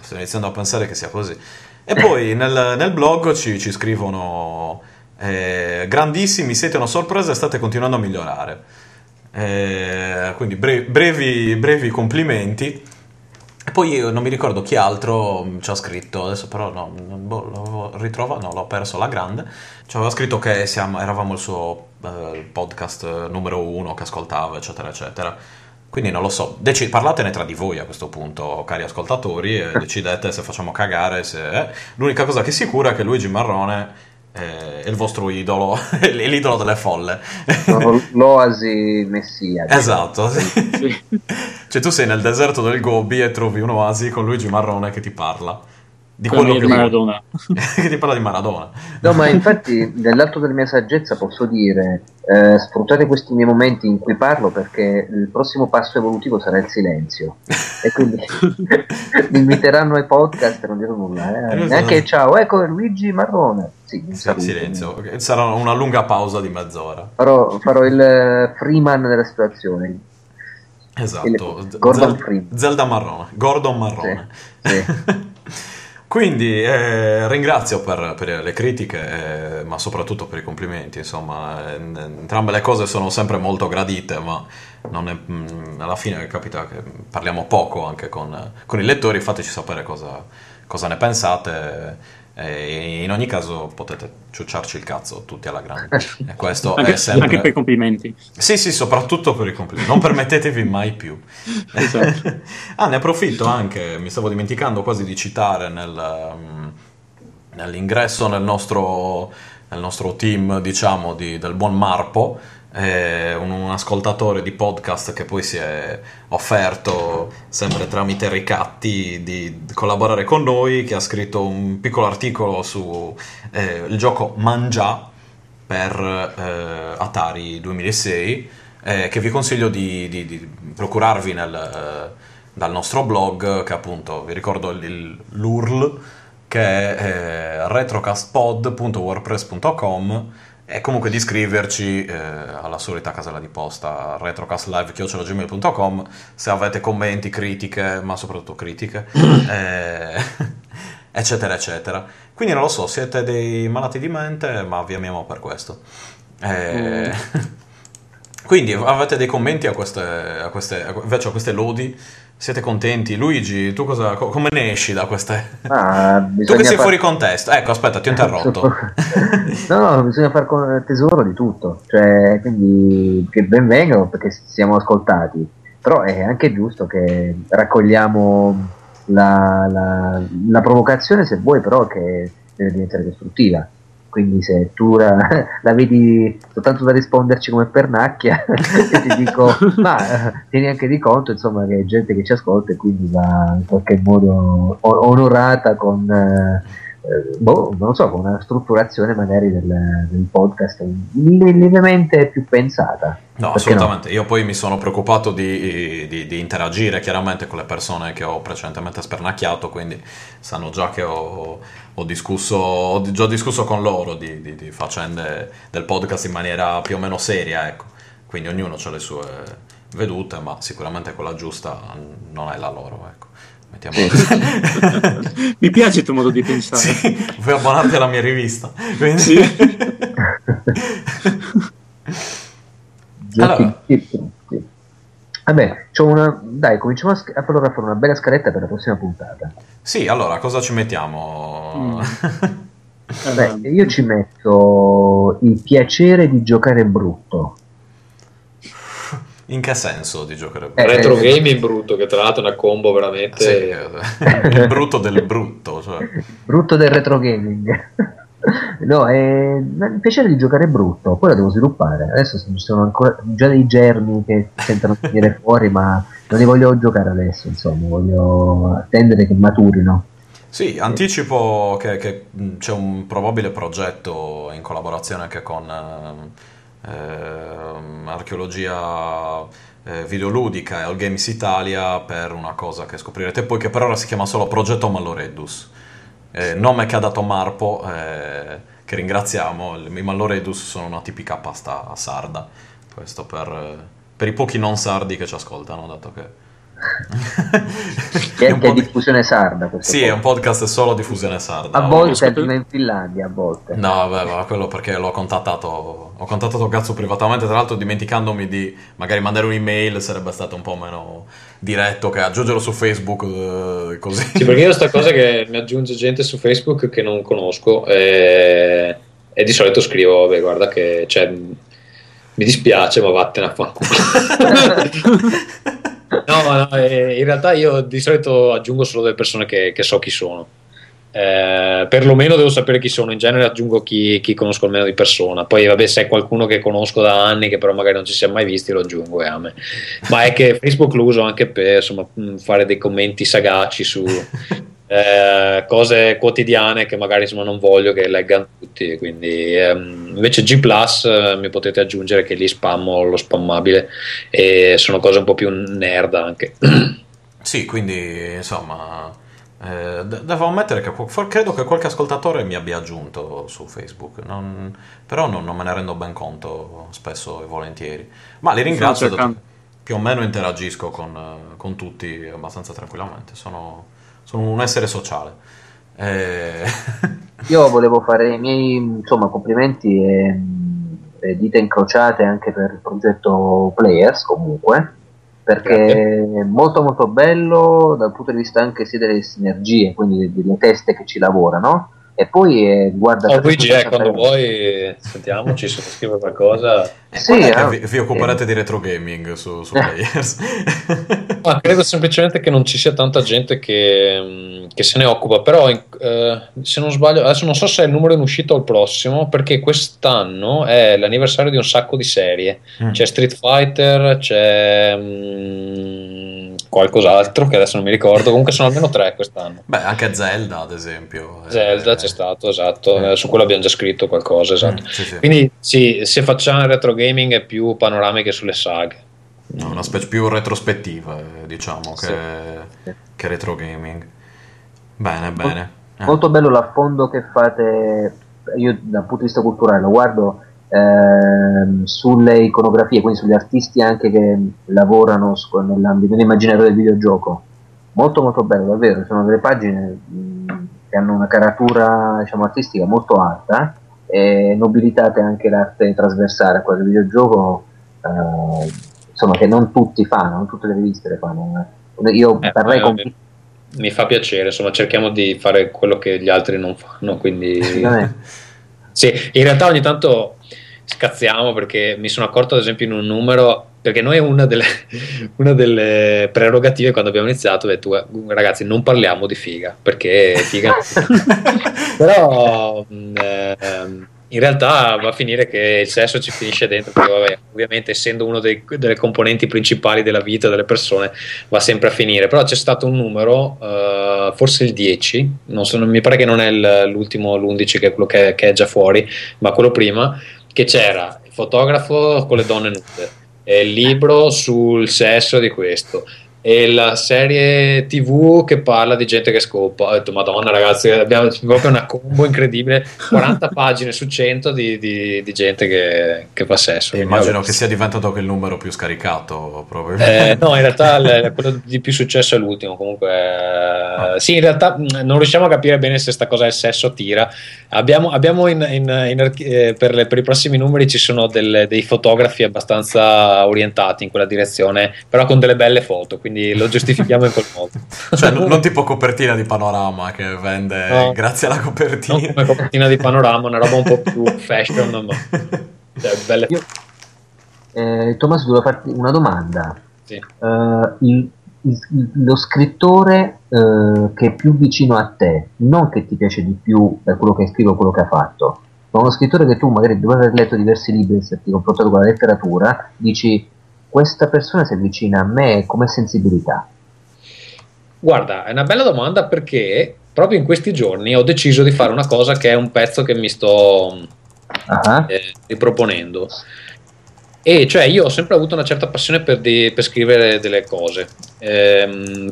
sto iniziando a pensare che sia così. E poi nel, nel blog ci, ci scrivono: eh, Grandissimi, siete una sorpresa e state continuando a migliorare. Eh, quindi bre- brevi, brevi complimenti. E poi io non mi ricordo chi altro ci ha scritto, adesso però no, boh, lo ritrovo, no, l'ho perso la grande. Ci aveva scritto che siamo, eravamo il suo eh, podcast numero uno che ascoltava, eccetera, eccetera. Quindi non lo so, Deci- parlatene tra di voi a questo punto, cari ascoltatori, e *laughs* decidete se facciamo cagare. Se... Eh. L'unica cosa che è sicura è che Luigi Marrone è il vostro idolo, *laughs* è l'idolo delle folle. l'oasi messia. Esatto. Sì. cioè tu sei nel deserto del Gobi e trovi un oasi con Luigi Marrone che ti parla. Di quello che, Maradona. *laughs* che ti parla di Maradona. No, ma infatti, dall'alto della mia saggezza posso dire, eh, sfruttate questi miei momenti in cui parlo perché il prossimo passo evolutivo sarà il silenzio. E quindi *laughs* mi inviteranno ai podcast e non dirò nulla eh. neanche ciao ecco Luigi Marrone. Sì, saluto, silenzio. Okay. sarà una lunga pausa di mezz'ora. Farò, farò il Freeman della situazione. Esatto. Gordon Freeman. Zelda Marrone. Gordon Marrone. Sì, sì. *laughs* Quindi eh, ringrazio per, per, le critiche, eh, ma soprattutto per i complimenti. Insomma, entrambe le cose sono sempre molto gradite, ma è, mh, mm, alla fine capita che parliamo poco anche con, con i lettori. Fateci sapere cosa, cosa ne pensate e in ogni caso potete ciucciarci il cazzo tutti alla grande. *laughs* E questo anche, è sempre... anche per i complimenti. Sì, sì, soprattutto per i complimenti. Non permettetevi mai più. *laughs* Esatto. *laughs* ah, ne approfitto anche, mi stavo dimenticando quasi di citare nel, um, nell'ingresso nel nostro, nel nostro team, diciamo, di, del buon Marpo eh, un, un, ascoltatore di podcast che poi si è offerto sempre tramite ricatti di collaborare con noi, che ha scritto un piccolo articolo su eh, gioco Mangia per eh, Atari 2006, eh, che vi consiglio di, di, di procurarvi nel, eh, dal nostro blog, che appunto vi ricordo il, l'URL, che è eh, retrocastpod.wordpress.com e comunque di iscriverci eh, alla solita casella di posta retrocastlive.gmail.com se avete commenti, critiche, ma soprattutto critiche, *coughs* eh, eccetera, eccetera. Quindi non lo so, siete dei malati di mente, ma vi amiamo per questo. Eh, mm. *laughs* quindi avete dei commenti a queste, a queste, invece a queste lodi? Siete contenti? Luigi, tu cosa, come ne esci da queste... Ah, tu che sei far... fuori contesto. Ecco, aspetta, ti ho interrotto. *laughs* no, no, bisogna fare tesoro di tutto. Cioè, quindi che ben vengano perché siamo ascoltati. Però è anche giusto che raccogliamo la, la, la provocazione, se vuoi, però che deve diventare costruttiva quindi se tu la, *laughs* la, vedi soltanto da risponderci come pernacchia *laughs* ti dico *laughs* ma eh, tieni anche di conto insomma che è gente che ci ascolta e quindi va in qualche modo onorata con eh, eh, boh, non so, con una strutturazione magari del, del podcast lievemente più pensata. No, assolutamente. No? Io poi mi sono preoccupato di, di, di, interagire chiaramente con le persone che ho precedentemente spernacchiato, quindi sanno già che ho, ho discusso, ho già discusso con loro di, di, faccende del podcast in maniera più o meno seria, ecco. Quindi ognuno ha le sue vedute, ma sicuramente quella giusta non è la loro, ecco. *laughs* Mi piace il tuo modo di pensare. Sì, vuoi abbonarti alla mia rivista. Quindi... Sì. *laughs* allora. Vabbè, una... dai, cominciamo a, sc- a fare una bella scaletta per la prossima puntata. Sì, allora, cosa ci mettiamo? Mm. *laughs* Beh, io ci metto il piacere di giocare brutto. In che senso di giocare brutto? Eh, retro gaming brutto, che tra l'altro è una combo veramente... Sì, *laughs* il brutto del brutto. Cioè. Brutto del retro gaming. No, è il piacere di giocare brutto, poi la devo sviluppare. Adesso ci sono ancora già dei germi che tentano di venire *laughs* fuori, ma non li voglio giocare adesso, insomma, voglio attendere che maturino. Sì, anticipo che, che c'è un probabile progetto in collaborazione anche con eh, archeologia eh, videoludica e All Games Italia per una cosa che scoprirete poi che per ora si chiama solo Progetto Malloreddus eh, nome che ha dato Marpo eh, che ringraziamo. I Malloreddus sono una tipica pasta sarda. Questo per, per i pochi non sardi che ci ascoltano dato che che è anche diffusione sarda. Sì, podcast. è un podcast solo diffusione sarda. A volte arriva in Finlandia, a volte. No, vabbè, ma quello perché l'ho contattato. Ho contattato Cazzo privatamente, tra l'altro dimenticandomi di magari mandare un'email sarebbe stato un po' meno diretto che aggiungerlo su Facebook eh, così. Sì, perché io sta cosa che mi aggiunge gente su Facebook che non conosco e, e di solito scrivo, vabbè, guarda che cioè, mi dispiace, ma vattene a fanculo. *laughs* *laughs* No, no eh, in realtà io di solito aggiungo solo delle persone che, che so chi sono. Eh, perlomeno devo sapere chi sono. In genere aggiungo chi, chi, conosco almeno di persona. Poi, vabbè, se è qualcuno che conosco da anni, che però magari non ci siamo mai visti, lo aggiungo e a me. Ma è che Facebook lo uso anche per insomma, fare dei commenti sagaci su, eh, cose quotidiane che magari insomma, non voglio che leggano tutti. Quindi, ehm, invece G Plus eh, mi potete aggiungere che lì spammo lo spammabile e sono cose un po' più nerd anche. *clears throat* Sì, quindi insomma, eh, de- devo ammettere che credo che qualche ascoltatore mi abbia aggiunto su Facebook, non- però non, non me ne rendo ben conto spesso e volentieri. Ma li ringrazio, più o meno interagisco con, con tutti abbastanza tranquillamente, sono, sono un essere sociale. Eh, *laughs* Io volevo fare i miei insomma, complimenti e, e dita incrociate anche per il progetto Players comunque perché è molto molto bello dal punto di vista anche sia delle sinergie, quindi delle teste che ci lavorano e poi eh, guarda Oh, Luigi, eh, 360 quando vuoi, sentiamoci se scrive qualcosa. Sì, è eh. vi, vi occuperete di retro gaming su, su Players? *laughs* Ma credo semplicemente che non ci sia tanta gente che, mh, che se ne occupa, però in- eh, se non sbaglio, adesso non so se è il numero in uscita o il prossimo, perché quest'anno è l'anniversario di un sacco di serie. Mm. C'è Street Fighter, c'è mh, qualcos'altro che adesso non mi ricordo, comunque sono almeno tre quest'anno. Beh, anche Zelda, ad esempio. eh, Zelda c'è stato, esatto, eh, su quello abbiamo già scritto qualcosa, esatto. Mm, sì, sì. Quindi sì, se facciamo retro gaming è più panoramiche sulle saghe. No, una specie più retrospettiva, eh, diciamo, Sì. che, che retro gaming. Bene, bene. Eh. molto bello l'affondo che fate io dal punto di vista culturale lo guardo ehm, sulle iconografie quindi sugli artisti anche che lavorano nell'ambito dell'immaginario del videogioco molto molto bello davvero sono delle pagine mh, che hanno una caratura diciamo artistica molto alta e nobilitate anche l'arte trasversale a quella del videogioco eh, insomma che non tutti fanno non tutte le riviste le fanno eh. io Eh, parlerei eh, con. Mi fa piacere, insomma, cerchiamo di fare quello che gli altri non fanno, quindi. Sì, in realtà ogni tanto scazziamo perché mi sono accorto ad esempio in un numero perché noi una delle, *laughs* una delle prerogative quando abbiamo iniziato detto "Gu- ragazzi non parliamo di figa perché figa. *laughs* Però ehm, in realtà va a finire che il sesso ci finisce dentro perché vabbè, ovviamente essendo dei- delle componenti principali della vita delle persone va sempre a finire. Però c'è stato un numero eh, forse il 10 non so, mi pare che non è il- l'ultimo l'11 che è quello che, che è già fuori ma quello prima che c'era il fotografo con le donne nude il libro sul sesso di questo e la serie tv che parla di gente che scopa ho detto madonna ragazzi abbiamo proprio una combo incredibile 40 *laughs* pagine su 100 di, di- di gente che, che fa sesso E Quindi, immagino che sia diventato anche il numero più scaricato, probabilmente. Eh, no, in realtà il- quello di più successo è l'ultimo. Comunque, eh, sì, in realtà non riusciamo a capire bene se sta cosa del sesso tira. Abbiamo, abbiamo in, in- in eh, per, le- per i prossimi numeri ci sono delle- dei fotografi abbastanza orientati in quella direzione, però con delle belle foto, quindi lo giustifichiamo in quel *laughs* modo. Cioè, non, non tipo copertina di panorama che vende No. grazie alla non copertina. come copertina di panorama, una roba un po' più *laughs* fashion, ma cioè, belle Io- Eh, Tommaso, volevo farti una domanda. sì. Eh, il- il- lo scrittore eh, che è più vicino a te, non che ti piace di più per quello che scrive o quello che ha fatto, ma uno scrittore che tu magari dopo aver letto diversi libri e esserti confrontato con la letteratura, dici questa persona si avvicina a me come sensibilità. Guarda, è una bella domanda perché proprio in questi giorni ho deciso di fare una cosa che è un pezzo che mi sto Ah, eh, riproponendo. E cioè io ho sempre avuto una certa passione per, di- per scrivere delle cose ehm,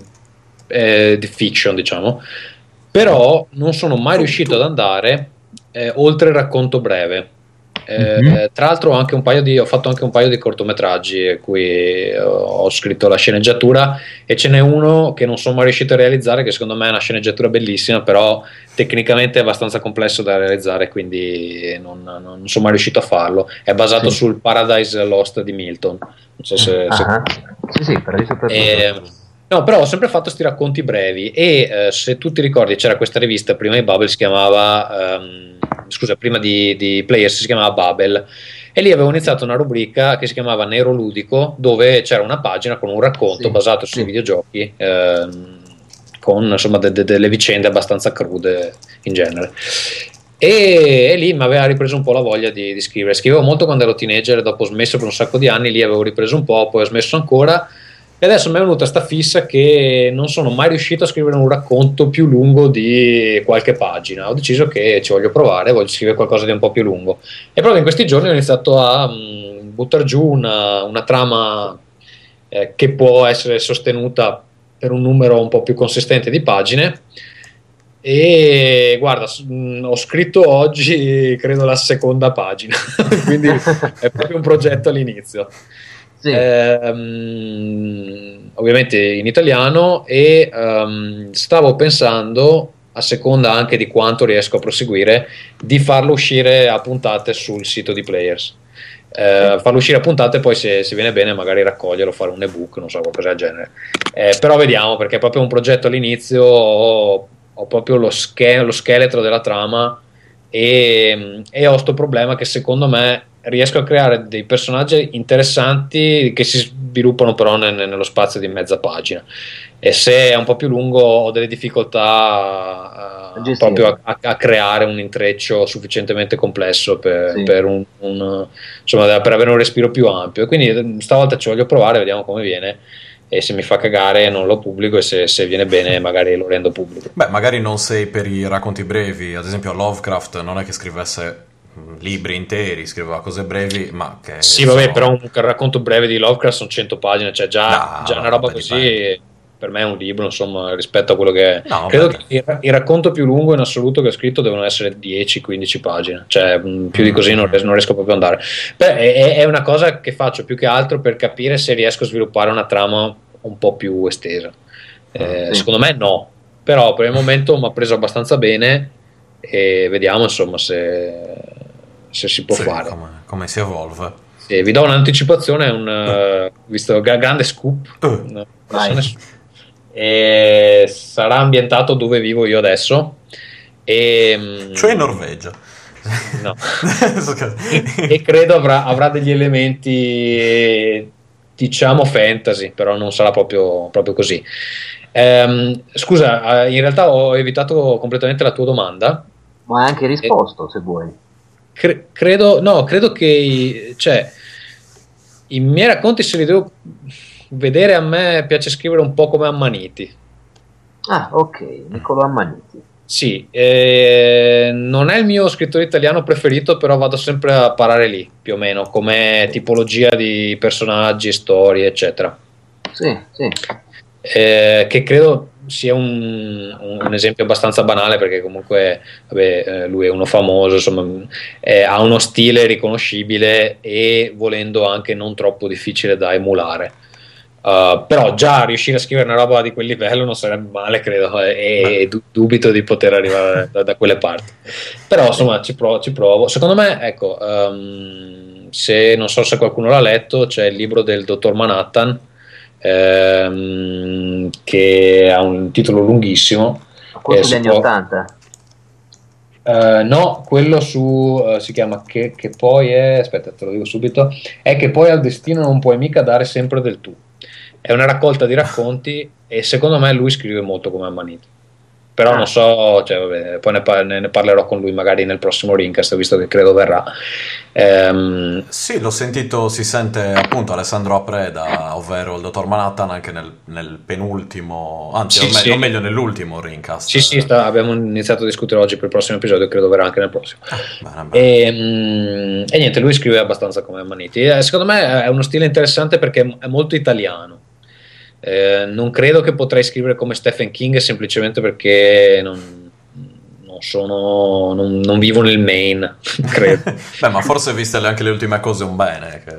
eh, di fiction, diciamo, però non sono mai riuscito ad andare eh, oltre il racconto breve. Eh, Mhm. Tra l'altro ho, anche un paio di, ho fatto anche un paio di cortometraggi a cui eh, ho scritto la sceneggiatura e ce n'è uno che non sono mai riuscito a realizzare che secondo me è una sceneggiatura bellissima però tecnicamente è abbastanza complesso da realizzare quindi non, non- sono mai riuscito a farlo è basato Sì. sul Paradise Lost di Milton non so se, se- ah. Sì, sì, paradiso per eh, no, però ho sempre fatto questi racconti brevi e eh, se tu ti ricordi c'era questa rivista prima di Bubble si chiamava ehm, scusa prima di, di Players si chiamava Bubble e lì avevo iniziato una rubrica che si chiamava Nero Ludico dove c'era una pagina con un racconto Sì, basato sui sì. videogiochi ehm, con insomma de- de- delle vicende abbastanza crude in genere e, e lì mi aveva ripreso un po' la voglia di, di scrivere. Scrivevo molto quando ero teenager, dopo ho smesso per un sacco di anni, lì avevo ripreso un po', poi ho smesso ancora. E adesso mi è venuta sta fissa che non sono mai riuscito a scrivere un racconto più lungo di qualche pagina. Ho deciso che ci voglio provare, voglio scrivere qualcosa di un po' più lungo. E proprio in questi giorni ho iniziato a mh, buttare giù una, una trama eh, che può essere sostenuta per un numero un po' più consistente di pagine. E guarda, mh, ho scritto oggi credo la seconda pagina, *laughs* quindi *laughs* è proprio un progetto all'inizio. Sì. Ehm, ovviamente in italiano e um, stavo pensando a seconda anche di quanto riesco a proseguire di farlo uscire a puntate sul sito di Players. Eh, farlo uscire a puntate poi se, se, viene bene magari raccoglierlo fare un ebook non so qualcosa del genere. Eh, però vediamo perché è proprio un progetto all'inizio ho, ho proprio lo, sch- lo, scheletro della trama e, e ho questo problema che secondo me riesco a creare dei personaggi interessanti che si sviluppano però nel, nello spazio di mezza pagina. E se è un po' più lungo ho delle difficoltà uh, proprio a, a, creare un intreccio sufficientemente complesso per, sì. per, un, un, insomma, per avere un respiro più ampio. Quindi stavolta ci voglio provare vediamo come viene. E se mi fa cagare non lo pubblico e se, se, viene bene *laughs* magari lo rendo pubblico. Beh, magari non sei per i racconti brevi, ad esempio Lovecraft non è che scrivesse libri interi, scriveva cose brevi, ma che... Sì, vabbè, sono... però un racconto breve di Lovecraft sono 100 pagine, cioè già, no, già una roba così dipende. per me è un libro, insomma, rispetto a quello che è. No, Credo che il, il, racconto più lungo in assoluto che ho scritto devono essere 10-15 pagine, cioè mm, più di così non, riesco, non riesco proprio ad andare. Beh, è, è, una cosa che faccio più che altro per capire se riesco a sviluppare una trama un po' più estesa. Eh, sì. Secondo me no, però per il momento mi ha preso abbastanza bene e vediamo insomma se se si può sì, fare. Come, come, si evolve. Sì, vi do un'anticipazione, un, uh. visto grande scoop. Uh. e sarà ambientato dove vivo io adesso. E, mm, cioè in Norvegia. No. *laughs* *laughs* e credo avrà, avrà, degli elementi, diciamo, fantasy, però non sarà proprio, proprio così. Um, scusa, in realtà ho evitato completamente la tua domanda. Ma hai anche risposto, e... se vuoi cre- credo, no, credo che cioè, i miei racconti se li devo vedere a me piace scrivere un po' come Ammaniti. Ah, ok, Niccolo Ammaniti. Sì, eh, non è il mio scrittore italiano preferito, però vado sempre a parare lì, più o meno, come tipologia di personaggi, storie, eccetera. Sì, sì. Eh, che credo sia un, un, esempio abbastanza banale perché comunque vabbè, eh, lui è uno famoso, insomma, eh, ha uno stile riconoscibile e volendo anche non troppo difficile da emulare. Uh, però già riuscire a scrivere una roba di quel livello non sarebbe male, credo, e, e dubito di poter arrivare *laughs* da, da quelle parti. Però insomma ci provo. Ci provo. Secondo me, ecco, um, se non so se qualcuno l'ha letto, c'è il libro del dottor Manhattan ehm, che ha un titolo lunghissimo. Quello degli anni 80? Uh, no, quello su uh, si chiama che, che, poi è aspetta, te lo dico subito. È che poi al destino non puoi mica dare sempre del tu. È una raccolta di racconti e secondo me lui scrive molto come Ammanito però non so, cioè, vabbè, poi ne, par- ne, parlerò con lui magari nel prossimo Rincast, visto che credo verrà. Ehm... Sì, l'ho sentito, si sente appunto Alessandro Apreda, ovvero il dottor Manhattan, anche nel, nel penultimo, anzi, sì, o, me- sì. o, meglio nell'ultimo Rincast. Sì, sì, sta, abbiamo iniziato a discutere oggi per il prossimo episodio, credo verrà anche nel prossimo. Ah, bene, bene. E, mm, e, niente, lui scrive abbastanza come Maniti. Eh, secondo me è uno stile interessante perché è molto italiano eh, non credo che potrei scrivere come Stephen King semplicemente perché non, non, sono, non, non vivo nel Maine, *laughs* credo. *laughs* Beh, ma forse viste anche le ultime cose un bene. Che...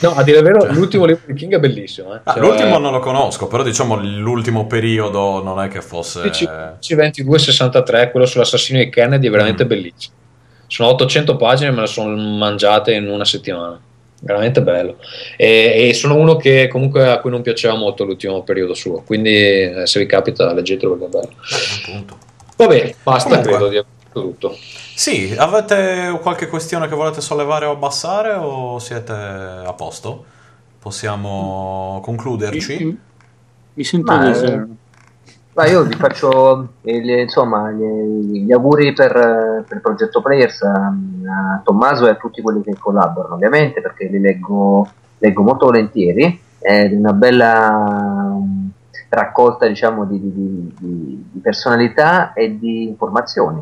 no, a dire il vero, cioè... l'ultimo libro di King è bellissimo. Eh. Ah, cioè... L'ultimo non lo conosco, però diciamo l'ultimo periodo non è che fosse... C2263, quello sull'assassino di Kennedy, è veramente mm. bellissimo. Sono 800 pagine, me le sono mangiate in una settimana veramente bello. E, e, sono uno che comunque a cui non piaceva molto l'ultimo periodo suo quindi eh, se vi capita leggetelo perché è bello. Eh, vabbè basta comunque. credo di aver tutto. Sì avete qualche questione che volete sollevare o abbassare o siete a posto? Possiamo concluderci? Mi, mi sento Ma, ma io vi faccio eh, le, insomma, gli, gli auguri per, per, il progetto Players a, a, Tommaso e a tutti quelli che collaborano, ovviamente, perché li leggo, leggo molto volentieri. ed una bella raccolta diciamo, di, di, di, di, personalità e di informazioni.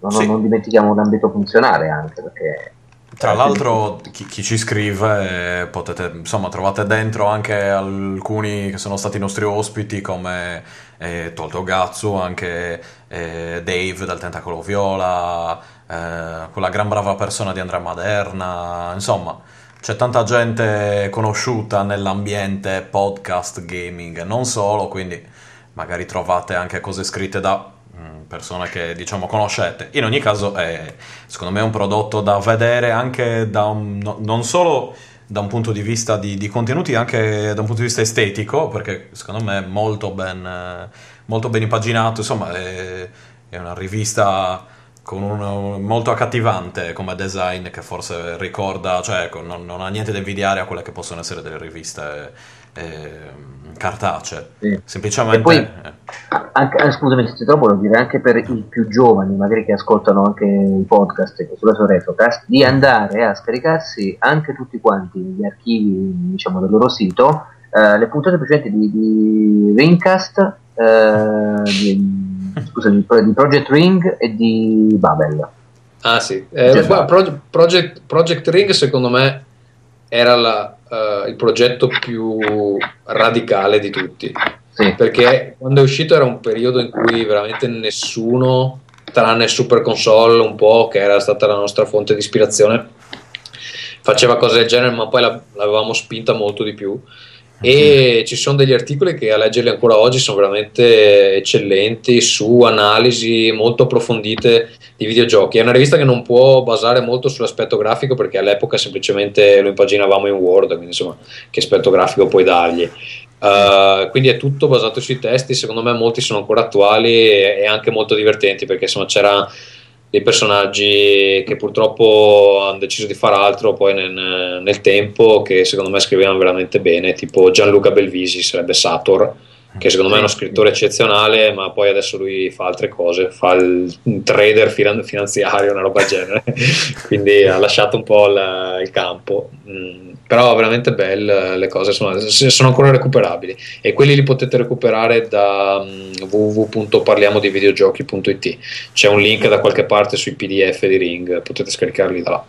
Non, sì. non dimentichiamo l'ambito funzionale anche perché tra l'altro, chi, chi, ci scrive, potete, insomma, trovate dentro anche alcuni che sono stati i nostri ospiti, come eh, Tolto Gazzu, anche eh, Dave dal Tentacolo Viola, eh, quella gran brava persona di Andrea Maderna, insomma, c'è tanta gente conosciuta nell'ambiente podcast gaming, non solo, quindi magari trovate anche cose scritte da persone che diciamo conoscete. In ogni caso, è, secondo me un prodotto da vedere anche da un, no, non solo da un punto di vista di, di, contenuti, anche da un punto di vista estetico, perché secondo me è molto ben, molto ben impaginato. Insomma, è, è una rivista con un, molto accattivante come design che forse ricorda, cioè ecco, non, non, ha niente da invidiare a quelle che possono essere delle riviste eh, cartacee. Sì. Semplicemente... Poi, eh. anche, eh, scusami se ti trovo, lo direi anche per i più giovani, magari che ascoltano anche i podcast sulla sua Retrocast, di andare a scaricarsi anche tutti quanti gli archivi diciamo, del loro sito, eh, le puntate precedenti di, di Ringcast, eh, di, scusami, di Project Ring e di Babel. Ah sì, eh, Project, Project Ring secondo me era la, uh, il progetto più radicale di tutti. Sì. Perché quando è uscito era un periodo in cui veramente nessuno, tranne Super Console un po', che era stata la nostra fonte di ispirazione, faceva cose del genere, ma poi l'avevamo spinta molto di più e ci sono degli articoli che a leggerli ancora oggi sono veramente eccellenti su analisi molto approfondite di videogiochi. È una rivista che non può basare molto sull'aspetto grafico perché all'epoca semplicemente lo impaginavamo in Word, quindi insomma che aspetto grafico puoi dargli. Uh, quindi è tutto basato sui testi, secondo me molti sono ancora attuali e, e anche molto divertenti perché insomma c'era dei personaggi che purtroppo hanno deciso di fare altro poi nel, nel, tempo che secondo me scrivevano veramente bene tipo Gianluca Belvisi sarebbe Sator che secondo me è uno scrittore eccezionale ma poi adesso lui fa altre cose fa il trader finanziario una roba del genere. *laughs* Quindi ha lasciato un po' il, il campo. Mm però veramente belle le cose sono, sono, ancora recuperabili. E quelli li potete recuperare da um, mm, www.parliamodivideogiochi.it c'è un link da qualche parte sui pdf di Ring potete scaricarli da là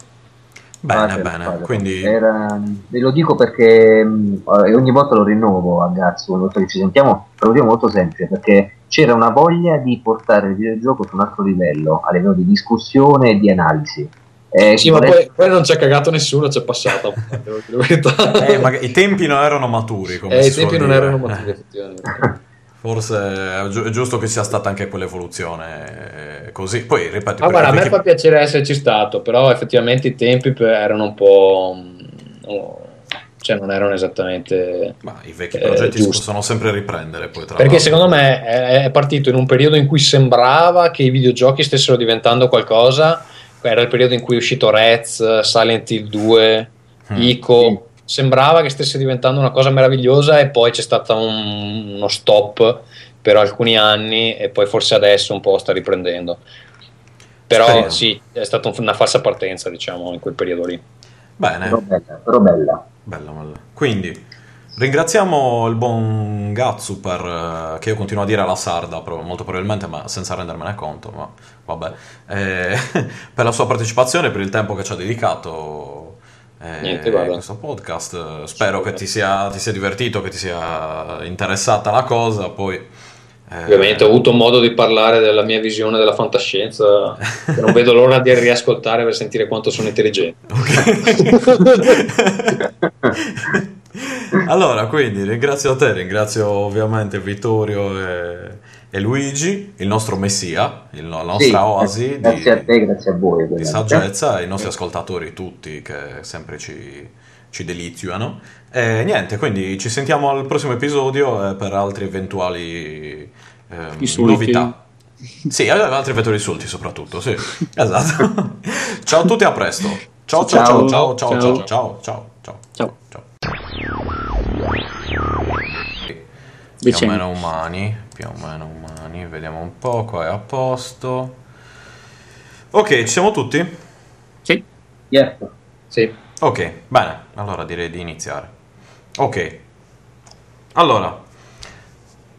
Bene, bene, padre. quindi... Era, ve lo dico perché mh, ogni volta lo rinnovo a Gazzo, ogni volta che ci sentiamo, un motivo molto semplice, perché c'era una voglia di portare il videogioco su un altro livello, a livello di discussione e di analisi. Eh, sì, ma poi, poi, non ci ha cagato nessuno, c'è passato. *laughs* eh, ma I tempi non erano maturi. Eh, I tempi non erano maturi, effettivamente. *laughs* Forse è, gi- è, giusto che sia stata anche quell'evoluzione eh, così. Poi, ripeto, ah, guarda, a me fa piacere esserci stato, però effettivamente i tempi erano un po'. Mm, cioè, non erano esattamente. Ma i vecchi eh, progetti si possono sempre riprendere. Poi, Perché l'altro. secondo me è partito in un periodo in cui sembrava che i videogiochi stessero diventando qualcosa era il periodo in cui è uscito Rez, Silent Hill 2, mm. Ico. Sembrava che stesse diventando una cosa meravigliosa e poi c'è stato un, uno stop per alcuni anni e poi forse adesso un po' sta riprendendo. Però Speriamo. sì, è stata una falsa partenza, diciamo, in quel periodo lì. Bene. Però bella. Però bella. Bella, bella. Quindi, Ringraziamo il buon Gatsu per, uh, che io continuo a dire alla sarda, molto probabilmente, ma senza rendermene conto, ma vabbè, eh, *laughs* per la sua partecipazione, per il tempo che ci ha dedicato eh, Niente, a questo podcast. Spero che ti sia, ti sia, divertito, che ti sia interessata la cosa, poi... Eh... Ovviamente ho avuto modo di parlare della mia visione della fantascienza, *laughs* che non vedo l'ora di riascoltare per sentire quanto sono intelligente. Ok. *laughs* allora, quindi ringrazio te, ringrazio ovviamente Vittorio e, e Luigi, il nostro messia, il, la nostra sì, oasi grazie di, a te, grazie a voi, di saggezza e i nostri ascoltatori tutti che sempre ci, ci deliziano. E niente, quindi ci sentiamo al prossimo episodio eh, per altri eventuali eh, novità. Sì, altri eventuali insulti soprattutto, sì. *laughs* Esatto. ciao a tutti, a presto. ciao ciao ciao ciao ciao ciao ciao ciao. ciao. ciao. Più o meno umani, più o meno umani, vediamo un po', qua è a posto. Ok, ci siamo tutti? Sì. Yeah. Sì. Ok, bene, allora direi di iniziare. Ok, Allora,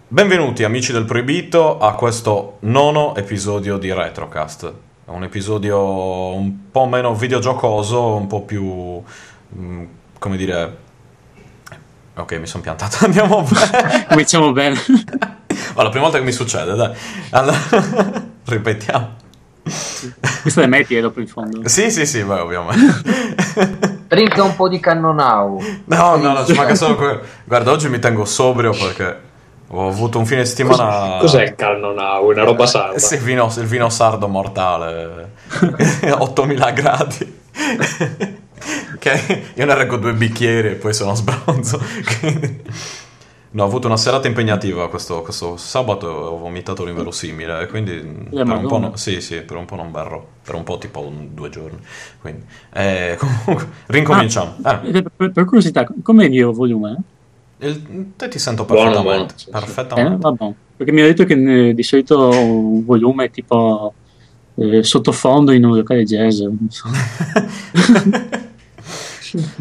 benvenuti amici del Proibito a questo nono episodio di Retrocast. È un episodio un po' meno videogiocoso, un po' più... mm, come dire... Ok, mi sono piantato, *laughs* andiamo bene. Cominciamo bene. Oh, la prima volta che mi succede, dai. Allora, *laughs* ripetiamo. Questo è metti e dopo in fondo. Sì, sì, sì, beh, ovviamente. *laughs* Drinka un po' di cannonau. No, no, no, ci manca solo quello. Guarda, oggi mi tengo sobrio perché ho avuto un fine settimana... Cos'è il Cannonau? Una roba sarda? Sì, il vino, il vino sardo mortale. *laughs* 8000 gradi. che io ne reggo due bicchieri e poi sono sbronzo. No, ho avuto una serata impegnativa questo, questo sabato e ho vomitato l'inverosimile, quindi per un po' no- sì, sì, per un po' non berrò, per un po' tipo un- due giorni. Quindi, eh, *laughs* comunque, rincominciamo. Eh, Eh, Per, per curiosità, come è il volume? il- te ti sento Buono, perfettamente. buono, sì, sì. Eh, perfettamente. vabbè. Perché mi ha detto che eh, di solito un volume è tipo eh, sottofondo in un locale jazz. non so. *laughs*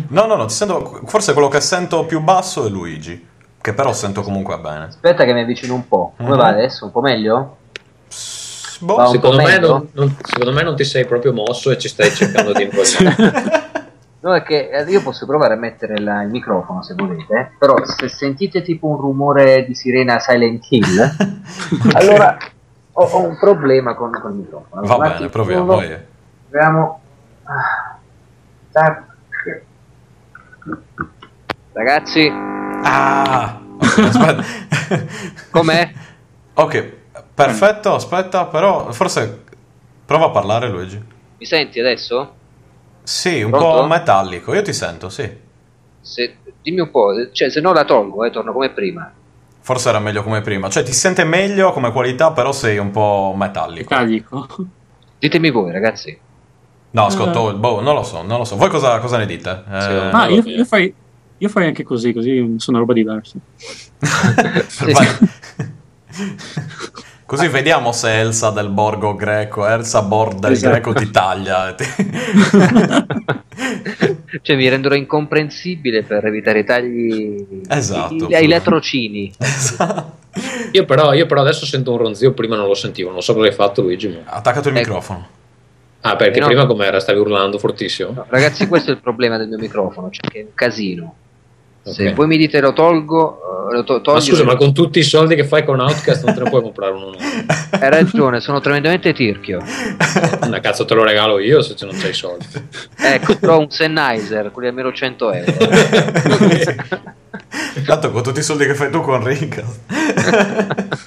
No, no, no, ti sento, forse quello che sento più basso è Luigi, che però sento comunque bene. Aspetta che mi avvicino un po'. Come Mhm. va adesso? Un po' meglio? Boh, Va un Secondo po' me, non, non- secondo me non ti sei proprio mosso e ci stai cercando di *laughs* invogliare. No, è che eh, io posso provare a mettere la- il microfono se volete, però se sentite tipo un rumore di sirena Silent Hill, *laughs* allora ho, ho un problema con, con il microfono. Va Un bene, attimo, proviamo. vai. Proviamo. Ah. Ragazzi, Ah, ok, *laughs* aspetta. com'è? ok, perfetto, aspetta, però forse prova a parlare Luigi. Mi senti adesso? Sì, un Pronto? po' metallico, io ti sento, sì. Se, dimmi un po', cioè se no la tolgo, eh, torno come prima. Forse era meglio come prima, cioè ti sente meglio come qualità, però sei un po' metallico. Metallico. Ditemi voi, ragazzi. No, ascolto, boh, non lo so, non lo so. Voi cosa, cosa ne dite? Eh, Secondo Ah, io, io farei, io farei anche così, così sono roba diversa. *laughs* *laughs* Così vediamo se Elsa del borgo greco, Elsa Bord del Esatto. greco d'Italia. *laughs* Cioè mi renderò incomprensibile per evitare i tagli Esatto. i- ai latrocini. Esatto. Io però, io però adesso sento un ronzio, prima non lo sentivo, non so cosa hai fatto Luigi. ma- Attaccato il Ecco. microfono. Ah, perché Eh no. prima com'era? Stavi urlando fortissimo? No, ragazzi, questo è il problema del mio microfono, cioè che è un casino. Se Ok. voi mi dite lo tolgo, eh, lo to- Ma toglio, scusa, ma con tutti i soldi che fai con Outcast non te ne puoi comprare uno nuovo? hai ragione, sono tremendamente tirchio. Una cazzo te lo regalo io se non c'hai i soldi. Ecco, però un Sennheiser, quelli almeno 100 euro. Tanto con tutti i soldi che fai tu con Rick.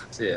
Sì, eh.